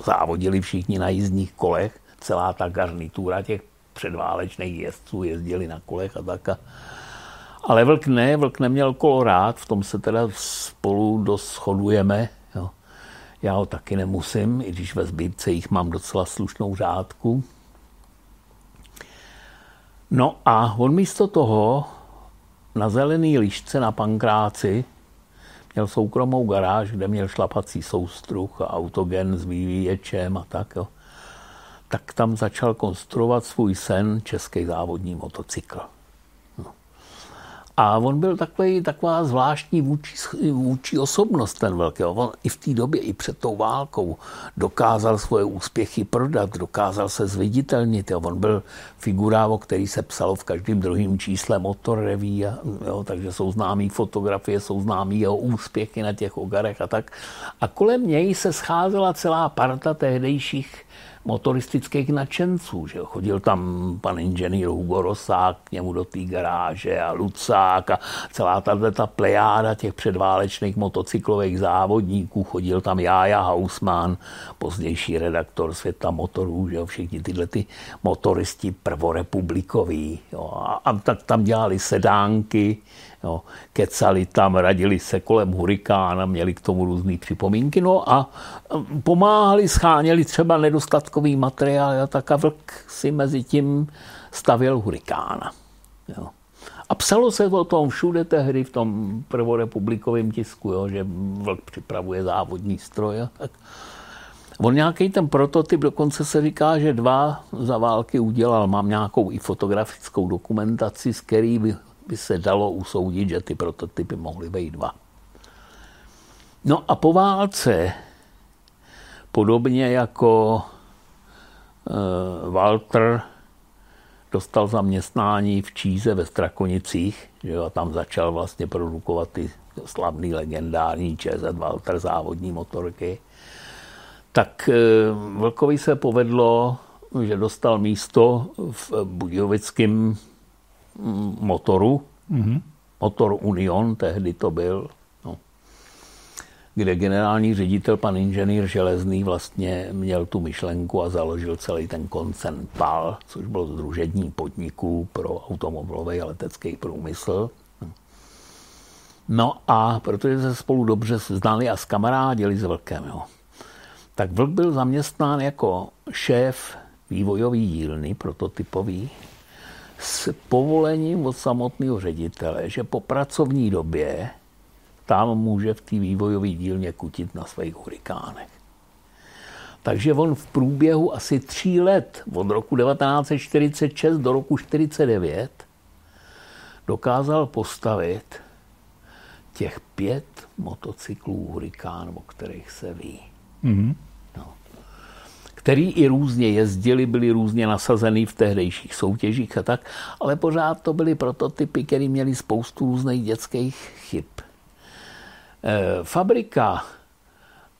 Závodili všichni na jízdních kolech. Celá ta garnitura těch předválečných jezdců jezdili na kolech a tak. Ale Vlk ne, Vlk neměl kolo rád, v tom se teda spolu dost shodujeme. Já ho taky nemusím, i když ve sbírce jich mám docela slušnou řádku. No a on místo toho na zelený lišce na Pankráci měl soukromou garáž, kde měl šlapací soustruh a autogen s vývíječem a tak. Jo. Tak tam začal konstruovat svůj sen český závodní motocykl. A on byl takový, taková zvláštní vůči, vůči osobnost, ten velký. On i v té době, i před tou válkou, dokázal svoje úspěchy prodat, dokázal se zviditelnit. Jo. On byl figura, o který se psalo v každém druhém čísle Motor Reví, jo, takže jsou známé fotografie, jsou známé jeho úspěchy na těch ogarech a tak. A kolem něj se scházela celá parta tehdejších motoristických nadšenců. Že Chodil tam pan inženýr Hugo Rosák k němu do té garáže a Lucák a celá tato ta plejáda těch předválečných motocyklových závodníků. Chodil tam Jája Hausmann, pozdější redaktor Světa motorů, že všichni tyhle ty motoristi prvorepublikoví. Jo. A, a tak tam dělali sedánky, Jo, kecali tam, radili se kolem hurikána, měli k tomu různé připomínky, no a pomáhali, scháněli třeba nedostatkový materiál a tak a vlk si mezi tím stavěl hurikána. Jo. A psalo se o tom všude tehdy v tom prvorepublikovém tisku, jo, že vlk připravuje závodní stroj. A tak. On nějaký ten prototyp, dokonce se říká, že dva za války udělal. Mám nějakou i fotografickou dokumentaci, z který by se dalo usoudit, že ty prototypy mohly být dva. No a po válce, podobně jako e, Walter dostal zaměstnání v Číze ve Strakonicích, že jo, a tam začal vlastně produkovat ty slavný legendární ČZ Walter závodní motorky, tak e, Vlkovi se povedlo že dostal místo v Budějovickém motoru, mm-hmm. motor Union, tehdy to byl, no, kde generální ředitel, pan inženýr Železný, vlastně měl tu myšlenku a založil celý ten koncern PAL, což bylo združení podniků pro automobilový a letecký průmysl. No a protože se spolu dobře znali a skamarádili s Vlkem, jo, tak Vlk byl zaměstnán jako šéf vývojový dílny, prototypový, s povolením od samotného ředitele, že po pracovní době tam může v té vývojové dílně kutit na svých hurikánech. Takže on v průběhu asi tří let, od roku 1946 do roku 1949, dokázal postavit těch pět motocyklů Hurikán, o kterých se ví. Mm-hmm který i různě jezdili, byli různě nasazený v tehdejších soutěžích a tak, ale pořád to byly prototypy, které měly spoustu různých dětských chyb. E, fabrika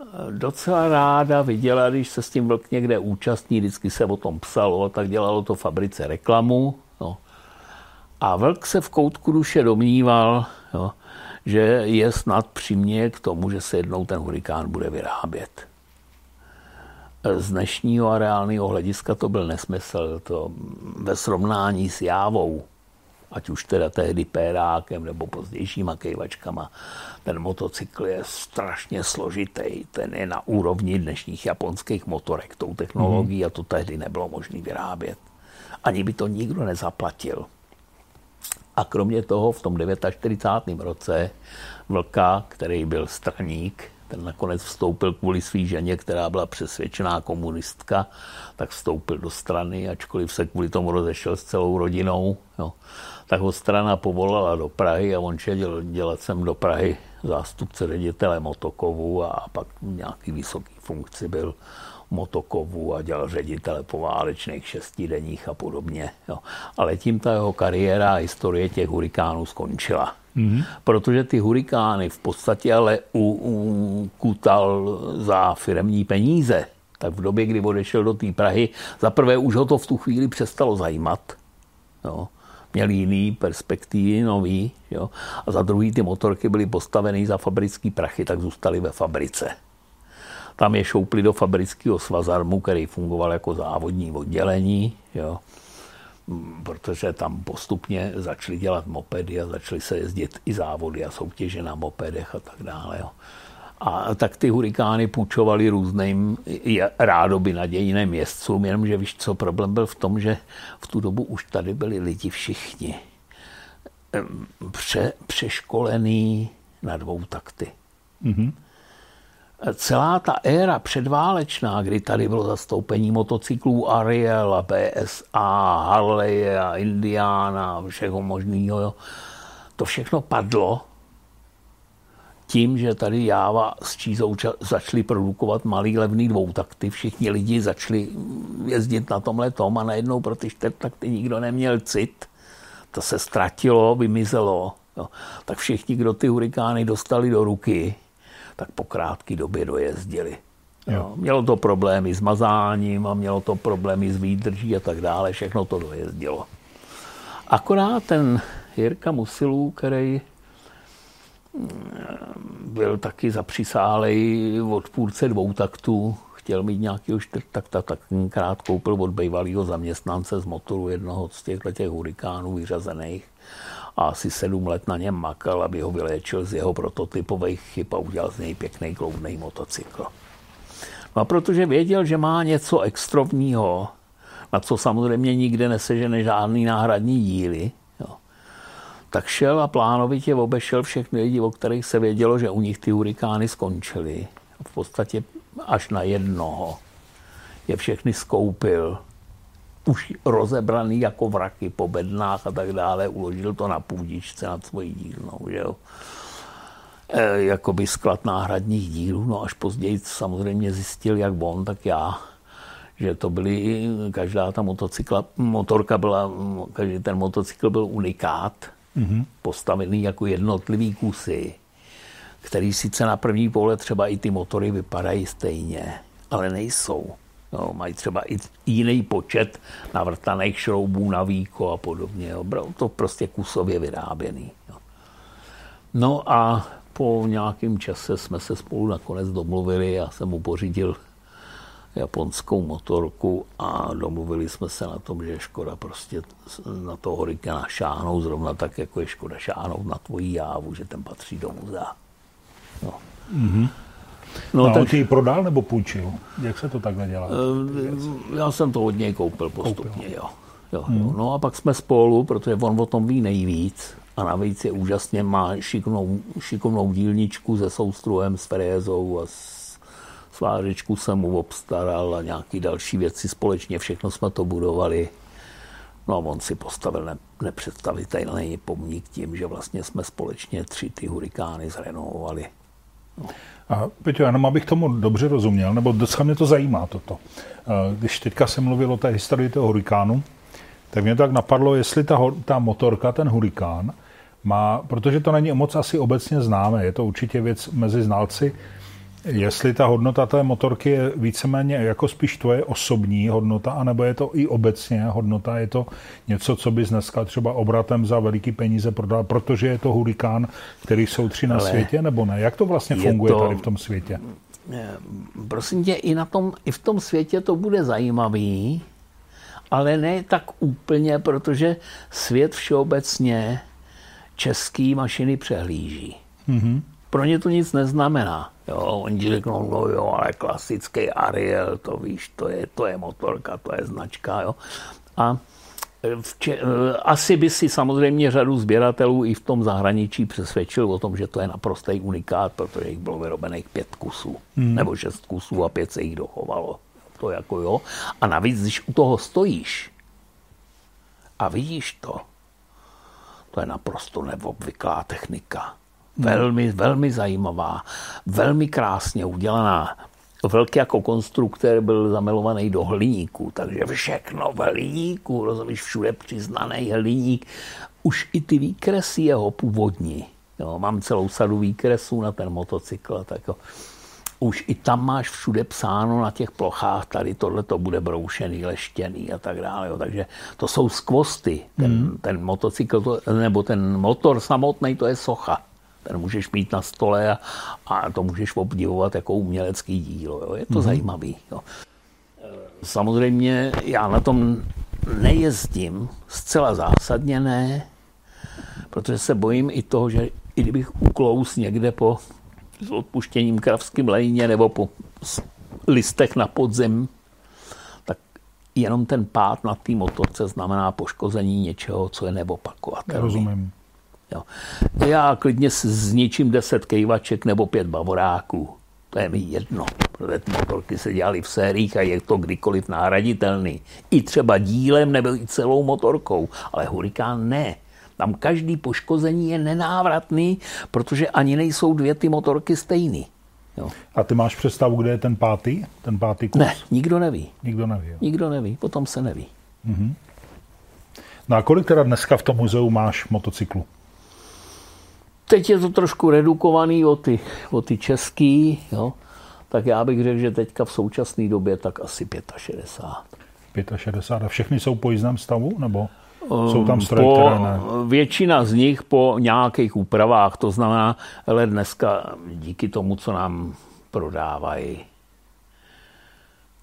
e, docela ráda viděla, když se s tím vlk někde účastní, vždycky se o tom psalo, tak dělalo to fabrice reklamu. No. A vlk se v koutku duše domníval, jo, že je snad přimě k tomu, že se jednou ten hurikán bude vyrábět z dnešního a reálného hlediska to byl nesmysl. To ve srovnání s Jávou, ať už teda tehdy pérákem nebo pozdějšíma kejvačkama, ten motocykl je strašně složitý. Ten je na úrovni dnešních japonských motorek, tou technologií mm. a to tehdy nebylo možné vyrábět. Ani by to nikdo nezaplatil. A kromě toho v tom 49. roce Vlka, který byl straník, ten nakonec vstoupil kvůli své ženě, která byla přesvědčená komunistka, tak vstoupil do strany, ačkoliv se kvůli tomu rozešel s celou rodinou. Jo. Tak ho strana povolala do Prahy a on šel dělat sem do Prahy zástupce ředitele Motokovu a pak nějaký vysoký funkci byl Motokovu a dělal ředitele poválečných šestidenních a podobně. Jo. Ale tím ta jeho kariéra a historie těch hurikánů skončila. Mm-hmm. Protože ty hurikány v podstatě ale ukutal za firemní peníze. Tak v době, kdy odešel do té Prahy, za prvé už ho to v tu chvíli přestalo zajímat. Jo. Měl jiný perspektivy, nový. Jo. A za druhý ty motorky byly postaveny za fabrický prachy, tak zůstaly ve fabrice. Tam je šoupli do fabrického svazarmu, který fungoval jako závodní oddělení. Jo protože tam postupně začali dělat mopedy a začaly se jezdit i závody a soutěže na mopedech a tak dále. Jo. A tak ty hurikány půjčovali různým rádoby nadějným jezdcům, jenomže víš co, problém byl v tom, že v tu dobu už tady byli lidi všichni pře, přeškolený na dvou takty. Mm-hmm celá ta éra předválečná, kdy tady bylo zastoupení motocyklů Ariel, PSA, Harley a Indiana, všeho možného, to všechno padlo tím, že tady Jáva s Čízou začali produkovat malý levný dvoutakty, všichni lidi začali jezdit na tomhle tom a najednou pro ty čtyřtakty nikdo neměl cit. To se ztratilo, vymizelo. Jo. Tak všichni, kdo ty hurikány dostali do ruky, tak po krátké době dojezdili. Jo. Mělo to problémy s mazáním a mělo to problémy s výdrží a tak dále, všechno to dojezdilo. Akorát ten Jirka Musilů, který mm, byl taky zapřisálej odpůrce dvou taktů, chtěl mít nějakého čtyřtakta, tak krát koupil od bývalého zaměstnance z motoru jednoho z těchto těch hurikánů vyřazených a asi sedm let na něm makal, aby ho vyléčil z jeho prototypových chyb a udělal z něj pěkný kloudný motocykl. No a protože věděl, že má něco extrovního, na co samozřejmě nikde nesežene žádný náhradní díly, jo, tak šel a plánovitě obešel všechny lidi, o kterých se vědělo, že u nich ty hurikány skončily. V podstatě až na jednoho je všechny skoupil už rozebraný jako vraky po bednách a tak dále, uložil to na půdičce nad svojí dílnou, že jo. E, jakoby sklad náhradních dílů, no až později samozřejmě zjistil, jak on, tak já, že to byly, každá ta motocykla, motorka byla, každý ten motocykl byl unikát, mm-hmm. postavený jako jednotlivý kusy, který sice na první pohled třeba i ty motory vypadají stejně, ale nejsou. No, mají třeba i jiný počet navrtaných šroubů na víko a podobně. Bylo to prostě kusově vyráběný. Jo. No a po nějakém čase jsme se spolu nakonec domluvili, já jsem mu pořídil japonskou motorku a domluvili jsme se na tom, že škoda prostě na toho Hurikana šáhnout zrovna tak, jako je škoda šáhnout na tvojí jávu, že ten patří do muzea. No. Mm-hmm. No, no tak... ty ji prodal nebo půjčil? Jak se to takhle dělá? Eh, já jsem to od něj koupil postupně, koupil. jo. Jo, hmm. jo. No a pak jsme spolu, protože on o tom ví nejvíc a navíc je úžasně, má šikovnou, šikovnou dílničku se soustruhem, s freézou a s svářečku jsem mu obstaral a nějaký další věci společně, všechno jsme to budovali. No a on si postavil ne, nepředstavitelný pomník tím, že vlastně jsme společně tři ty hurikány zrenovovali. A Peťo, jenom abych tomu dobře rozuměl, nebo docela mě to zajímá toto. Když teďka se mluvil o té historii toho hurikánu, tak mě tak napadlo, jestli ta, ta motorka, ten hurikán, má, protože to není moc asi obecně známé, je to určitě věc mezi znalci, jestli ta hodnota té motorky je víceméně jako spíš tvoje osobní hodnota, anebo je to i obecně hodnota, je to něco, co bys dneska třeba obratem za veliký peníze prodal, protože je to hurikán, který jsou tři na Ale světě, nebo ne? Jak to vlastně funguje to, tady v tom světě? Prosím tě, i, na tom, i v tom světě to bude zajímavý, ale ne tak úplně, protože svět všeobecně český mašiny přehlíží. Mm-hmm. Pro ně to nic neznamená. Jo, oni řeknou, no jo, ale klasický Ariel, to víš, to je, to je motorka, to je značka. Jo. A Če- asi by si samozřejmě řadu sběratelů i v tom zahraničí přesvědčil o tom, že to je naprostý unikát, protože jich bylo vyrobených pět kusů, hmm. nebo šest kusů a pět se jich dochovalo. To jako jo. A navíc, když u toho stojíš a vidíš to, to je naprosto neobvyklá technika. Velmi, velmi zajímavá, velmi krásně udělaná. Velký jako konstruktor byl zamilovaný do hliníku, takže všechno v hliníku, rozumíš, všude přiznaný hliník. Už i ty výkresy jeho původní. Jo, mám celou sadu výkresů na ten motocykl, tak jo. Už i tam máš všude psáno na těch plochách, tady tohle to bude broušený, leštěný a tak dále. Jo. Takže to jsou skvosty. Ten, mm. ten motocykl, to, nebo ten motor samotný, to je socha ten můžeš mít na stole a, a to můžeš obdivovat jako umělecký dílo. Jo. Je to mm-hmm. zajímavý. Jo. Samozřejmě já na tom nejezdím, zcela zásadně ne, protože se bojím i toho, že i kdybych uklous někde po s odpuštěním kravským lejně nebo po listech na podzem, tak jenom ten pád na té motorce znamená poškození něčeho, co je neopakovatelné. Rozumím. Jo. Já klidně zničím deset kejvaček nebo pět bavoráků. To je mi jedno, protože ty motorky se dělaly v sériích a je to kdykoliv náraditelný. I třeba dílem nebo i celou motorkou, ale hurikán ne. Tam každý poškození je nenávratný, protože ani nejsou dvě ty motorky stejný. Jo. A ty máš představu, kde je ten pátý, ten pátý kus? Ne, nikdo neví. Nikdo neví. Jo. Nikdo neví, potom se neví. Mm-hmm. No a kolik teda dneska v tom muzeu máš motocyklu? Teď je to trošku redukovaný o ty, o ty český, jo? tak já bych řekl, že teďka v současné době tak asi 65. 65 a všechny jsou po jízdném stavu, nebo jsou tam stroje, po, které ne? Většina z nich po nějakých úpravách, to znamená, ale dneska díky tomu, co nám prodávají,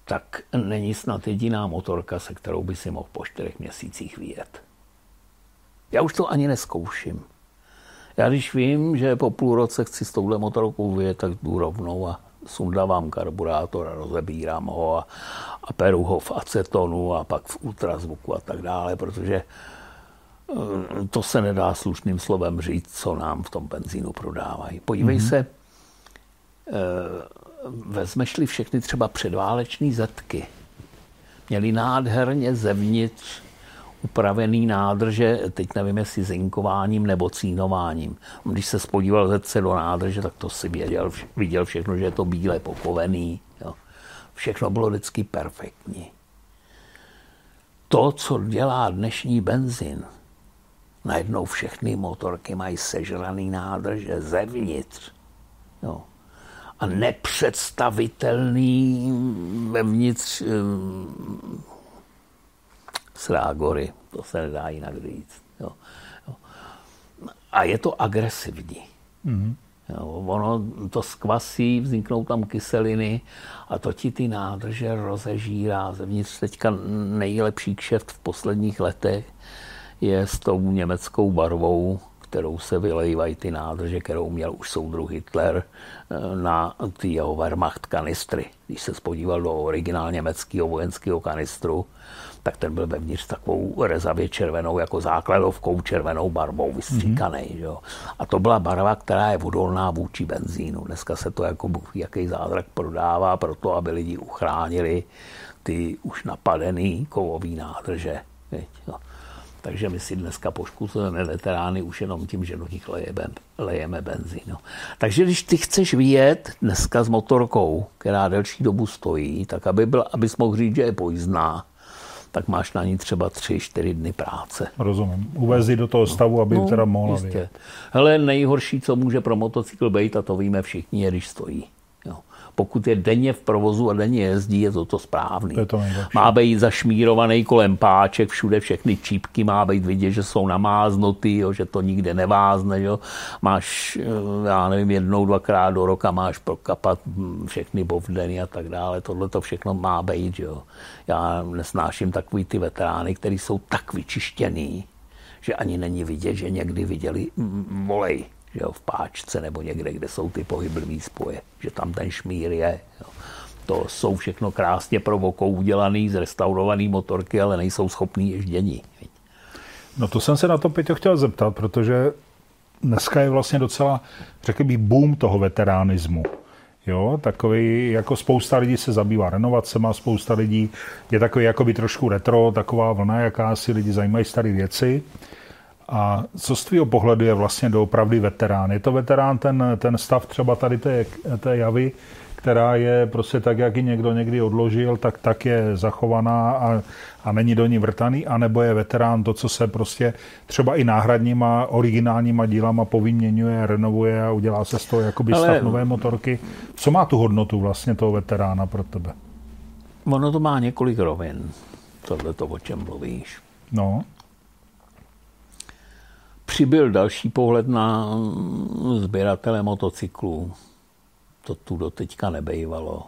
tak není snad jediná motorka, se kterou by si mohl po čtyřech měsících vyjet. Já už to ani neskouším. Já když vím, že po půl roce chci s touhle motorkou vyjet, tak jdu rovnou a sundávám karburátor a rozebírám ho a, a peru ho v acetonu a pak v ultrazvuku a tak dále, protože eh, to se nedá slušným slovem říct, co nám v tom benzínu prodávají. Podívej mm-hmm. se, eh, vezmeš-li všechny třeba předváleční zetky, měli nádherně zevnitř upravený nádrže, teď nevím, jestli zinkováním nebo cínováním. Když se spodíval se do nádrže, tak to si věděl, viděl všechno, že je to bíle pokovený. Jo. Všechno bylo vždycky perfektní. To, co dělá dnešní benzín, najednou všechny motorky mají sežraný nádrže zevnitř. Jo. a nepředstavitelný vevnitř srágory. To se nedá jinak říct. Jo. Jo. A je to agresivní. Mm-hmm. Jo, ono to skvasí, vzniknou tam kyseliny a to ti ty nádrže rozežírá. Zevnitř teďka nejlepší kšeft v posledních letech je s tou německou barvou, kterou se vylejvají ty nádrže, kterou měl už soudruh Hitler eh, na ty jeho Wehrmacht kanistry. Když se spodíval do originál německého vojenského kanistru, tak ten byl vevnitř takovou rezavě červenou, jako základovkou červenou barvou vystříkaný. Mm-hmm. Jo. A to byla barva, která je odolná vůči benzínu. Dneska se to jako jaký zázrak prodává pro to, aby lidi uchránili ty už napadený kovový nádrže. Jo. Takže my si dneska poškuzujeme veterány už jenom tím, že do nich lejeme, lejeme benzín. No. Takže když ty chceš vyjet dneska s motorkou, která delší dobu stojí, tak aby, byl, abys mohl říct, že je pojízdná, tak máš na ní třeba tři, čtyři dny práce. Rozumím. Uvezí do toho stavu, aby no, teda mohla jistě. Hele, nejhorší, co může pro motocykl být, a to víme všichni, je, když stojí pokud je denně v provozu a denně jezdí, je to to správný. To je to má být zašmírovaný kolem páček, všude všechny čípky, má být vidět, že jsou namáznutý, jo, že to nikde nevázne. Jo. Máš, eh, já nevím, jednou, dvakrát do roka máš prokapat hm, všechny bovdeny a tak dále. Tohle to všechno má být. Jo. Já nesnáším takový ty veterány, který jsou tak vyčištěný, že ani není vidět, že někdy viděli hm, volej že jo, v páčce nebo někde, kde jsou ty pohyblivé spoje, že tam ten šmír je. Jo. To jsou všechno krásně pro vokou udělaný, zrestaurovaný motorky, ale nejsou schopný ježdění. No to jsem se na to, Peťo, chtěl zeptat, protože dneska je vlastně docela, řekl bych, boom toho veteránismu. Jo, takový, jako spousta lidí se zabývá renovacema, spousta lidí je takový jakoby trošku retro, taková vlna, jaká si lidi zajímají staré věci. A co z tvého pohledu je vlastně doopravdy veterán? Je to veterán ten, ten stav třeba tady té, té javy, která je prostě tak, jak ji někdo někdy odložil, tak tak je zachovaná a, a není do ní vrtaný, anebo je veterán to, co se prostě třeba i náhradníma, originálníma dílama povyměňuje, renovuje a udělá se z toho jakoby Ale... stav nové motorky. Co má tu hodnotu vlastně toho veterána pro tebe? Ono to má několik rovin, tohle to, o čem mluvíš. No přibyl další pohled na sběratele motocyklů. To tu do teďka nebejvalo.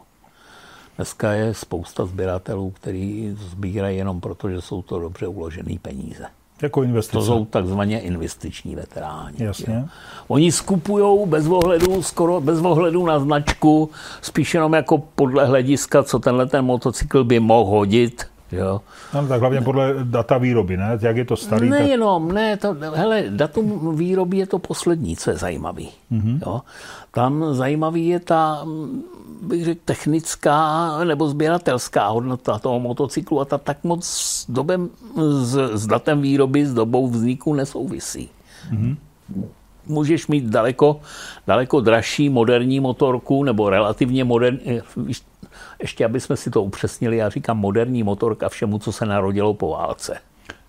Dneska je spousta sběratelů, kteří sbírají jenom proto, že jsou to dobře uložené peníze. Jako investice. To jsou takzvaně investiční veteráni. Jasně. Jo. Oni skupují bez ohledu, skoro bez ohledu na značku, spíš jenom jako podle hlediska, co tenhle ten motocykl by mohl hodit Jo. No, tak hlavně podle data výroby, ne? Jak je to starý? Nejenom, tak... ne, to, hele, datum výroby je to poslední, co je zajímavý. Mm-hmm. Jo. Tam zajímavý je ta, bych řekl, technická nebo sběratelská hodnota toho motocyklu a ta tak moc s, dobem, s, s datem výroby, s dobou vzniku nesouvisí. Mm-hmm. Můžeš mít daleko, daleko dražší moderní motorku nebo relativně moderní, ještě aby jsme si to upřesnili, já říkám moderní motorka všemu, co se narodilo po válce.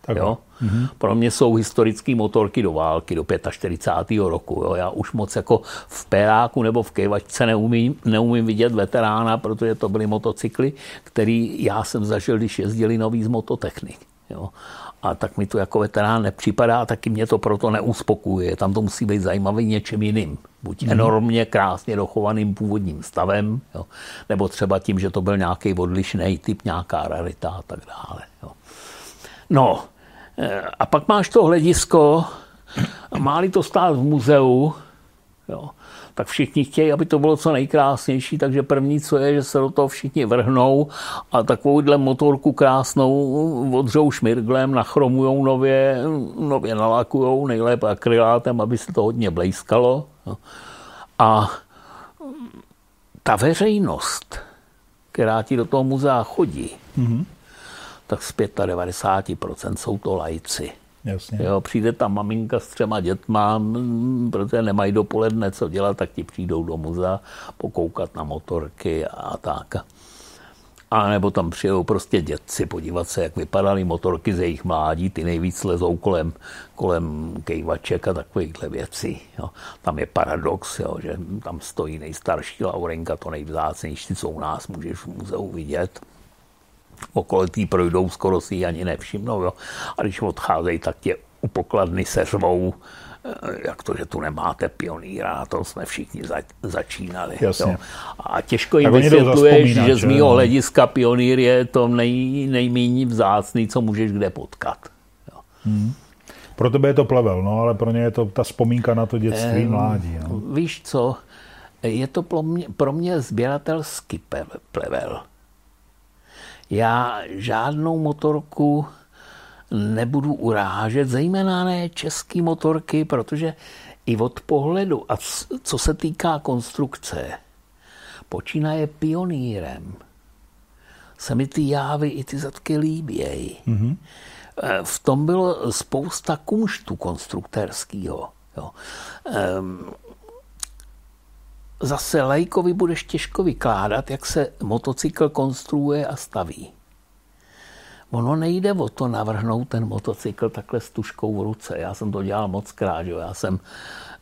Tak jo? Mm-hmm. Pro mě jsou historické motorky do války, do 45. roku. Jo? Já už moc jako v peráku nebo v kejvačce neumím, neumím vidět veterána, protože to byly motocykly, který já jsem zažil, když jezdili nový z mototechnik. Jo? A tak mi to jako veterán nepřipadá, taky mě to proto neuspokuje. Tam to musí být zajímavý něčem jiným. Buď mm. enormně krásně dochovaným původním stavem, jo, nebo třeba tím, že to byl nějaký odlišný typ, nějaká rarita a tak dále. Jo. No, eh, a pak máš to hledisko, má-li to stát v muzeu, jo, tak všichni chtějí, aby to bylo co nejkrásnější, takže první, co je, že se do toho všichni vrhnou a takovouhle motorku krásnou odřou šmirglem, nachromujou nově, nově nalakujou, nejlépe akrylátem, aby se to hodně blejskalo. A ta veřejnost, která ti do toho muzea chodí, mm-hmm. tak z 95% jsou to lajci. Jasně. Jo, přijde tam maminka s třema dětma, protože nemají dopoledne co dělat, tak ti přijdou do muzea pokoukat na motorky a tak. A nebo tam přijou prostě dětci podívat se, jak vypadaly motorky ze jejich mládí, ty nejvíc lezou kolem, kolem kejvaček a takovýchhle věcí. Jo. Tam je paradox, jo, že tam stojí nejstarší Laurenka, to nejvzácnější, co u nás můžeš v muzeu vidět. Okolo tý projdou, skoro si ji ani nevšimnou. Jo. A když odcházejí, tak tě u pokladny se řvou, Eh, jak to, že tu nemáte pionýra, tom jsme všichni za, začínali. Jasně. Jo. A těžko jim vysvětluješ, že z mého hlediska pionýr je to nej, nejméně vzácný, co můžeš kde potkat. Jo. Hmm. Pro tebe je to plevel, no, ale pro ně je to ta vzpomínka na to dětství, e, mládí. No. Víš co, je to pro mě, pro mě sběratelský plevel. Já žádnou motorku nebudu urážet, zejména ne český motorky, protože i od pohledu, a co se týká konstrukce, počínaje pionýrem, se mi ty jávy i ty zadky líbějí. Mm-hmm. V tom bylo spousta kumštu konstruktérského. Jo. Ehm, zase lajkovi budeš těžko vykládat, jak se motocykl konstruuje a staví. Ono nejde o to navrhnout ten motocykl takhle s tuškou v ruce. Já jsem to dělal moc krát, že jo. Já jsem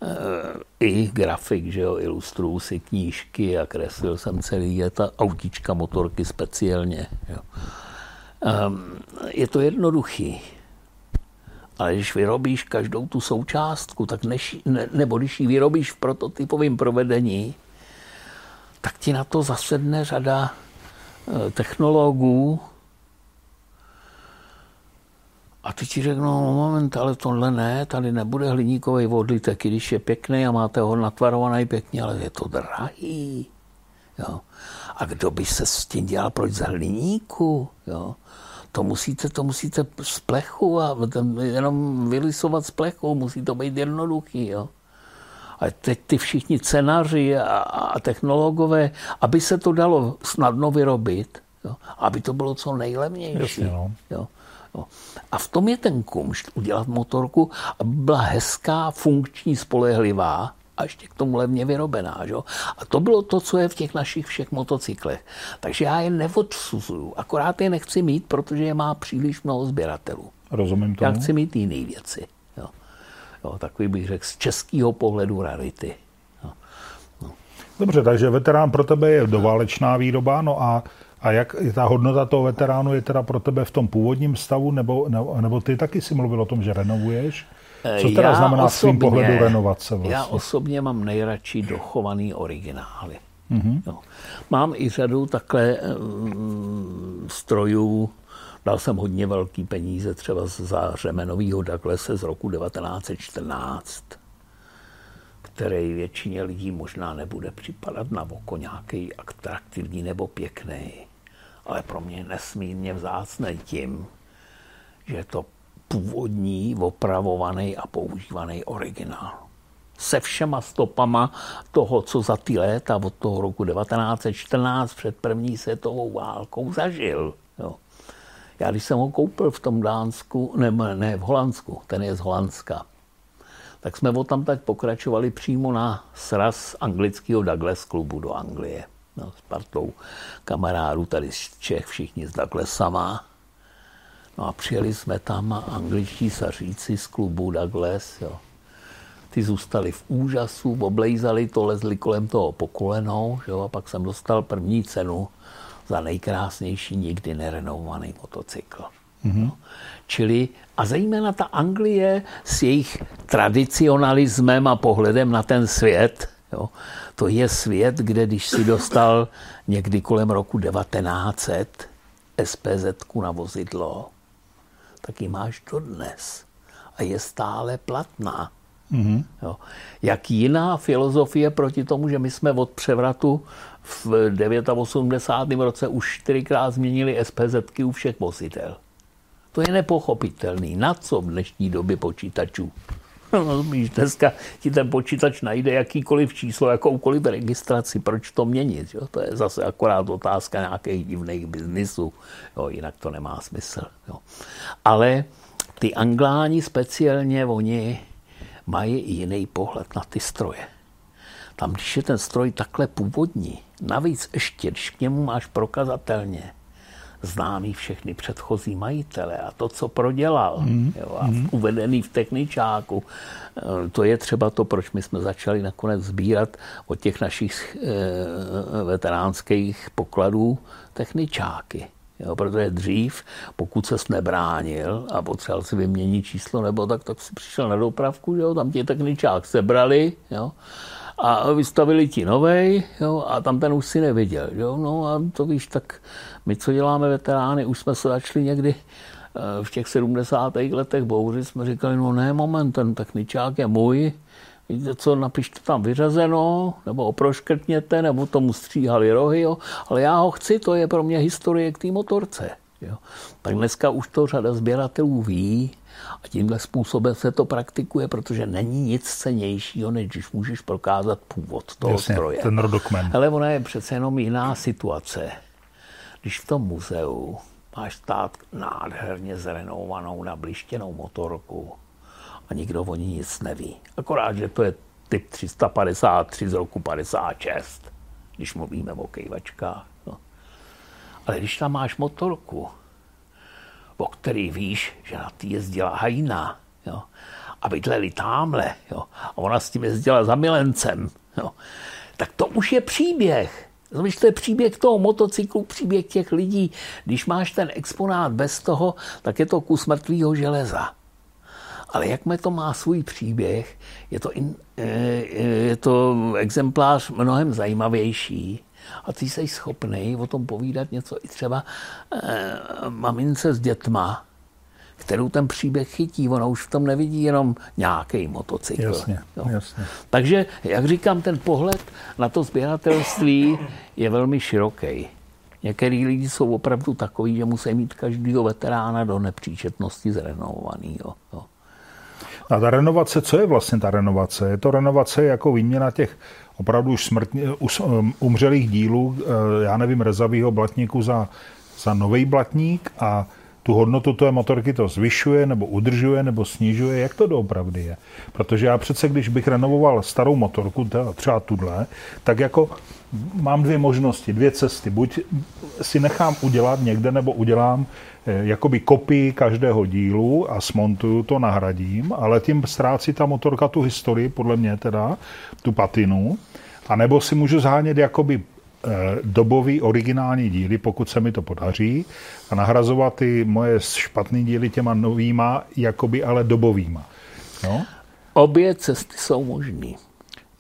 e, i grafik, že jo, ilustruju si knížky a kreslil jsem celý je ta autička motorky speciálně. Jo. E, je to jednoduchý. Ale když vyrobíš každou tu součástku, tak než, ne, nebo když ji vyrobíš v prototypovém provedení, tak ti na to zasedne řada e, technologů, a ty ti řeknou, no moment, ale tohle ne, tady nebude hliníkový vodlitek, i když je pěkný a máte ho natvarovaný pěkně, ale je to drahý. Jo. A kdo by se s tím dělal, proč z hliníku? Jo. To musíte, to musíte z plechu a jenom vylisovat z plechu, musí to být jednoduchý. Jo. A teď ty všichni cenaři a, a technologové, aby se to dalo snadno vyrobit, jo, aby to bylo co nejlevnější. Jasně, no. jo. No. A v tom je ten kumšt udělat motorku, aby byla hezká, funkční, spolehlivá a ještě k tomu levně vyrobená. Že? A to bylo to, co je v těch našich všech motocyklech. Takže já je neodsuzuju, akorát je nechci mít, protože je má příliš mnoho sběratelů. Rozumím tomu. Já chci mít jiné věci. Jo. Jo, takový bych řekl z českého pohledu rarity. Jo. No. Dobře, takže veterán pro tebe je doválečná výroba, no a a jak ta hodnota toho veteránu je teda pro tebe v tom původním stavu, nebo, nebo, nebo ty taky si mluvil o tom, že renovuješ? Co teda já znamená osobně, svým pohledu renovace? Vlastně? Já osobně mám nejradši dochovaný originály. Mm-hmm. No. Mám i řadu takhle um, strojů, dal jsem hodně velký peníze třeba za řemenovýho Douglase z roku 1914, který většině lidí možná nebude připadat na oko nějaký atraktivní nebo pěkný ale pro mě nesmírně vzácný tím, že to původní, opravovaný a používaný originál. Se všema stopama toho, co za ty léta od toho roku 1914 před první světovou válkou zažil. Jo. Já když jsem ho koupil v tom Dánsku, ne, ne v Holandsku, ten je z Holandska, tak jsme o tam tak pokračovali přímo na sraz anglického Douglas klubu do Anglie no, s partou kamarádů tady z Čech, všichni z sama. No a přijeli jsme tam a angličtí saříci z klubu Douglas, jo. Ty zůstali v úžasu, oblejzali to, lezli kolem toho po kolenou, jo, a pak jsem dostal první cenu za nejkrásnější nikdy nerenovovaný motocykl. Mm-hmm. No. Čili a zejména ta Anglie s jejich tradicionalismem a pohledem na ten svět, jo, to je svět, kde když si dostal někdy kolem roku 1900 SPZ na vozidlo, tak ji máš dodnes a je stále platná. Mm-hmm. Jo. Jak jiná filozofie proti tomu, že my jsme od převratu v 89. roce už čtyřikrát změnili SPZ u všech vozidel. To je nepochopitelný. Na co v dnešní době počítačů? Víš, dneska ti ten počítač najde jakýkoliv číslo, jakoukoliv registraci, proč to měnit? Jo? To je zase akorát otázka nějakých divných biznisů, jo? jinak to nemá smysl. Jo? Ale ty angláni speciálně, oni mají jiný pohled na ty stroje. Tam, když je ten stroj takhle původní, navíc ještě, když k němu máš prokazatelně známý všechny předchozí majitele a to, co prodělal mm. jo, a mm. uvedený v techničáku, eh, to je třeba to, proč my jsme začali nakonec sbírat od těch našich e, veteránských pokladů techničáky. Jo, protože dřív, pokud ses nebránil a potřeboval si vyměnit číslo nebo tak, tak si přišel na dopravku, jo, tam ti techničák sebrali jo, a vystavili ti novej jo, a tam ten už si neviděl. Jo, no a to víš, tak my, co děláme veterány, už jsme se začali někdy eh, v těch 70. letech bouřit, jsme říkali, no ne, moment, ten techničák je můj, víte co, napište tam vyřazeno, nebo oproškrtněte, nebo tomu stříhali rohy, jo, ale já ho chci, to je pro mě historie k té motorce. Jo. Tak dneska už to řada sběratelů ví a tímhle způsobem se to praktikuje, protože není nic cenějšího, než když můžeš prokázat původ toho Jasně, stroje. ten rodokmen. Ale ona je přece jenom jiná situace. Když v tom muzeu máš stát nádherně zrenovovanou, nablištěnou motorku, a nikdo o ní nic neví. Akorát, že to je typ 353 z roku 56, když mluvíme o kejvačkách. No. Ale když tam máš motorku, o který víš, že na ty jezdila hajna, jo, a bydleli tamhle, jo, a ona s tím jezdila za milencem, jo, tak to už je příběh. Víš, to je příběh toho motocyklu, příběh těch lidí. Když máš ten exponát bez toho, tak je to kus mrtvého železa. Ale jakmile to má svůj příběh, je to, in, eh, eh, je to exemplář mnohem zajímavější a ty jsi schopný o tom povídat něco i třeba eh, mamince s dětma, kterou ten příběh chytí. Ona už v tom nevidí jenom nějaký motocykl. Jasně, jo. jasně. Takže, jak říkám, ten pohled na to sběratelství je velmi široký. Některý lidi jsou opravdu takový, že musí mít každého veterána do nepříčetnosti zrenovovaného. Jo. A ta renovace, co je vlastně ta renovace? Je to renovace jako výměna těch opravdu už smrtně, um, umřelých dílů, eh, já nevím, rezavýho blatníku za, za nový blatník a tu hodnotu té motorky to zvyšuje, nebo udržuje, nebo snižuje, jak to doopravdy je. Protože já přece, když bych renovoval starou motorku, třeba tuhle, tak jako mám dvě možnosti, dvě cesty. Buď si nechám udělat někde, nebo udělám eh, jakoby kopii každého dílu a smontuju to, nahradím, ale tím ztrácí ta motorka tu historii, podle mě teda, tu patinu. A nebo si můžu zhánět jakoby dobový originální díly, pokud se mi to podaří, a nahrazovat ty moje špatné díly těma novýma, jakoby ale dobovýma. No? Obě cesty jsou možné.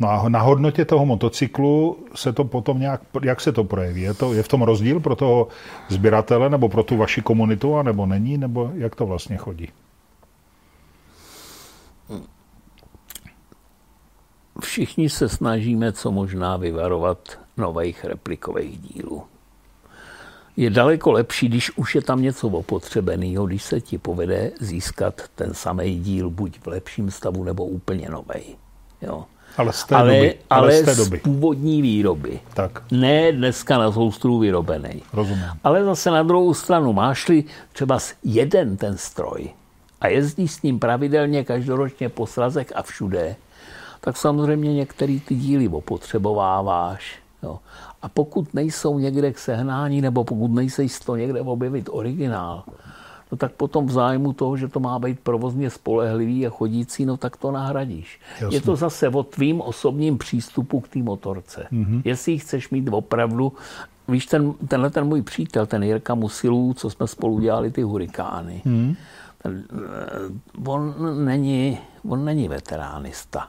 No a na hodnotě toho motocyklu se to potom nějak, jak se to projeví? Je, to, je v tom rozdíl pro toho sběratele nebo pro tu vaši komunitu, nebo není, nebo jak to vlastně chodí? Všichni se snažíme co možná vyvarovat nových replikových dílů. Je daleko lepší, když už je tam něco opotřebeného, když se ti povede získat ten samý díl buď v lepším stavu nebo úplně nový. Jo. Ale z té ale, doby. Ale, ale z, té doby. z původní výroby. Tak. Ne dneska na soustru vyrobený. Rozumím. Ale zase na druhou stranu, máš-li třeba jeden ten stroj a jezdíš s ním pravidelně každoročně po srazech a všude, tak samozřejmě některý ty díly opotřebováváš Jo. A pokud nejsou někde k sehnání, nebo pokud nejsou to někde objevit originál, no tak potom v zájmu toho, že to má být provozně spolehlivý a chodící, no tak to nahradíš. Jasně. Je to zase o tvým osobním přístupu k té motorce. Mm-hmm. Jestli ji chceš mít opravdu, víš, ten, tenhle ten můj přítel, ten Jirka Musilů, co jsme spolu dělali ty hurikány, mm-hmm. ten, eh, on, není, on není veteránista.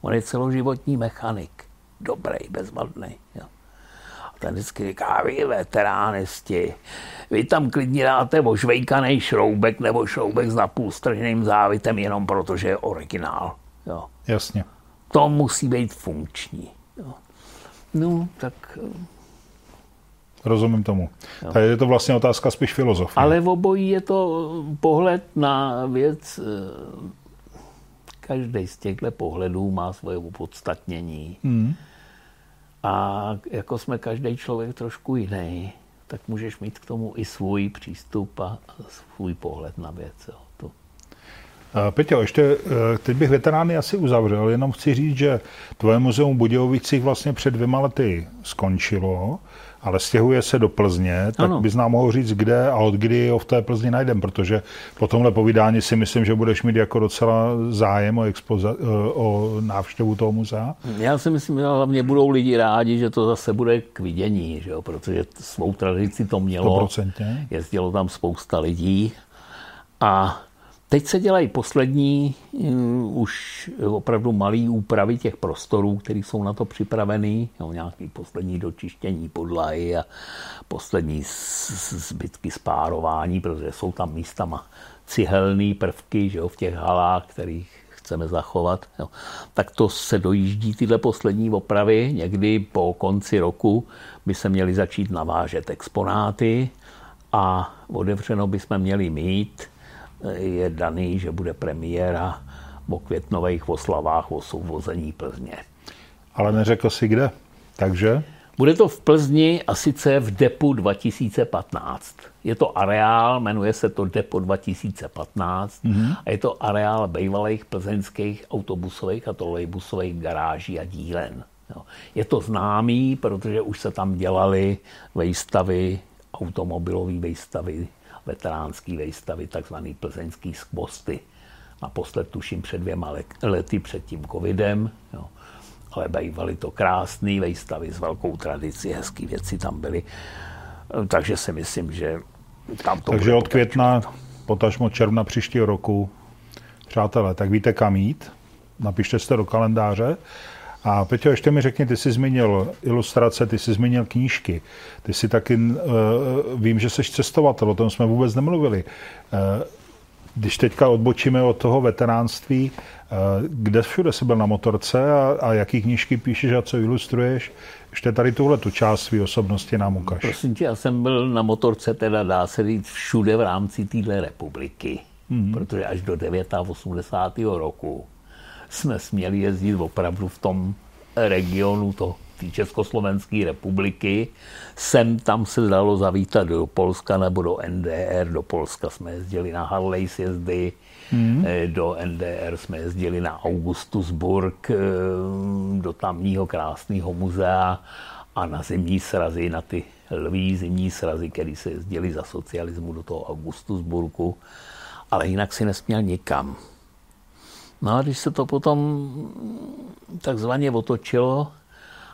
On je celoživotní mechanik dobrý, bezvadný. Jo. A ten vždycky říká, vy veteránisti, vy tam klidně dáte ožvejkaný šroubek nebo šroubek s napůlstrženým závitem jenom proto, že je originál. Jo. Jasně. To musí být funkční. Jo. No, tak... Rozumím tomu. Jo. Tady je to vlastně otázka spíš filozofie. Ale v obojí je to pohled na věc každý z těchto pohledů má svoje opodstatnění. Hmm a jako jsme každý člověk trošku jiný, tak můžeš mít k tomu i svůj přístup a svůj pohled na věc. Jo. To. Peťo, ještě teď bych veterány asi uzavřel, jenom chci říct, že tvoje muzeum Budějovicích vlastně před dvěma lety skončilo ale stěhuje se do Plzně, tak ano. bys nám mohl říct, kde a od kdy ho v té Plzni najdem, protože po tomhle povídání si myslím, že budeš mít jako docela zájem o, expoza- o návštěvu toho muzea. Já si myslím, že hlavně budou lidi rádi, že to zase bude k vidění, že jo? protože svou tradici to mělo. 100%. Jezdilo tam spousta lidí a Teď se dělají poslední um, už opravdu malý úpravy těch prostorů, které jsou na to připravený, jo, nějaký poslední dočištění podlahy a poslední zbytky spárování, protože jsou tam místama cihelné prvky že jo, v těch halách, kterých chceme zachovat. Jo. Tak to se dojíždí tyhle poslední opravy. Někdy po konci roku by se měly začít navážet exponáty a otevřeno bychom měli mít je daný, že bude premiéra o květnových oslavách o souvození Plzně. Ale neřekl si kde, takže? Bude to v Plzni a sice v Depu 2015. Je to areál, jmenuje se to Depo 2015 mm-hmm. a je to areál bývalých plzeňských autobusových a trolejbusových garáží a dílen. Je to známý, protože už se tam dělaly výstavy, automobilové výstavy veteránský výstavy, takzvaný plzeňský skvosty. Naposled tuším před dvěma lety před tím covidem, jo. ale bývaly to krásné výstavy s velkou tradicí, hezké věci tam byly. Takže si myslím, že tam to Takže od května, potažmo června příštího roku, přátelé, tak víte kam jít, napište to do kalendáře a Peťo, ještě mi řekni, ty jsi zmínil ilustrace, ty jsi zmínil knížky, ty jsi taky, uh, vím, že jsi cestovatel, o tom jsme vůbec nemluvili. Uh, když teďka odbočíme od toho veteránství, uh, kde všude jsi byl na motorce a, a jaký knížky píšeš a co ilustruješ? Ještě tady tuhle tu část své osobnosti nám ukaž. Prosím tě, já jsem byl na motorce, teda dá se říct, všude v rámci téhle republiky, mm-hmm. protože až do 89. roku jsme směli jezdit opravdu v tom regionu to, té Československé republiky. Sem tam se dalo zavítat do Polska nebo do NDR. Do Polska jsme jezdili na Harley sjezdy, hmm. do NDR jsme jezdili na Augustusburg, eh, do tamního krásného muzea a na zimní srazy, na ty lví zimní srazy, které se jezdili za socialismu do toho Augustusburgu. Ale jinak si nesměl nikam. No a když se to potom takzvaně otočilo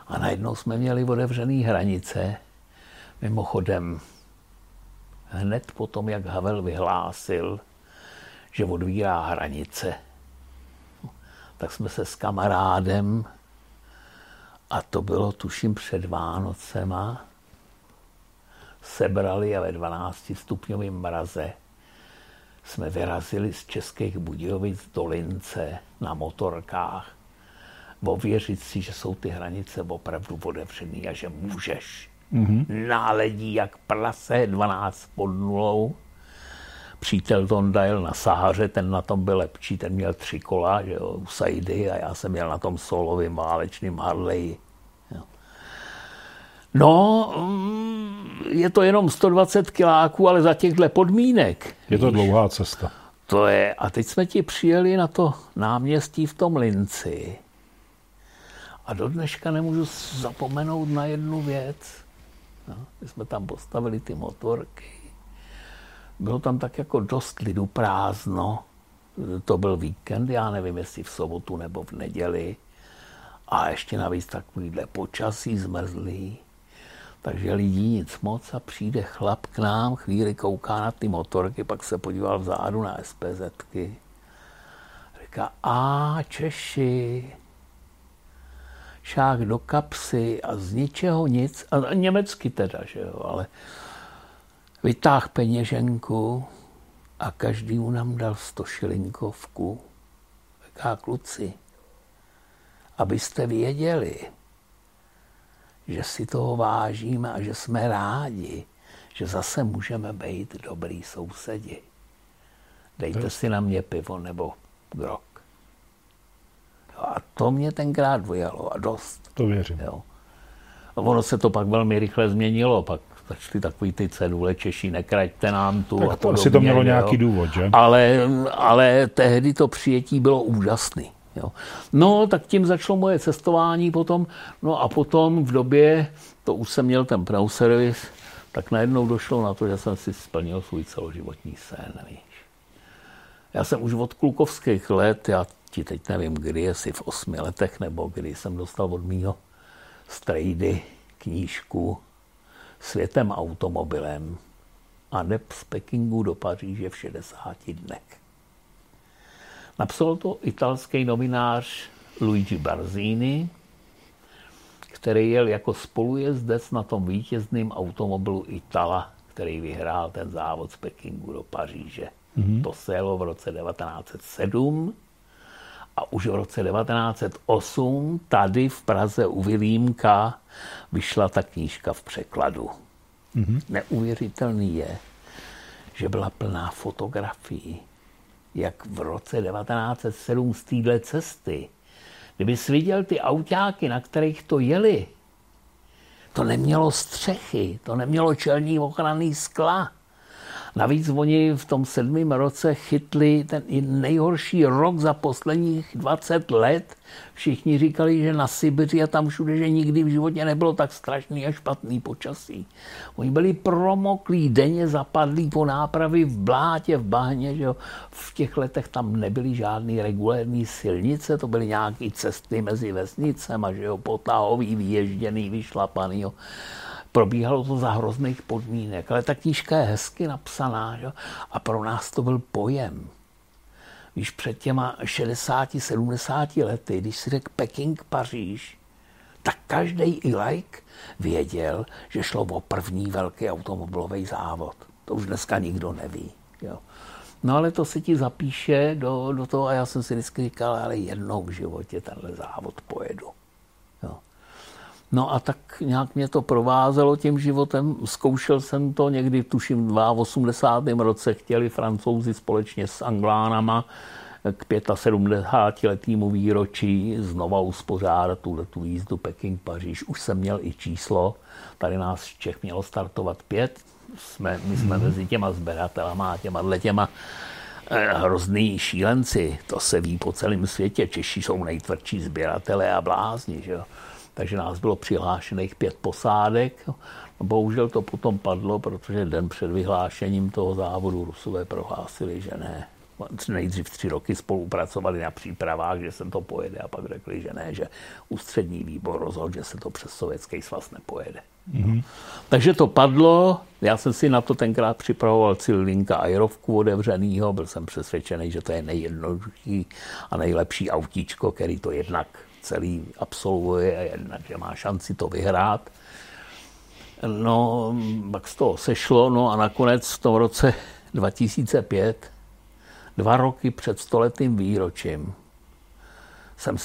a najednou jsme měli otevřené hranice, mimochodem hned potom, jak Havel vyhlásil, že odvírá hranice, tak jsme se s kamarádem, a to bylo tuším před Vánocema, sebrali a ve 12 stupňovém mraze jsme vyrazili z Českých Budějovic do Lince na motorkách. Ověřit si, že jsou ty hranice opravdu otevřené a že můžeš. Mm-hmm. Náledí jak prase 12 pod nulou. Přítel Tonda jel na Sahaře, ten na tom byl lepší, ten měl tři kola, že jo, u Saidy a já jsem měl na tom solovým válečným Harley. No, mm, je to jenom 120 kiláků, ale za těchto podmínek. Je to dlouhá cesta. To je. A teď jsme ti přijeli na to náměstí v tom Linci. A do dneška nemůžu zapomenout na jednu věc. No, my jsme tam postavili ty motorky. Bylo tam tak jako dost lidu prázdno. To byl víkend, já nevím, jestli v sobotu nebo v neděli. A ještě navíc takovýhle počasí zmrzlý. Takže lidí nic moc a přijde chlap k nám, chvíli kouká na ty motorky, pak se podíval vzadu na SPZky. Říká, a Češi, šák do kapsy a z ničeho nic, a německy teda, že jo, ale vytáh peněženku a každý mu nám dal sto šilinkovku. Říká, kluci, abyste věděli, že si toho vážíme a že jsme rádi, že zase můžeme být dobrý sousedi. Dejte si na mě pivo nebo grok. A to mě tenkrát vojalo a dost. To věřím. Jo. A ono se to pak velmi rychle změnilo. Pak začaly takový ty cedule Češi, nekraťte nám tu tak a to podobně, asi to mělo jo. nějaký důvod, že? Ale, ale tehdy to přijetí bylo úžasný. Jo. No, tak tím začalo moje cestování potom. No a potom v době, to už jsem měl ten pneuservis, tak najednou došlo na to, že jsem si splnil svůj celoživotní sen. Víš. Já jsem už od klukovských let, já ti teď nevím, kdy, jestli v osmi letech, nebo kdy jsem dostal od mýho strejdy knížku Světem automobilem a neb z Pekingu do Paříže v 60 dnech. Napsal to italský novinář Luigi Barzini, který jel jako spolujezdec na tom vítězném automobilu Itala, který vyhrál ten závod z Pekingu do Paříže. Mm-hmm. To se jelo v roce 1907 a už v roce 1908 tady v Praze u Vilímka vyšla ta knížka v překladu. Mm-hmm. Neuvěřitelný je, že byla plná fotografií, jak v roce 1907 z téhle cesty, kdyby viděl ty autáky, na kterých to jeli, to nemělo střechy, to nemělo čelní ochranný skla. Navíc oni v tom sedmém roce chytli ten nejhorší rok za posledních 20 let. Všichni říkali, že na Sibiři a tam všude, že nikdy v životě nebylo tak strašný a špatný počasí. Oni byli promoklí, denně zapadlí po nápravy v blátě, v bahně. Že jo. V těch letech tam nebyly žádné regulérní silnice, to byly nějaké cesty mezi vesnicemi, že jo, potahový, vyježděný, vyšlapaný. Jo probíhalo to za hrozných podmínek, ale ta knížka je hezky napsaná že? a pro nás to byl pojem. Víš, před těma 60-70 lety, když si řekl Peking, Paříž, tak každý i like věděl, že šlo o první velký automobilový závod. To už dneska nikdo neví. Jo. No ale to se ti zapíše do, do toho a já jsem si vždycky říkal, ale jednou v životě tenhle závod pojedu. No a tak nějak mě to provázelo tím životem. Zkoušel jsem to někdy, tuším, v 82. roce chtěli francouzi společně s Anglánama k 75 letýmu výročí znova uspořádat tuhle tu jízdu Peking-Paříž. Už jsem měl i číslo, tady nás v Čech mělo startovat pět. Jsme, my jsme mm. mezi těma sběratelama a těma těma eh, hrozný šílenci, to se ví po celém světě. Češi jsou nejtvrdší sběratelé a blázni. Že jo? Takže nás bylo přihlášených pět posádek. No, bohužel to potom padlo, protože den před vyhlášením toho závodu Rusové prohlásili, že ne. Nejdřív tři roky spolupracovali na přípravách, že se to pojede a pak řekli, že ne, že ústřední výbor rozhodl, že se to přes Sovětský svaz nepojede. Mm-hmm. Takže to padlo, já jsem si na to tenkrát připravoval Cilinka Aerovku otevřenýho, byl jsem přesvědčený, že to je nejjednodušší a nejlepší autíčko, který to jednak celý absolvuje a že má šanci to vyhrát. No, pak z toho sešlo, no a nakonec v tom roce 2005, dva roky před stoletým výročím, jsem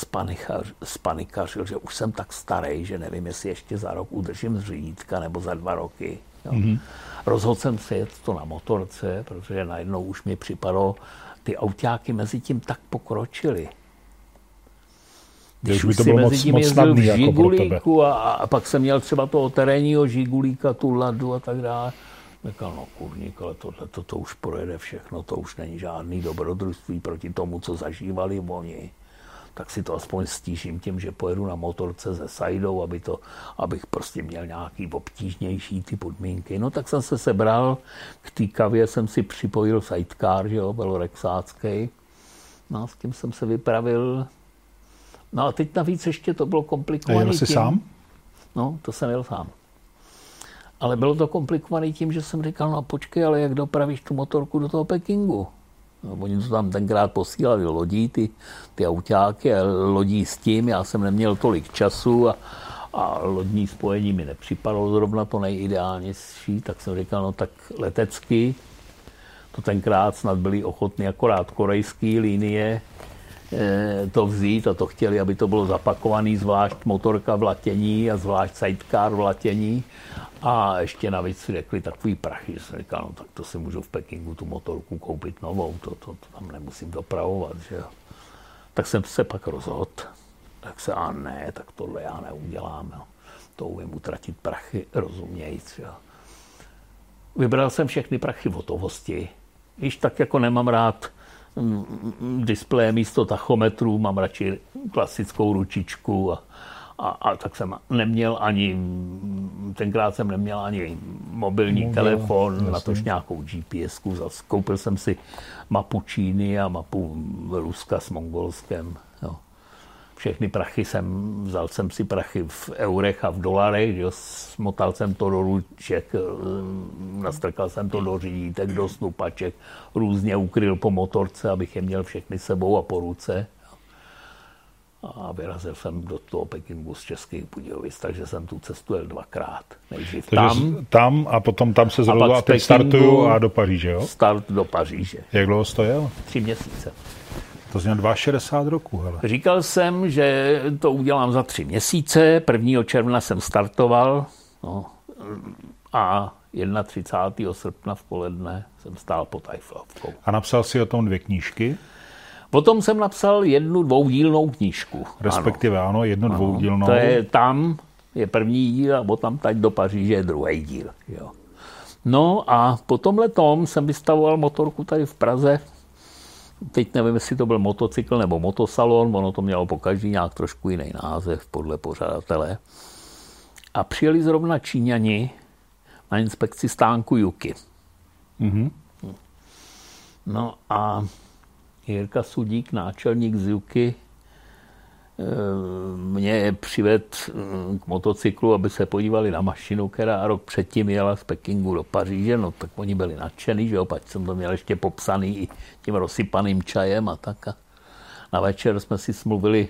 spanikařil, že už jsem tak starý, že nevím, jestli ještě za rok udržím zřídka nebo za dva roky. Jo. Mm-hmm. Rozhodl jsem se jet to na motorce, protože najednou už mi připadalo, ty autáky mezi tím tak pokročily, když už by to bylo moc, moc snadný jako pro tebe. A, a, pak jsem měl třeba toho terénního žigulíka, tu ladu a tak dále. Říkal, no kurník, ale tohle to, to už projede všechno, to už není žádný dobrodružství proti tomu, co zažívali oni. Tak si to aspoň stížím tím, že pojedu na motorce se sajdou, aby to, abych prostě měl nějaký obtížnější ty podmínky. No tak jsem se sebral, k té kavě jsem si připojil sidecar, že jo, byl rexácký. No a s tím jsem se vypravil No a teď navíc ještě to bylo komplikované. A jel jsi tím, sám? No, to jsem jel sám. Ale bylo to komplikované tím, že jsem říkal, no počkej, ale jak dopravíš tu motorku do toho Pekingu? No, oni to tam tenkrát posílali lodí, ty, ty autáky a lodí s tím, já jsem neměl tolik času a, a lodní spojení mi nepřipadalo zrovna to nejideálnější, tak jsem říkal, no tak letecky, to tenkrát snad byly ochotny akorát korejské linie, to vzít a to chtěli, aby to bylo zapakovaný, zvlášť motorka v latění a zvlášť sidecar v latění. A ještě navíc si řekli takový prachy, jsem říkal, no tak to si můžu v Pekingu tu motorku koupit novou, to, to, to tam nemusím dopravovat, že. Tak jsem se pak rozhodl, tak se a ne, tak tohle já neudělám, jo. To umím utratit prachy rozumějíc, jo. vybral jsem všechny prachy v hotovosti. Již tak jako nemám rád displeje místo tachometru, mám radši klasickou ručičku a, a, a tak jsem neměl ani, tenkrát jsem neměl ani mobilní Mobil, telefon, jasný. na tož nějakou gps Koupil jsem si mapu Číny a mapu Ruska s Mongolskem. Všechny prachy jsem, vzal jsem si prachy v eurech a v dolarech, jo. smotal jsem to do ruček, nastrkal jsem to do řídítek, do snupaček, různě ukryl po motorce, abych je měl všechny sebou a po ruce a vyrazil jsem do toho Pekingu z Českých Budějovic, takže jsem tu cestu jel dvakrát. Nejdřív tam, tam a potom tam se zrovna a, a teď startuju a do Paříže, jo? Start do Paříže. Jak dlouho to jel? Tři měsíce. To znamená 62 roků, hele. Říkal jsem, že to udělám za tři měsíce. 1. června jsem startoval no, a 31. srpna v poledne jsem stál pod Eiffelovkou. A napsal si o tom dvě knížky? Potom jsem napsal jednu dvoudílnou knížku. Respektive ano, ano jednu ano, dvoudílnou. To je tam, je první díl a potom teď do Paříže je druhý díl. Jo. No a po tomhle tom jsem vystavoval motorku tady v Praze. Teď nevím, jestli to byl motocykl nebo motosalon, ono to mělo po každý nějak trošku jiný název podle pořadatele. A přijeli zrovna Číňani na inspekci stánku Juky. Mm-hmm. No a Jirka Sudík, náčelník z Juky, mě přived eh, k motocyklu, aby se podívali na mašinu, která rok předtím jela z Pekingu do Paříže, no tak oni byli nadšený, že jo, pak jsem to měl ještě popsaný tím rozsypaným čajem a tak. A na večer jsme si smluvili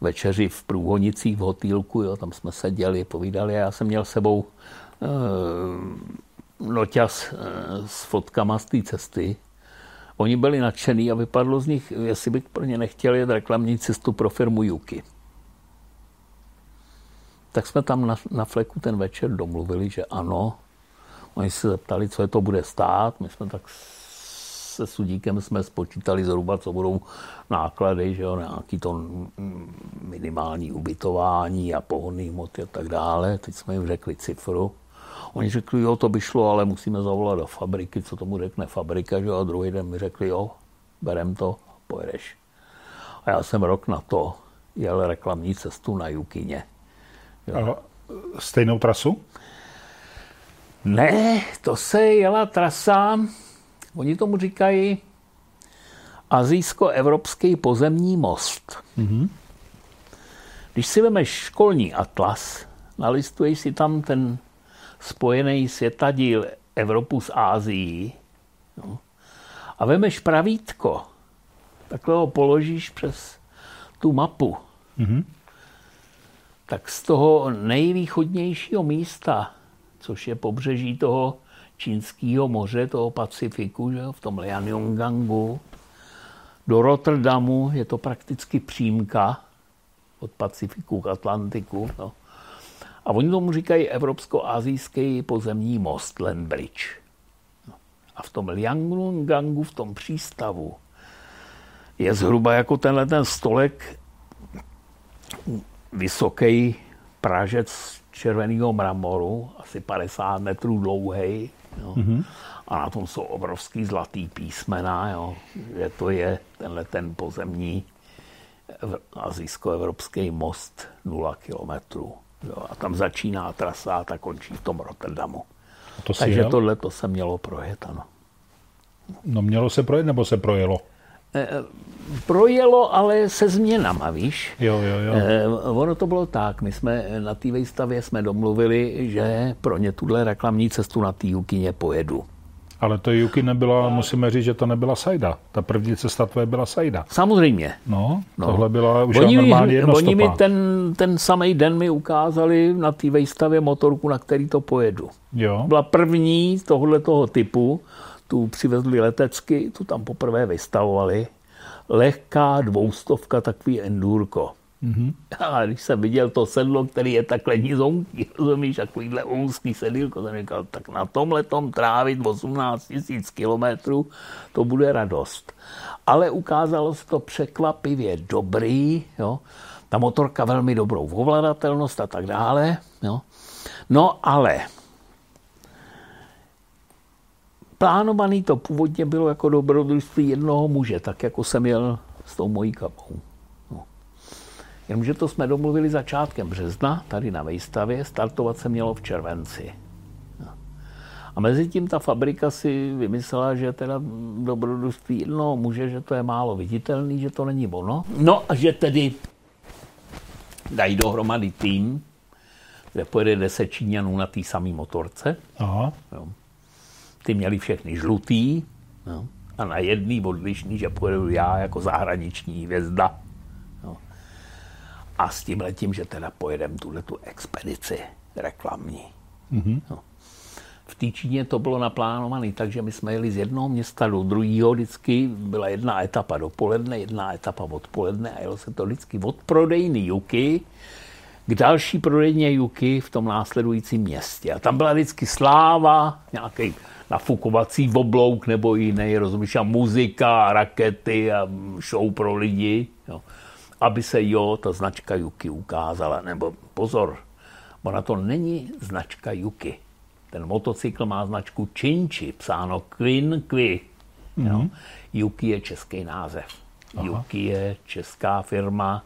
večeři v Průhonicích v hotýlku, jo, tam jsme seděli, povídali a já jsem měl sebou e, noťas e, s fotkama z té cesty Oni byli nadšený a vypadlo z nich, jestli bych pro ně nechtěl jet reklamní cestu pro firmu Juky. Tak jsme tam na, na fleku ten večer domluvili, že ano. Oni se zeptali, co je to bude stát. My jsme tak se sudíkem jsme spočítali zhruba, co budou náklady, že jo, nějaký to minimální ubytování a pohonný hmoty a tak dále. Teď jsme jim řekli cifru. Oni řekli, jo, to by šlo, ale musíme zavolat do fabriky, co tomu řekne fabrika, že? a druhý den mi řekli, jo, berem to, pojedeš. A já jsem rok na to jel reklamní cestu na Jukině. Jo. A stejnou trasu? Ne, to se jela trasa, oni tomu říkají azijsko-evropský pozemní most. Mm-hmm. Když si vemeš školní atlas, nalistuješ si tam ten spojený světadíl Evropu s Ázií no, a vemeš pravítko, takhle ho položíš přes tu mapu, mm-hmm. tak z toho nejvýchodnějšího místa, což je pobřeží toho Čínského moře, toho Pacifiku, že, v tom Lianyongangu, do Rotterdamu je to prakticky přímka od Pacifiku k Atlantiku. No. A oni tomu říkají Evropsko-azijský pozemní most, Land Bridge. A v tom Liangungangu, v tom přístavu, je zhruba jako tenhle ten stolek vysoký prážec červeného mramoru, asi 50 metrů dlouhý. Jo. Mm-hmm. A na tom jsou obrovský zlatý písmena, jo. že to je tenhle ten pozemní azijsko-evropský most 0 kilometrů. Jo, a tam začíná trasa a ta končí v tom Rotterdamu. To Takže jel? tohle to se mělo projet, ano. No mělo se projet, nebo se projelo? E, projelo, ale se změnama, víš? Jo, jo, jo. E, ono to bylo tak, my jsme na té výstavě jsme domluvili, že pro ně tuhle reklamní cestu na té Jukině pojedu. Ale to Yuki nebyla, musíme říct, že to nebyla Sajda. Ta první cesta tvoje byla Sajda. Samozřejmě. No, no. tohle byla už oni normálně jednostopa. Oni mi ten, ten samý den mi ukázali na té výstavě motorku, na který to pojedu. Jo. Byla první tohle toho typu, tu přivezli letecky, tu tam poprvé vystavovali. Lehká dvoustovka, takový endurko. Mm-hmm. A když jsem viděl to sedlo, který je takhle nizonký, rozumíš, takovýhle úzký sedílko, jsem říkal, tak na tomhle tom trávit 18 tisíc kilometrů, to bude radost. Ale ukázalo se to překvapivě dobrý, jo. Ta motorka velmi dobrou ovladatelnost a tak dále, jo. No ale plánovaný to původně bylo jako dobrodružství jednoho muže, tak jako jsem jel s tou mojí kapou. No. Jenomže to jsme domluvili začátkem března, tady na výstavě, startovat se mělo v červenci. No. A mezi tím ta fabrika si vymyslela, že teda dobrodružství jednoho muže, že to je málo viditelný, že to není ono. No a že tedy dají dohromady tým, kde pojede deset Číňanů na té samé motorce. Aha. Jo. Ty měli všechny žlutý jo. a na jedný odlišný, že pojedu já jako zahraniční hvězda. A s tím letím, že teda pojedem tuhle tu expedici reklamní. Mm-hmm. Jo. V té Číně to bylo naplánované tak, že my jsme jeli z jednoho města do druhého. Vždycky byla jedna etapa dopoledne, jedna etapa odpoledne a jelo se to vždycky od prodejny Juky k další prodejně Juky v tom následujícím městě. A tam byla vždycky sláva, nějaký nafukovací oblouk nebo jiný, rozumíš, a muzika, a rakety a show pro lidi, jo. Aby se jo, ta značka Juky ukázala. Nebo pozor, ona to není značka Juky. Ten motocykl má značku Činči, psáno Quin Qui. Mm-hmm. Juki je český název. Aha. Juki je česká firma,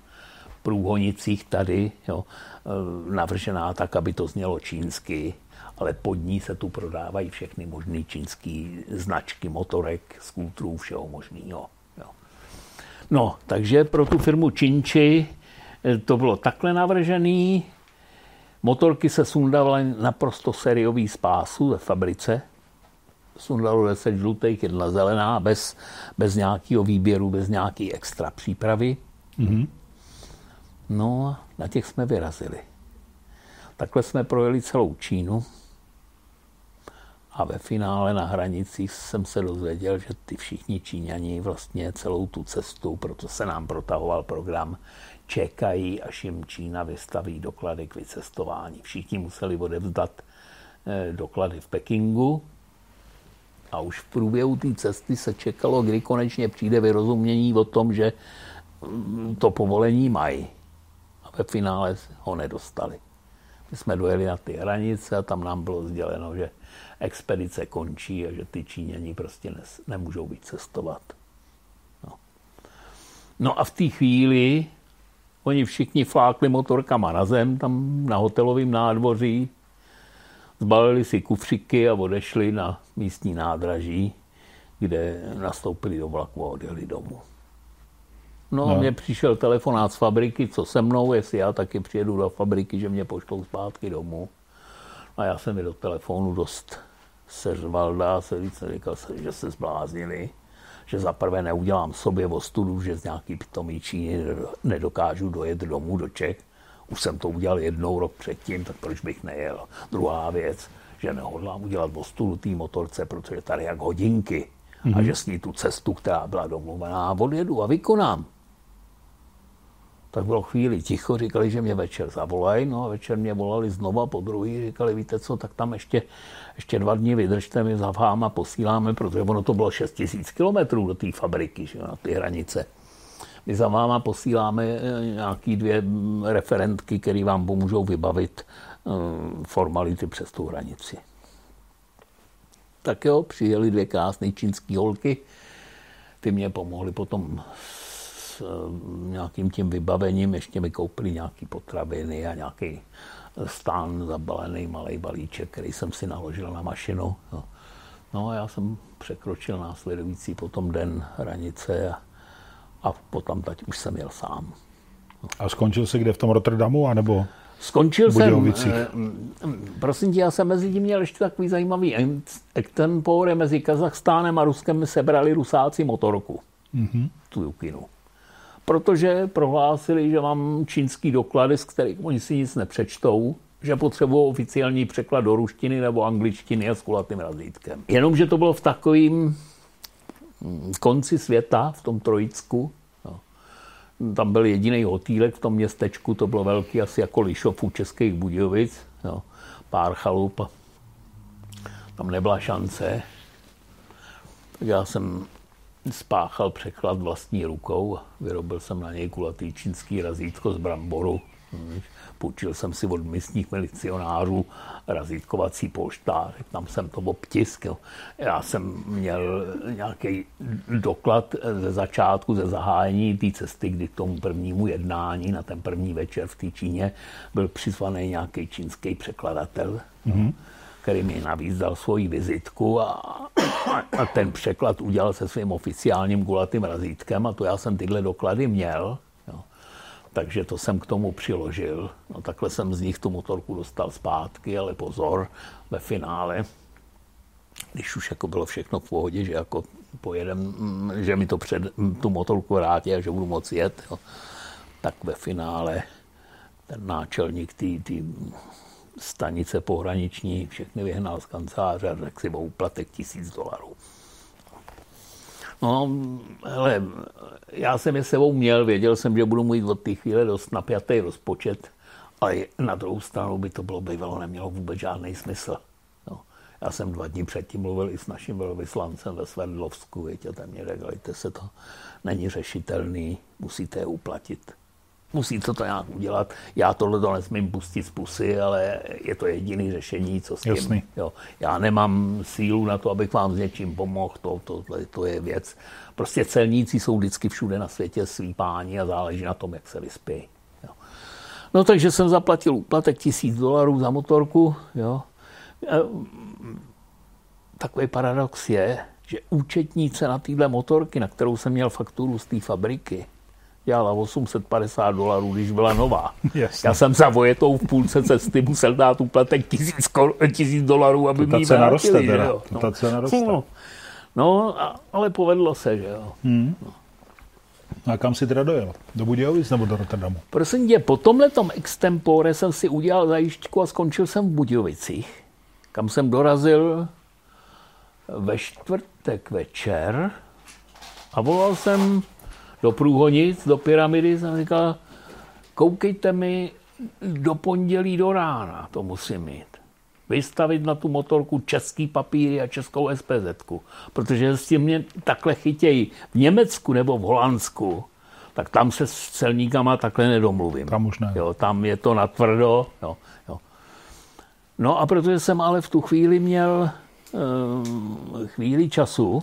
průhonicích tady, jo, e, navržená tak, aby to znělo čínsky, ale pod ní se tu prodávají všechny možné čínské značky motorek, skútrů, všeho možného. No, takže pro tu firmu Činči e, to bylo takhle navržený. Motorky se sundávaly naprosto sériový spásu ve fabrice. Sundalo 10 žlutých, jedna zelená, bez, bez nějakého výběru, bez nějaké extra přípravy. Mm-hmm. No a na těch jsme vyrazili. Takhle jsme projeli celou Čínu a ve finále na hranicích jsem se dozvěděl, že ty všichni Číňani vlastně celou tu cestu, proto se nám protahoval program, čekají, až jim Čína vystaví doklady k vycestování. Všichni museli odevzdat eh, doklady v Pekingu a už v průběhu té cesty se čekalo, kdy konečně přijde vyrozumění o tom, že mm, to povolení mají ve finále ho nedostali. My jsme dojeli na ty hranice a tam nám bylo sděleno, že expedice končí a že ty Číňani prostě ne, nemůžou víc cestovat. No. no a v té chvíli oni všichni flákli motorkama na zem, tam na hotelovém nádvoří, zbalili si kufřiky a odešli na místní nádraží, kde nastoupili do vlaku a odjeli domů. No, no. mně přišel telefonát z fabriky, co se mnou, jestli já taky přijedu do fabriky, že mě pošlou zpátky domů. A já jsem mi do telefonu dost seřval, dá se říct, říkal se, že se zbláznili, že za prvé neudělám sobě ostudu, že z nějaký pitomý Číny nedokážu dojet domů do Čech. Už jsem to udělal jednou rok předtím, tak proč bych nejel? Druhá věc, že nehodlám udělat ostudu té motorce, protože tady jak hodinky. Mm-hmm. A mhm. že s ní tu cestu, která byla domluvená, odjedu a vykonám tak bylo chvíli ticho, říkali, že mě večer zavolají, no a večer mě volali znova po druhý, říkali, víte co, tak tam ještě, ještě dva dny vydržte, my za váma posíláme, protože ono to bylo 6 tisíc kilometrů do té fabriky, že, na ty hranice. My za váma posíláme eh, nějaký dvě mm, referentky, které vám pomůžou vybavit eh, formality přes tu hranici. Tak jo, přijeli dvě krásné čínské holky, ty mě pomohly potom Eh, nějakým tím vybavením, ještě mi koupili nějaký potraviny a nějaký stán zabalený malý balíček, který jsem si naložil na mašinu. No, no a já jsem překročil následující potom den hranice a, a potom teď už jsem jel sám. No. A skončil se kde v tom Rotterdamu, anebo Skončil jsem, eh, prosím tě, já jsem mezi tím měl ještě takový zajímavý extempore mezi Kazachstánem a Ruskem mi sebrali rusáci motorku, mm-hmm. tu Jukinu protože prohlásili, že mám čínský doklady, z kterých oni si nic nepřečtou, že potřebují oficiální překlad do ruštiny nebo angličtiny a s kulatým razítkem. Jenomže to bylo v takovým hm, konci světa, v tom Trojicku. No. Tam byl jediný hotýlek v tom městečku, to bylo velký, asi jako Lišov u Českých Budějovic. No. Pár chalup. Tam nebyla šance. Tak já jsem spáchal překlad vlastní rukou. Vyrobil jsem na něj kulatý čínský razítko z bramboru. Půjčil jsem si od místních milicionářů razítkovací polštářek, tam jsem to obtiskl. Já jsem měl nějaký doklad ze začátku, ze zahájení té cesty, kdy k tomu prvnímu jednání na ten první večer v té Číně byl přizvaný nějaký čínský překladatel. Mm-hmm který mi navíc dal svoji vizitku a, a ten překlad udělal se svým oficiálním gulatým razítkem a to já jsem tyhle doklady měl. Jo. Takže to jsem k tomu přiložil. No takhle jsem z nich tu motorku dostal zpátky, ale pozor, ve finále, když už jako bylo všechno v pohodě, že jako pojedem, že mi to před, tu motorku vrátí a že budu moci jet, jo, tak ve finále ten náčelník té stanice pohraniční všechny vyhnal z kanceláře a řekl si o úplatek tisíc dolarů. No, hele, já jsem je sebou měl, věděl jsem, že budu mít od té chvíle dost napjatý rozpočet, ale na druhou stranu by to bylo bývalo, nemělo vůbec žádný smysl. No, já jsem dva dní předtím mluvil i s naším velvyslancem ve Sverdlovsku, a ten mě řekl, se to není řešitelný, musíte je uplatit musí to to nějak udělat. Já tohle to nesmím pustit z pusy, ale je to jediný řešení, co s tím. Jasný. Jo. Já nemám sílu na to, abych vám s něčím pomohl, to, to, to, je věc. Prostě celníci jsou vždycky všude na světě svý páni a záleží na tom, jak se vyspí. Jo. No takže jsem zaplatil úplatek tisíc dolarů za motorku. Jo. E, takový paradox je, že účetní cena téhle motorky, na kterou jsem měl fakturu z té fabriky, dělala 850 dolarů, když byla nová. Jasně. Já jsem za vojetou v půlce cesty musel dát úplatek tisíc, tisíc dolarů, aby mi cena roste, teda. Jo? No. Ta cena roste. No, no ale povedlo se, že jo. Hmm. No. A kam si teda dojel? Do Budějovic nebo do Rotterdamu? Prosím tě, po tomhletom extempore jsem si udělal zajišťku a skončil jsem v Budějovicích, kam jsem dorazil ve čtvrtek večer a volal jsem do Průhonic, do pyramidy, jsem říkal, koukejte mi do pondělí do rána, to musím mít. Vystavit na tu motorku český papíry a českou SPZ. Protože s tím mě takhle chytějí v Německu nebo v Holandsku, tak tam se s celníkama takhle nedomluvím. Tam už ne. Jo, tam je to natvrdo. Jo, jo. No a protože jsem ale v tu chvíli měl um, chvíli času,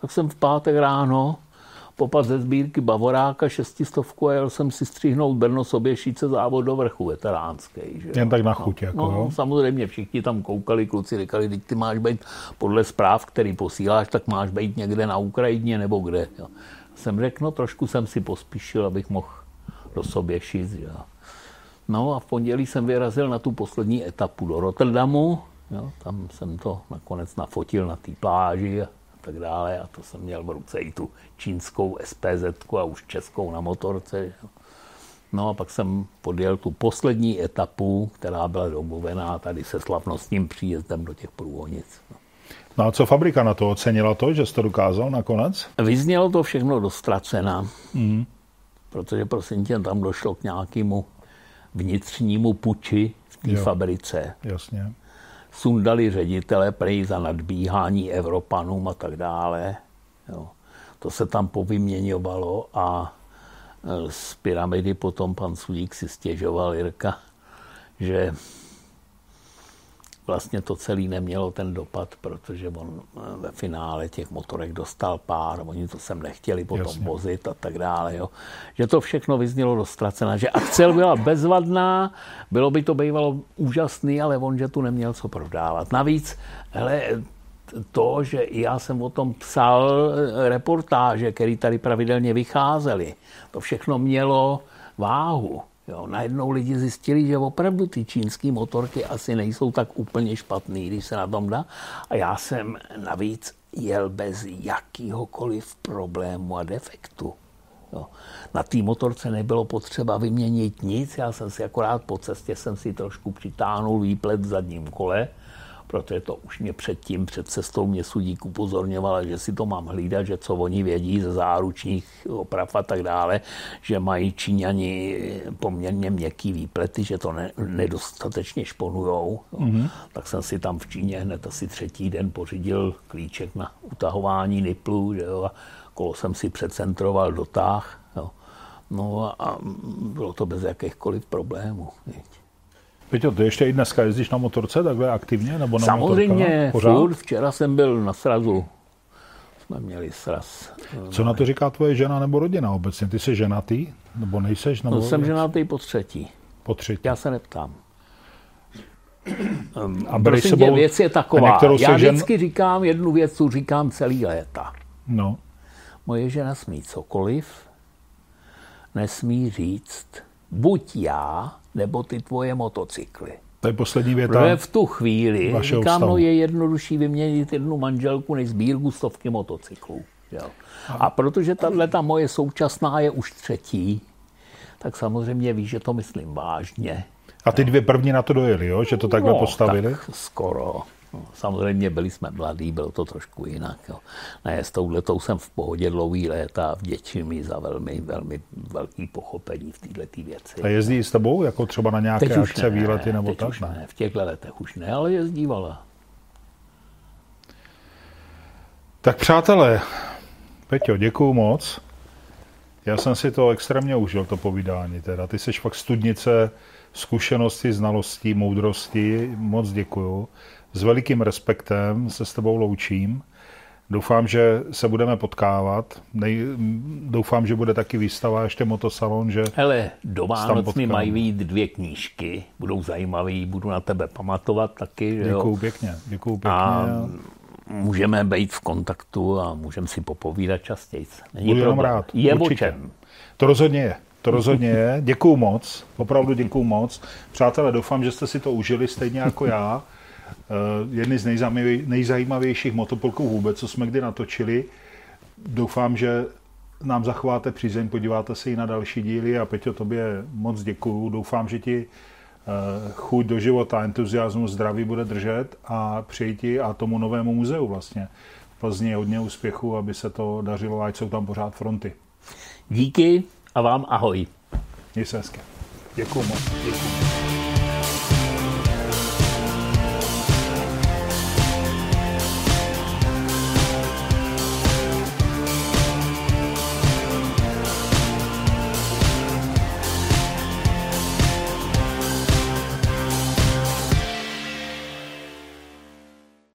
tak jsem v pátek ráno popad ze sbírky Bavoráka šestistovku a jel jsem si stříhnout Brno Soběšice závod do vrchu veteránský. Že? Jen tak na chuť. No, jako, no, no, samozřejmě všichni tam koukali, kluci říkali, teď ty máš být podle zpráv, který posíláš, tak máš být někde na Ukrajině nebo kde. Jo. Jsem řekl, no trošku jsem si pospíšil, abych mohl do Soběšic. Jo. No a v pondělí jsem vyrazil na tu poslední etapu do Rotterdamu. Jo. Tam jsem to nakonec nafotil na té pláži a tak dále. A to jsem měl v ruce i tu čínskou SPZ a už českou na motorce. No a pak jsem podjel tu poslední etapu, která byla domluvená tady se slavnostním příjezdem do těch průhonic. No a co fabrika na to ocenila to, že jsi to dokázal nakonec? Vyznělo to všechno do ztracena. Mm. Protože prosím tě, tam došlo k nějakému vnitřnímu puči v té fabrice. Jasně sundali ředitele prej za nadbíhání Evropanům a tak dále. Jo. To se tam povyměňovalo a e, z pyramidy potom pan Sudík si stěžoval Jirka, že vlastně to celé nemělo ten dopad, protože on eh, ve finále těch motorek dostal pár, oni to sem nechtěli potom Jasně. vozit a tak dále. Jo. Že to všechno vyznělo dostracená, že akcel byla bezvadná, bylo by to bývalo úžasný, ale on, že tu neměl co prodávat. Navíc, hele, to, že já jsem o tom psal eh, reportáže, které tady pravidelně vycházely, to všechno mělo váhu. Jo, najednou lidi zjistili, že opravdu ty čínské motorky asi nejsou tak úplně špatný, když se na tom dá. A já jsem navíc jel bez jakýhokoliv problému a defektu. Jo. Na té motorce nebylo potřeba vyměnit nic, já jsem si akorát po cestě jsem si trošku přitáhnul výplet v zadním kole, protože to už mě předtím, před cestou mě sudík upozorňovala, že si to mám hlídat, že co oni vědí ze záručních oprav a tak dále, že mají Číňani poměrně měkký výplety, že to ne, nedostatečně šponujou. Mm-hmm. Tak jsem si tam v Číně hned asi třetí den pořídil klíček na utahování niplu, že jo, a kolo jsem si přecentroval dotáh. Jo. No a bylo to bez jakýchkoliv problémů. Viď. Peťo, ty ještě i dneska jezdíš na motorce takhle aktivně? Nebo na Samozřejmě, furt. Včera jsem byl na srazu. Jsme měli sraz. Co na to říká tvoje žena nebo rodina obecně? Ty jsi ženatý? Nebo nejseš? Nebo no, jsem ženatý po třetí. Po třetí. Já se neptám. A Prosím sebou, tě, věc je taková. Já vždycky žen... říkám jednu věc, co říkám celý léta. No. Moje žena smí cokoliv, nesmí říct, buď já, nebo ty tvoje motocykly. To je poslední věta. Protože v tu chvíli říkám, no je jednodušší vyměnit jednu manželku než sbírku stovky motocyklů. Jo. A protože tahle ta moje současná je už třetí, tak samozřejmě víš, že to myslím vážně. A ty dvě první na to dojeli, jo? že to takhle no, postavili? Tak skoro. No, samozřejmě byli jsme mladí, bylo to trošku jinak. Jo. Ne, s touhletou jsem v pohodě dlouhý léta a vděčím mi za velmi, velmi velký pochopení v této věci. A jezdí s tebou, jako třeba na nějaké teď akce, ne, výlety nebo teď tak? Už ne, v těchto letech už ne, ale jezdívala. Tak přátelé, Peťo, děkuju moc. Já jsem si to extrémně užil, to povídání. Teda. Ty jsi fakt studnice zkušenosti, znalostí, moudrosti. Moc děkuju s velikým respektem se s tebou loučím. Doufám, že se budeme potkávat. Nej, doufám, že bude taky výstava ještě motosalon, že Hele, do Vánoc mi mají být dvě knížky, budou zajímavé, budu na tebe pamatovat taky. Že děkuju jo? pěkně, děkuju pěkně. A můžeme být v kontaktu a můžeme si popovídat častěji. Není Budu jenom rád. Je určitě. o čem. To rozhodně je. To rozhodně je. Děkuju moc, opravdu děkuju moc. Přátelé, doufám, že jste si to užili stejně jako já. Eh, jedny z nejzajímavějších motopolků vůbec, co jsme kdy natočili. Doufám, že nám zachováte přízeň, podíváte se i na další díly a Peťo, tobě moc děkuju. Doufám, že ti eh, chuť do života, entuziasmus, zdraví bude držet a přeji ti a tomu novému muzeu vlastně v Plzni hodně úspěchu, aby se to dařilo, ať jsou tam pořád fronty. Díky a vám ahoj. Měj se hezky. Děkuju moc. Děkuju.